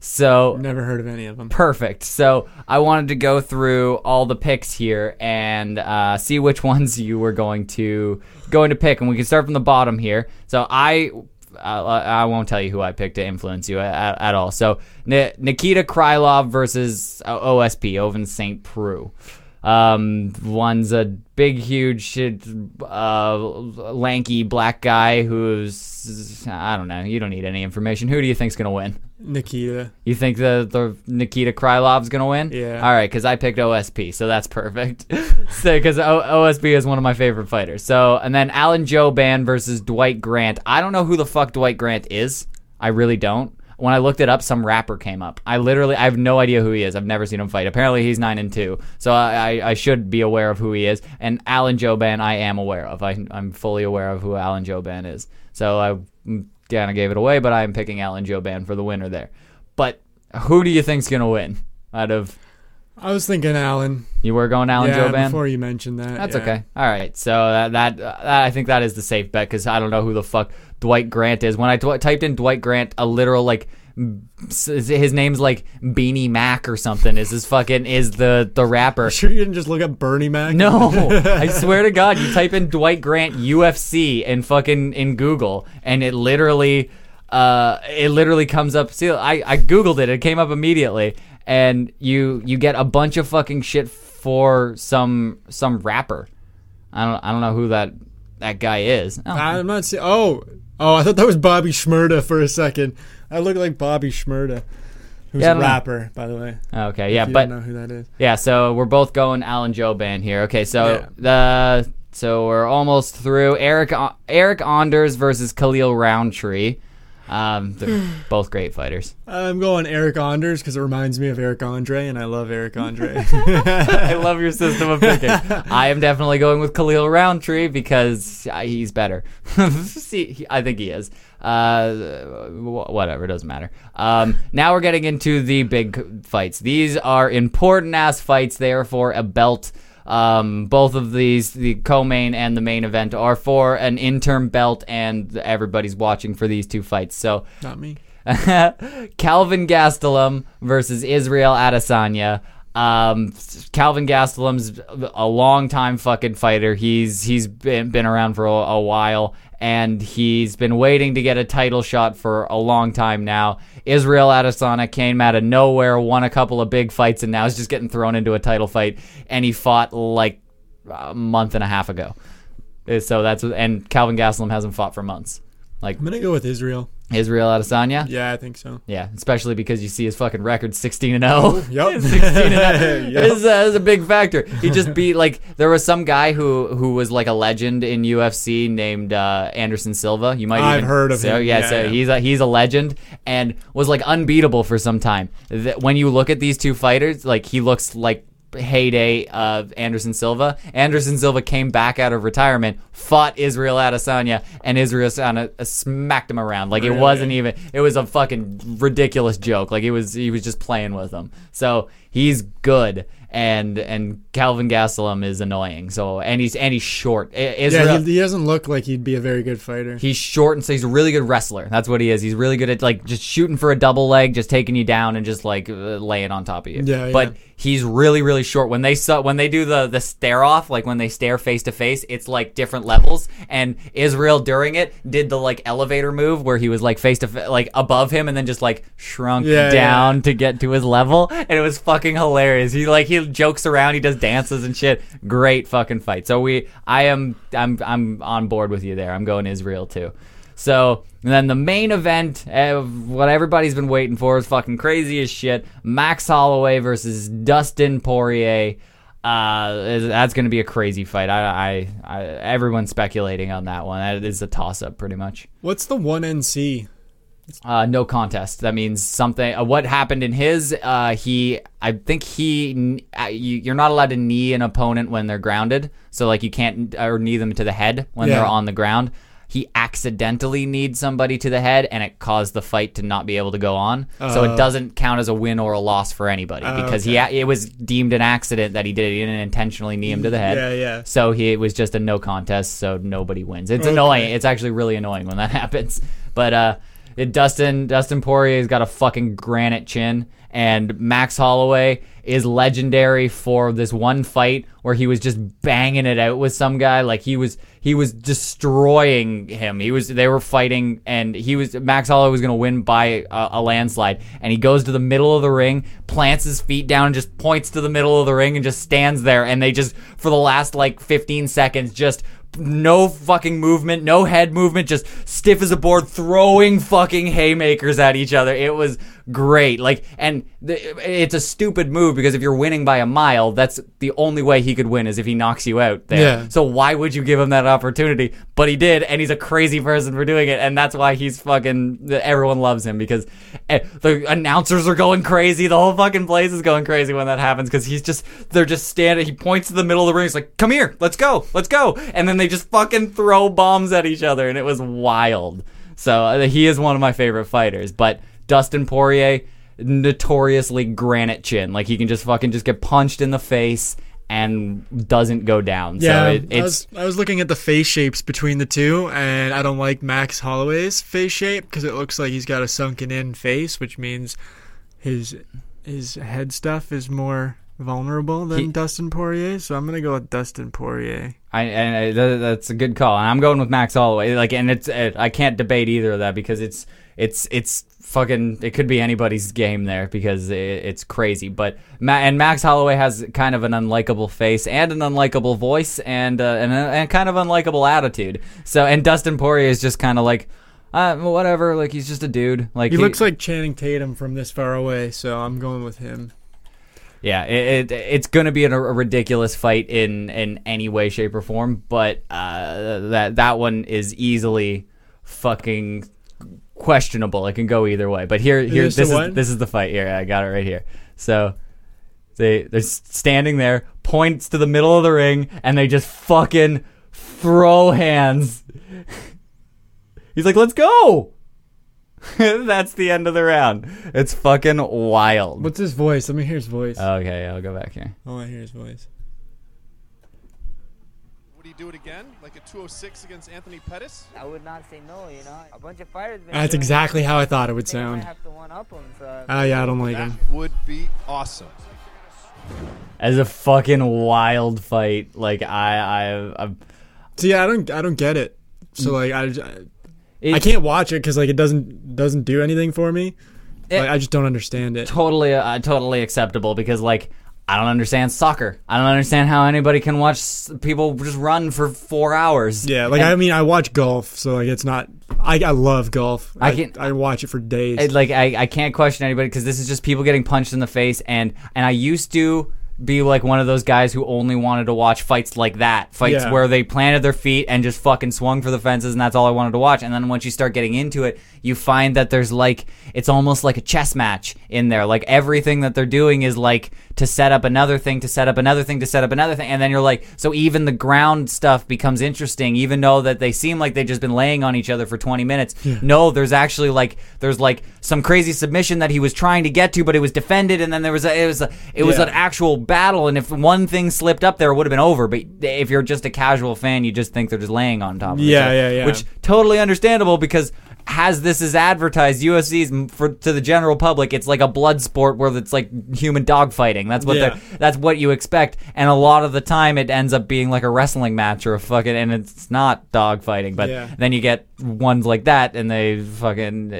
So Never heard of any of them. Perfect. So I wanted to go through all the picks here and uh, see which ones you were going to going to pick, and we can start from the bottom here. So I. Uh, I won't tell you who I picked to influence you at, at all. So Ni- Nikita Krylov versus OSP, Ovince St. Preux. Um, one's a big, huge, uh, lanky black guy who's I don't know. You don't need any information. Who do you think's gonna win? Nikita. You think the the Nikita Krylov's gonna win? Yeah. All right, because I picked OSP, so that's perfect. so because OSP is one of my favorite fighters. So and then Alan Jouban versus Dwight Grant. I don't know who the fuck Dwight Grant is. I really don't. When I looked it up, some rapper came up. I literally, I have no idea who he is. I've never seen him fight. Apparently, he's nine and two, so I, I, I should be aware of who he is. And Alan Jouban, I am aware of. I, I'm fully aware of who Alan Jouban is. So I kind of gave it away, but I'm picking Alan Jouban for the winner there. But who do you think's gonna win? Out of I was thinking Alan. you were going Alan yeah, Jouban. before you mentioned that. That's yeah. okay. All right. So that, that uh, I think that is the safe bet because I don't know who the fuck Dwight Grant is. When I typed in Dwight Grant, a literal like his name's like Beanie Mac or something. Is his fucking is the the rapper? Sure, you didn't just look up Bernie Mac. No, I swear to God, you type in Dwight Grant UFC and fucking in Google, and it literally, uh, it literally comes up. See, I I googled it, it came up immediately, and you you get a bunch of fucking shit for some some rapper. I don't I don't know who that that guy is. Oh, I'm not saying. Oh, oh, I thought that was Bobby Shmurda for a second. I look like Bobby Shmurda, who's Yeah, a don't know. rapper, by the way. okay, yeah, but don't know who that is. Yeah, so we're both going Alan Jouban here. Okay, so Yeah. the so we're almost through. Eric Eric Anders versus Khalil Rountree. Um, they're both great fighters. I'm going Eric Anders because it reminds me of Eric Andre, and I love Eric Andre. I love your system of picking. I am definitely going with Khalil Rountree because uh, he's better. See, he- I think he is. Uh, wh- whatever, it doesn't matter. Um, now we're getting into the big fights. These are important ass fights. They are for a belt. Um, both of these, the co-main and the main event, are for an interim belt, and everybody's watching for these two fights. So not me. Calvin Gastelum versus Israel Adesanya. Um, Calvin Gastelum's a long time fucking fighter. He's he's been been around for a, a while, and he's been waiting to get a title shot for a long time now. Israel Adesanya came out of nowhere, won a couple of big fights, and now is just getting thrown into a title fight. And he fought like a month and a half ago. Uh, So that's and Calvin Gastelum hasn't fought for months. Like I'm gonna go with Israel. Israel Adesanya. Yeah, I think so. Yeah, especially because you see his fucking record 16 and 0. Yup. 16 and 0 Yup. is, uh, is a big factor. He just beat like there was some guy who who was like a legend in UFC named uh, Anderson Silva. You might I've even heard of so, him. Yeah, Yeah, so yeah. he's a, he's a legend and was like unbeatable for some time. When you look at these two fighters, like he looks like heyday of Anderson Silva. Anderson Silva came back out of retirement, fought Israel Adesanya, and Israel Adesanya smacked him around. Like it Really? wasn't even. It was a fucking ridiculous joke. Like he was he was just playing with him. So he's good. And and Calvin Gastelum is annoying. So and he's and he's short. Israel, Yeah, he, he doesn't look like he'd be a very good fighter. He's short and so he's a really good wrestler. That's what he is. He's really good at like just shooting for a double leg, just taking you down and just like uh, laying on top of you. Yeah, But yeah. he's really really short. When they saw when they do the the stare off, like when they stare face to face, it's like different levels. And Israel during it did the like elevator move where he was like face to fa- like above him and then just like shrunk Yeah, down to get to his level, and it was fucking hilarious. He like he jokes around, he does dances and shit. Great fucking fight. So we, I am, I'm, I'm on board with you there. I'm going Israel too. So then the main event, of what everybody's been waiting for, is fucking crazy as shit. Max Holloway versus Dustin Poirier. Uh, that's going to be a crazy fight. I, I, I, everyone's speculating on that one. That is a toss up, pretty much. What's the one NC? Uh, no contest. That means something. Uh, what happened in his? Uh, he, I think he, uh, you, you're not allowed to knee an opponent when they're grounded. So like you can't or knee them to the head when Yeah. they're on the ground. He accidentally kneed somebody to the head, and it caused the fight to not be able to go on. so it Oh. doesn't count as a win or a loss for anybody Oh, because he, it was deemed an accident that he did. it. He didn't intentionally knee him to the head. Yeah, yeah. So he it was just a no contest, so nobody wins. It's Okay. annoying. It's actually really annoying when that happens. But uh, Dustin Dustin Poirier's got a fucking granite chin, and Max Holloway is legendary for this one fight where he was just banging it out with some guy. Like he was he was destroying him. He was they were fighting, and he was Max Holloway was gonna win by a, a landslide, and he goes to the middle of the ring, plants his feet down, and just points to the middle of the ring, and just stands there, and they just for the last like 15 seconds just no fucking movement, no head movement, just stiff as a board, throwing fucking haymakers at each other. It was great. Like, and the, it's a stupid move because if you're winning by a mile, that's the only way he could win is if he knocks you out there. Yeah. So why would you give him that opportunity? But he did, and he's a crazy person for doing it, and that's why he's fucking. Everyone loves him because eh, the announcers are going crazy. The whole fucking place is going crazy when that happens because he's just they're just standing. He points to the middle of the ring. He's like, "Come here, let's go, let's go," and then they just fucking throw bombs at each other, and it was wild. So uh, he is one of my favorite fighters, but Dustin Poirier notoriously granite chin. Like he can just fucking just get punched in the face and doesn't go down. Yeah, so it, I was I was looking at the face shapes between the two, and I don't like Max Holloway's face shape because it looks like he's got a sunken in face, which means his his head stuff is more vulnerable than He- Dustin Poirier. So I'm gonna go with Dustin Poirier. I and I, th- that's a good call. And I'm going with Max Holloway. Like, and it's I can't debate either of that because it's it's it's fucking. It could be anybody's game there because it, it's crazy. But Ma- and Max Holloway has kind of an unlikable face and an unlikable voice and uh, and, a, and kind of unlikable attitude. So and Dustin Poirier is just kind of like. Uh, whatever, like he's just a dude. Like He, looks like Channing Tatum from this far away, so I'm going with him. Yeah, it, it it's gonna be a, a ridiculous fight in in any way, shape, or form. But uh, that that one is easily fucking questionable. It can go either way. But here, here, this this is this is the fight. Here, I got it right here. So they they're standing there, points to the middle of the ring, and they just fucking throw hands. He's like, "Let's go." That's the end of the round. It's fucking wild. What's his voice? Let me hear his voice. Okay, I'll go back here. Oh I want to hear his voice. Would he do it again? Like a 206 against Anthony Pettis? I would not say no, you know. A bunch of fighters. Been That's exactly how I thought it would I think I sound. have to one up 'em, so Oh yeah, I don't like That him. would be awesome. as a fucking wild fight. Like I, I, I See, I don't, I don't get it. So like, I, I, I can't watch it because like it doesn't doesn't do anything for me. It- like, I just don't understand it. totally, uh, totally acceptable because like I don't understand soccer. I don't understand how anybody can watch people just run for four hours. Yeah, like And- I mean, I watch golf, so like it's not. I, I love golf. I I can- I watch it for days. it, like I, I can't question anybody because this is just people getting punched in the face and and I used to be like one of those guys who only wanted to watch fights like that. Fights Yeah. where they planted their feet and just fucking swung for the fences and that's all I wanted to watch. And then once you start getting into it you find that there's like it's almost like a chess match in there. Like everything that they're doing is like to set up another thing to set up another thing to set up another thing. And then you're like so even the ground stuff becomes interesting even though that they seem like they've just been laying on each other for 20 minutes. No there's actually like there's like some crazy submission that he was trying to get to but it was defended and then there was a, it was a, it was Yeah. an actual battle and if one thing slipped up there it would have been over but if you're just a casual fan you just think they're just laying on top of each Yeah, yeah, yeah. which totally understandable because as this is advertised, UFC's for to the general public, it's like a blood sport where it's like human dogfighting. That's what Yeah. that's what you expect, and a lot of the time it ends up being like a wrestling match or a fucking, and it's not dogfighting. But Yeah. then you get ones like that, and they fucking uh,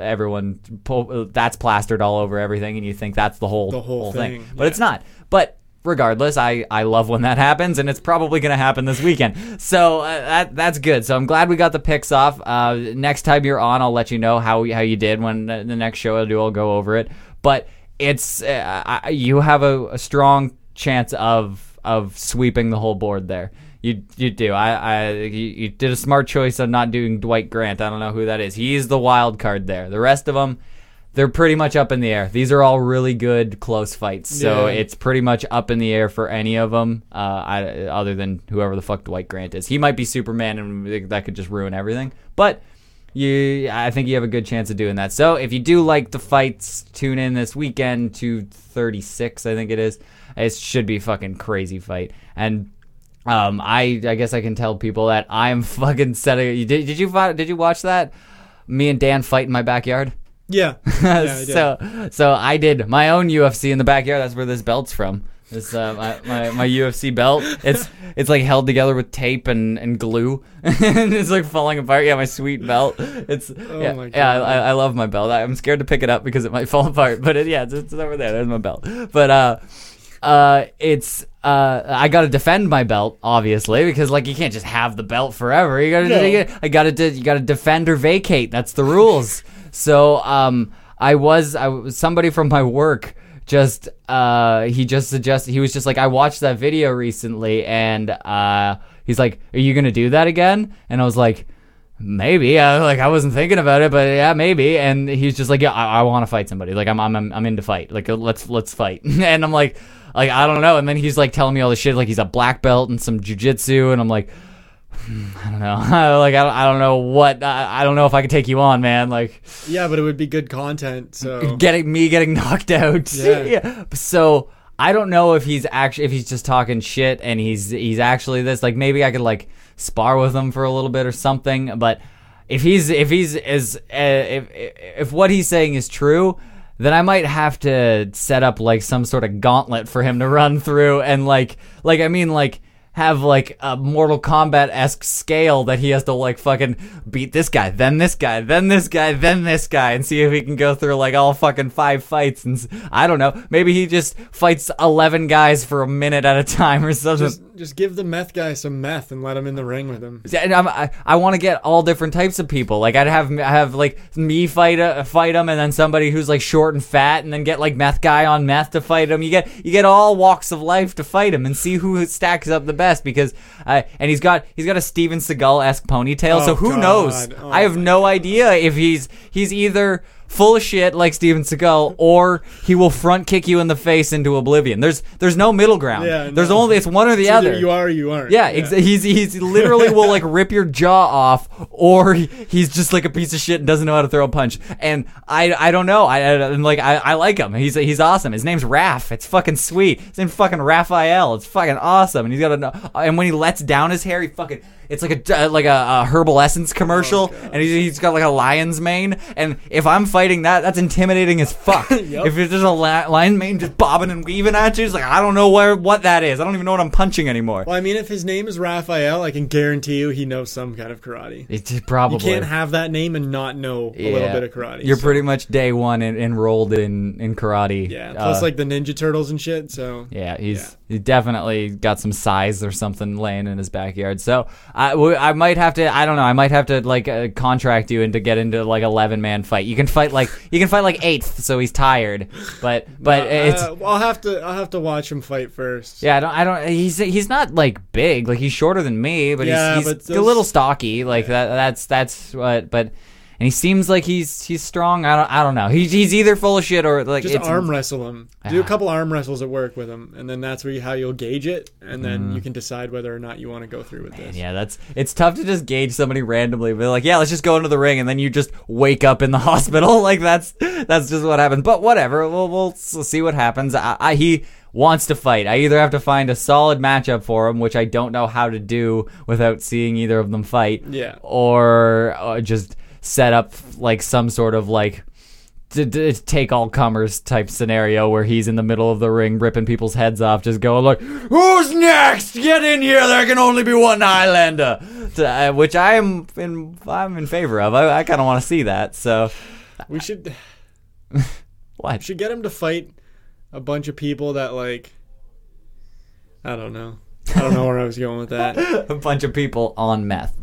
everyone that's plastered all over everything, and you think that's the whole The whole thing, thing, but yeah. it's not. But regardless, I, I love when that happens, and it's probably going to happen this weekend. So uh, that that's good. So I'm glad we got the picks off. Uh, next time you're on, I'll let you know how how you did. When the, next show I do, I'll go over it. But it's uh, I, you have a, a strong chance of of sweeping the whole board there. You you do. I, I you, you did a smart choice of not doing Dwight Grant. I don't know who that is. He's the wild card there. The rest of them, they're pretty much up in the air. These are all really good close fights. So Yeah. it's pretty much up in the air for any of them, uh, I, other than whoever the fuck Dwight Grant is. He might be Superman, and that could just ruin everything. But you, I think you have a good chance of doing that. So if you do like the fights, tune in this weekend to 36, I think it is. It should be a fucking crazy fight. And um, I, I guess I can tell people that I'm fucking setting. Did, did you fi- did you watch that? Me and Dan fight in my backyard. Yeah. yeah so so I did my own UFC in the backyard. That's where this belt's from. This uh, my, my my UFC belt. It's it's like held together with tape and, and glue, and it's like falling apart. Yeah, my sweet belt. It's yeah, Oh my yeah. I, I love my belt. I'm scared to pick it up because it might fall apart. But it, yeah, it's, it's over there. There's my belt. But uh, uh, it's uh, I got to defend my belt obviously because like you can't just have the belt forever. You got to No. I got to you got to defend or vacate. That's the rules. So um, I was I was somebody from my work just uh he just suggested he was just like I watched that video recently and uh he's like are you gonna do that again and I was like maybe I like I wasn't thinking about it but yeah maybe. And he's just like yeah I, I want to fight somebody. Like I'm I'm I'm into fight. Like uh, let's let's fight. And I'm like like I don't know. And then he's like telling me all this shit. Like he's a black belt and some jujitsu. And I'm like I don't know like I don't, I don't know what I, I don't know if I could take you on man like yeah, but it would be good content. So getting me getting knocked out. Yeah. So I don't know if he's actually if he's just talking shit and he's he's actually this. Like maybe I could like spar with him for a little bit or something. But if he's if he's is uh, if if what he's saying is true. Then I might have to set up like some sort of gauntlet for him to run through and like like I mean like have like a Mortal Kombat esque scale that he has to like fucking beat this guy, then this guy, then this guy, then this guy, and see if he can go through like all fucking five fights. And I don't know, maybe he just fights eleven guys for a minute at a time or something. just just give the meth guy some meth and let him in the ring with him. Yeah, and I'm, I, I want to get all different types of people. Like I'd have I have like me fight a, fight him, and then somebody who's like short and fat, and then get like meth guy on meth to fight him. You get you get all walks of life to fight him, and see who stacks up the best. Because uh, and he's got he's got a Steven Seagal esque ponytail, so Oh, who God. knows? Oh, I have no idea if he's he's either full of shit like Steven Seagal, or he will front kick you in the face into oblivion. There's there's no middle ground. Yeah, there's no. only it's one or the It's other. You are or you aren't. Yeah, ex- he's he's literally will like rip your jaw off, or he- he's just like a piece of shit and doesn't know how to throw a punch. And I I don't know. I, I like I, I like him. He's he's awesome. His name's Raph. It's fucking sweet. His name's fucking Raphael. It's fucking awesome. And he's got a and when he lets down his hair, he fucking. It's like a like a, a herbal essence commercial, and he's, he's got like a lion's mane. And if I'm fighting that, that's intimidating as fuck. If it's just a la- lion mane just bobbing and weaving at you, it's like I don't know where what that is. I don't even know what I'm punching anymore. Well, I mean, if his name is Raphael, I can guarantee you he knows some kind of karate. It's probably You can't have that name and not know a little bit of karate. You're so- pretty much day one en- enrolled in in karate. yeah. Plus, Uh, like the Ninja Turtles and shit. So yeah, he's yeah. He definitely got some size or something laying in his backyard. So I, w- I might have to. I don't know. I might have to like uh, contract you into get into like eleven man fight. You can fight like you can fight like eighth, so he's tired. But but it's. Uh, I'll have to. I'll have to watch him fight first. yeah, I don't. I don't. He's he's not like big. Like he's shorter than me, but Yeah, he's, but he's a little stocky. Like that. That's that's what. But and he seems like he's he's strong. I don't. I don't know. He's he's either full of shit or like Just arm wrestle him. Do a couple arm wrestles at work with him, and then that's where you, how you'll gauge it, and then Mm. you can decide whether or not you want to go through with this. Yeah, that's it's tough to just gauge somebody randomly. But like, yeah, let's just go into the ring, and then you just wake up in the hospital. Like that's that's just what happens. But whatever, we'll we'll s- see what happens. I, I he wants to fight. I either have to find a solid matchup for him, which I don't know how to do without seeing either of them fight. Yeah. or uh, just set up like some sort of like. To, to take all comers type scenario where he's in the middle of the ring ripping people's heads off, just going like, "Who's next? Get in here! There can only be one Highlander," To- uh, which I am in. I'm in favor of. I, I kind of want to see that. So We should what? should get him to fight a bunch of people that like I don't know. I don't know where I was going with that. a bunch of people on meth.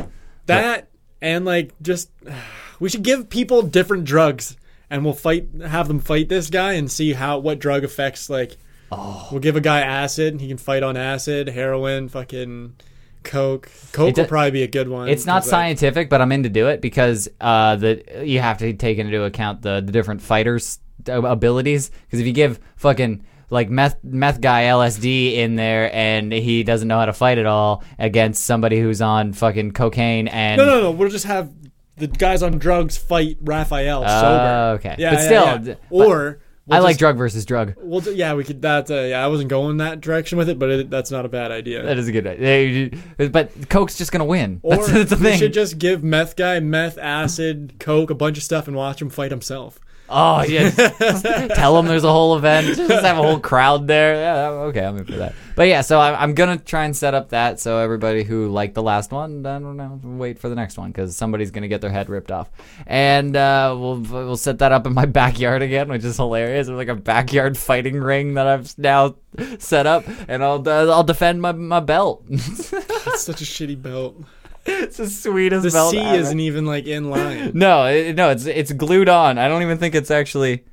That and like just we should give people different drugs and we'll fight have them fight this guy and see how what drug affects like Oh. we'll give a guy acid and he can fight on acid, heroin, fucking coke. Coke it'll probably be a good one. It's not like, scientific, but I'm in to do it because uh, the you have to take into account the, the different fighters' abilities. Because if you give fucking like meth meth guy LSD in there and he doesn't know how to fight at all against somebody who's on fucking cocaine and No, no, no. We'll just have the guys on drugs fight Raphael Oh, sober. okay. Yeah, But yeah, still, yeah. or we'll I like drug versus drug. We'll yeah, we could. That uh, yeah, I wasn't going that direction with it, but it, that's not a bad idea. That is a good idea. But Coke's just gonna win. or That's, that's the we should just give meth guy meth, acid, coke, a bunch of stuff, and watch him fight himself. Oh yeah, tell them there's a whole event. Just have a whole crowd there. Yeah, okay, I'm in for that. But yeah, so I'm, I'm gonna try and set up that so everybody who liked the last one, I don't know, wait for the next one because somebody's gonna get their head ripped off, and uh, we'll we'll set that up in my backyard again, which is hilarious. It's like a backyard fighting ring that I've now set up, and I'll uh, I'll defend my my belt. It's such a shitty belt. it's the sweetest The belt. C ever. isn't even like in line. No, it, no, it's it's glued on. I don't even think it's actually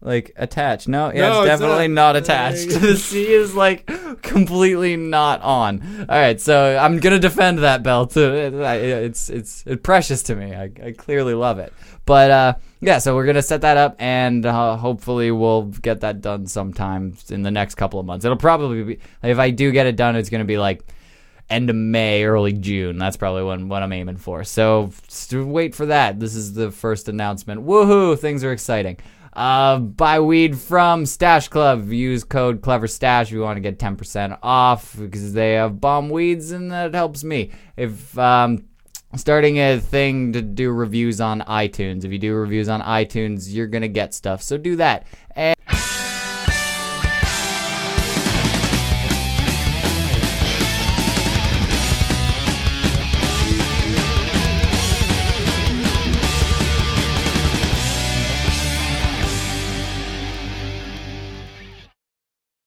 like attached. No, yeah, No, it's it's definitely not. not, attached. the C is like completely not on. All right, so I'm gonna defend that belt. It's it's it's precious to me. I, I clearly love it. But uh, yeah, so we're gonna set that up, and uh, hopefully we'll get that done sometime in the next couple of months. It'll probably be if I do get it done, it's gonna be like end of May, early June. That's probably when what I'm aiming for. So wait for that. This is the first announcement. Woohoo! Things are exciting. Uh, buy weed from Stash Club. Use code Clever Stash if you want to get 10% off because they have bomb weeds and that helps me. If um, starting a thing to do reviews on iTunes. If you do reviews on iTunes, you're gonna get stuff. So do that. And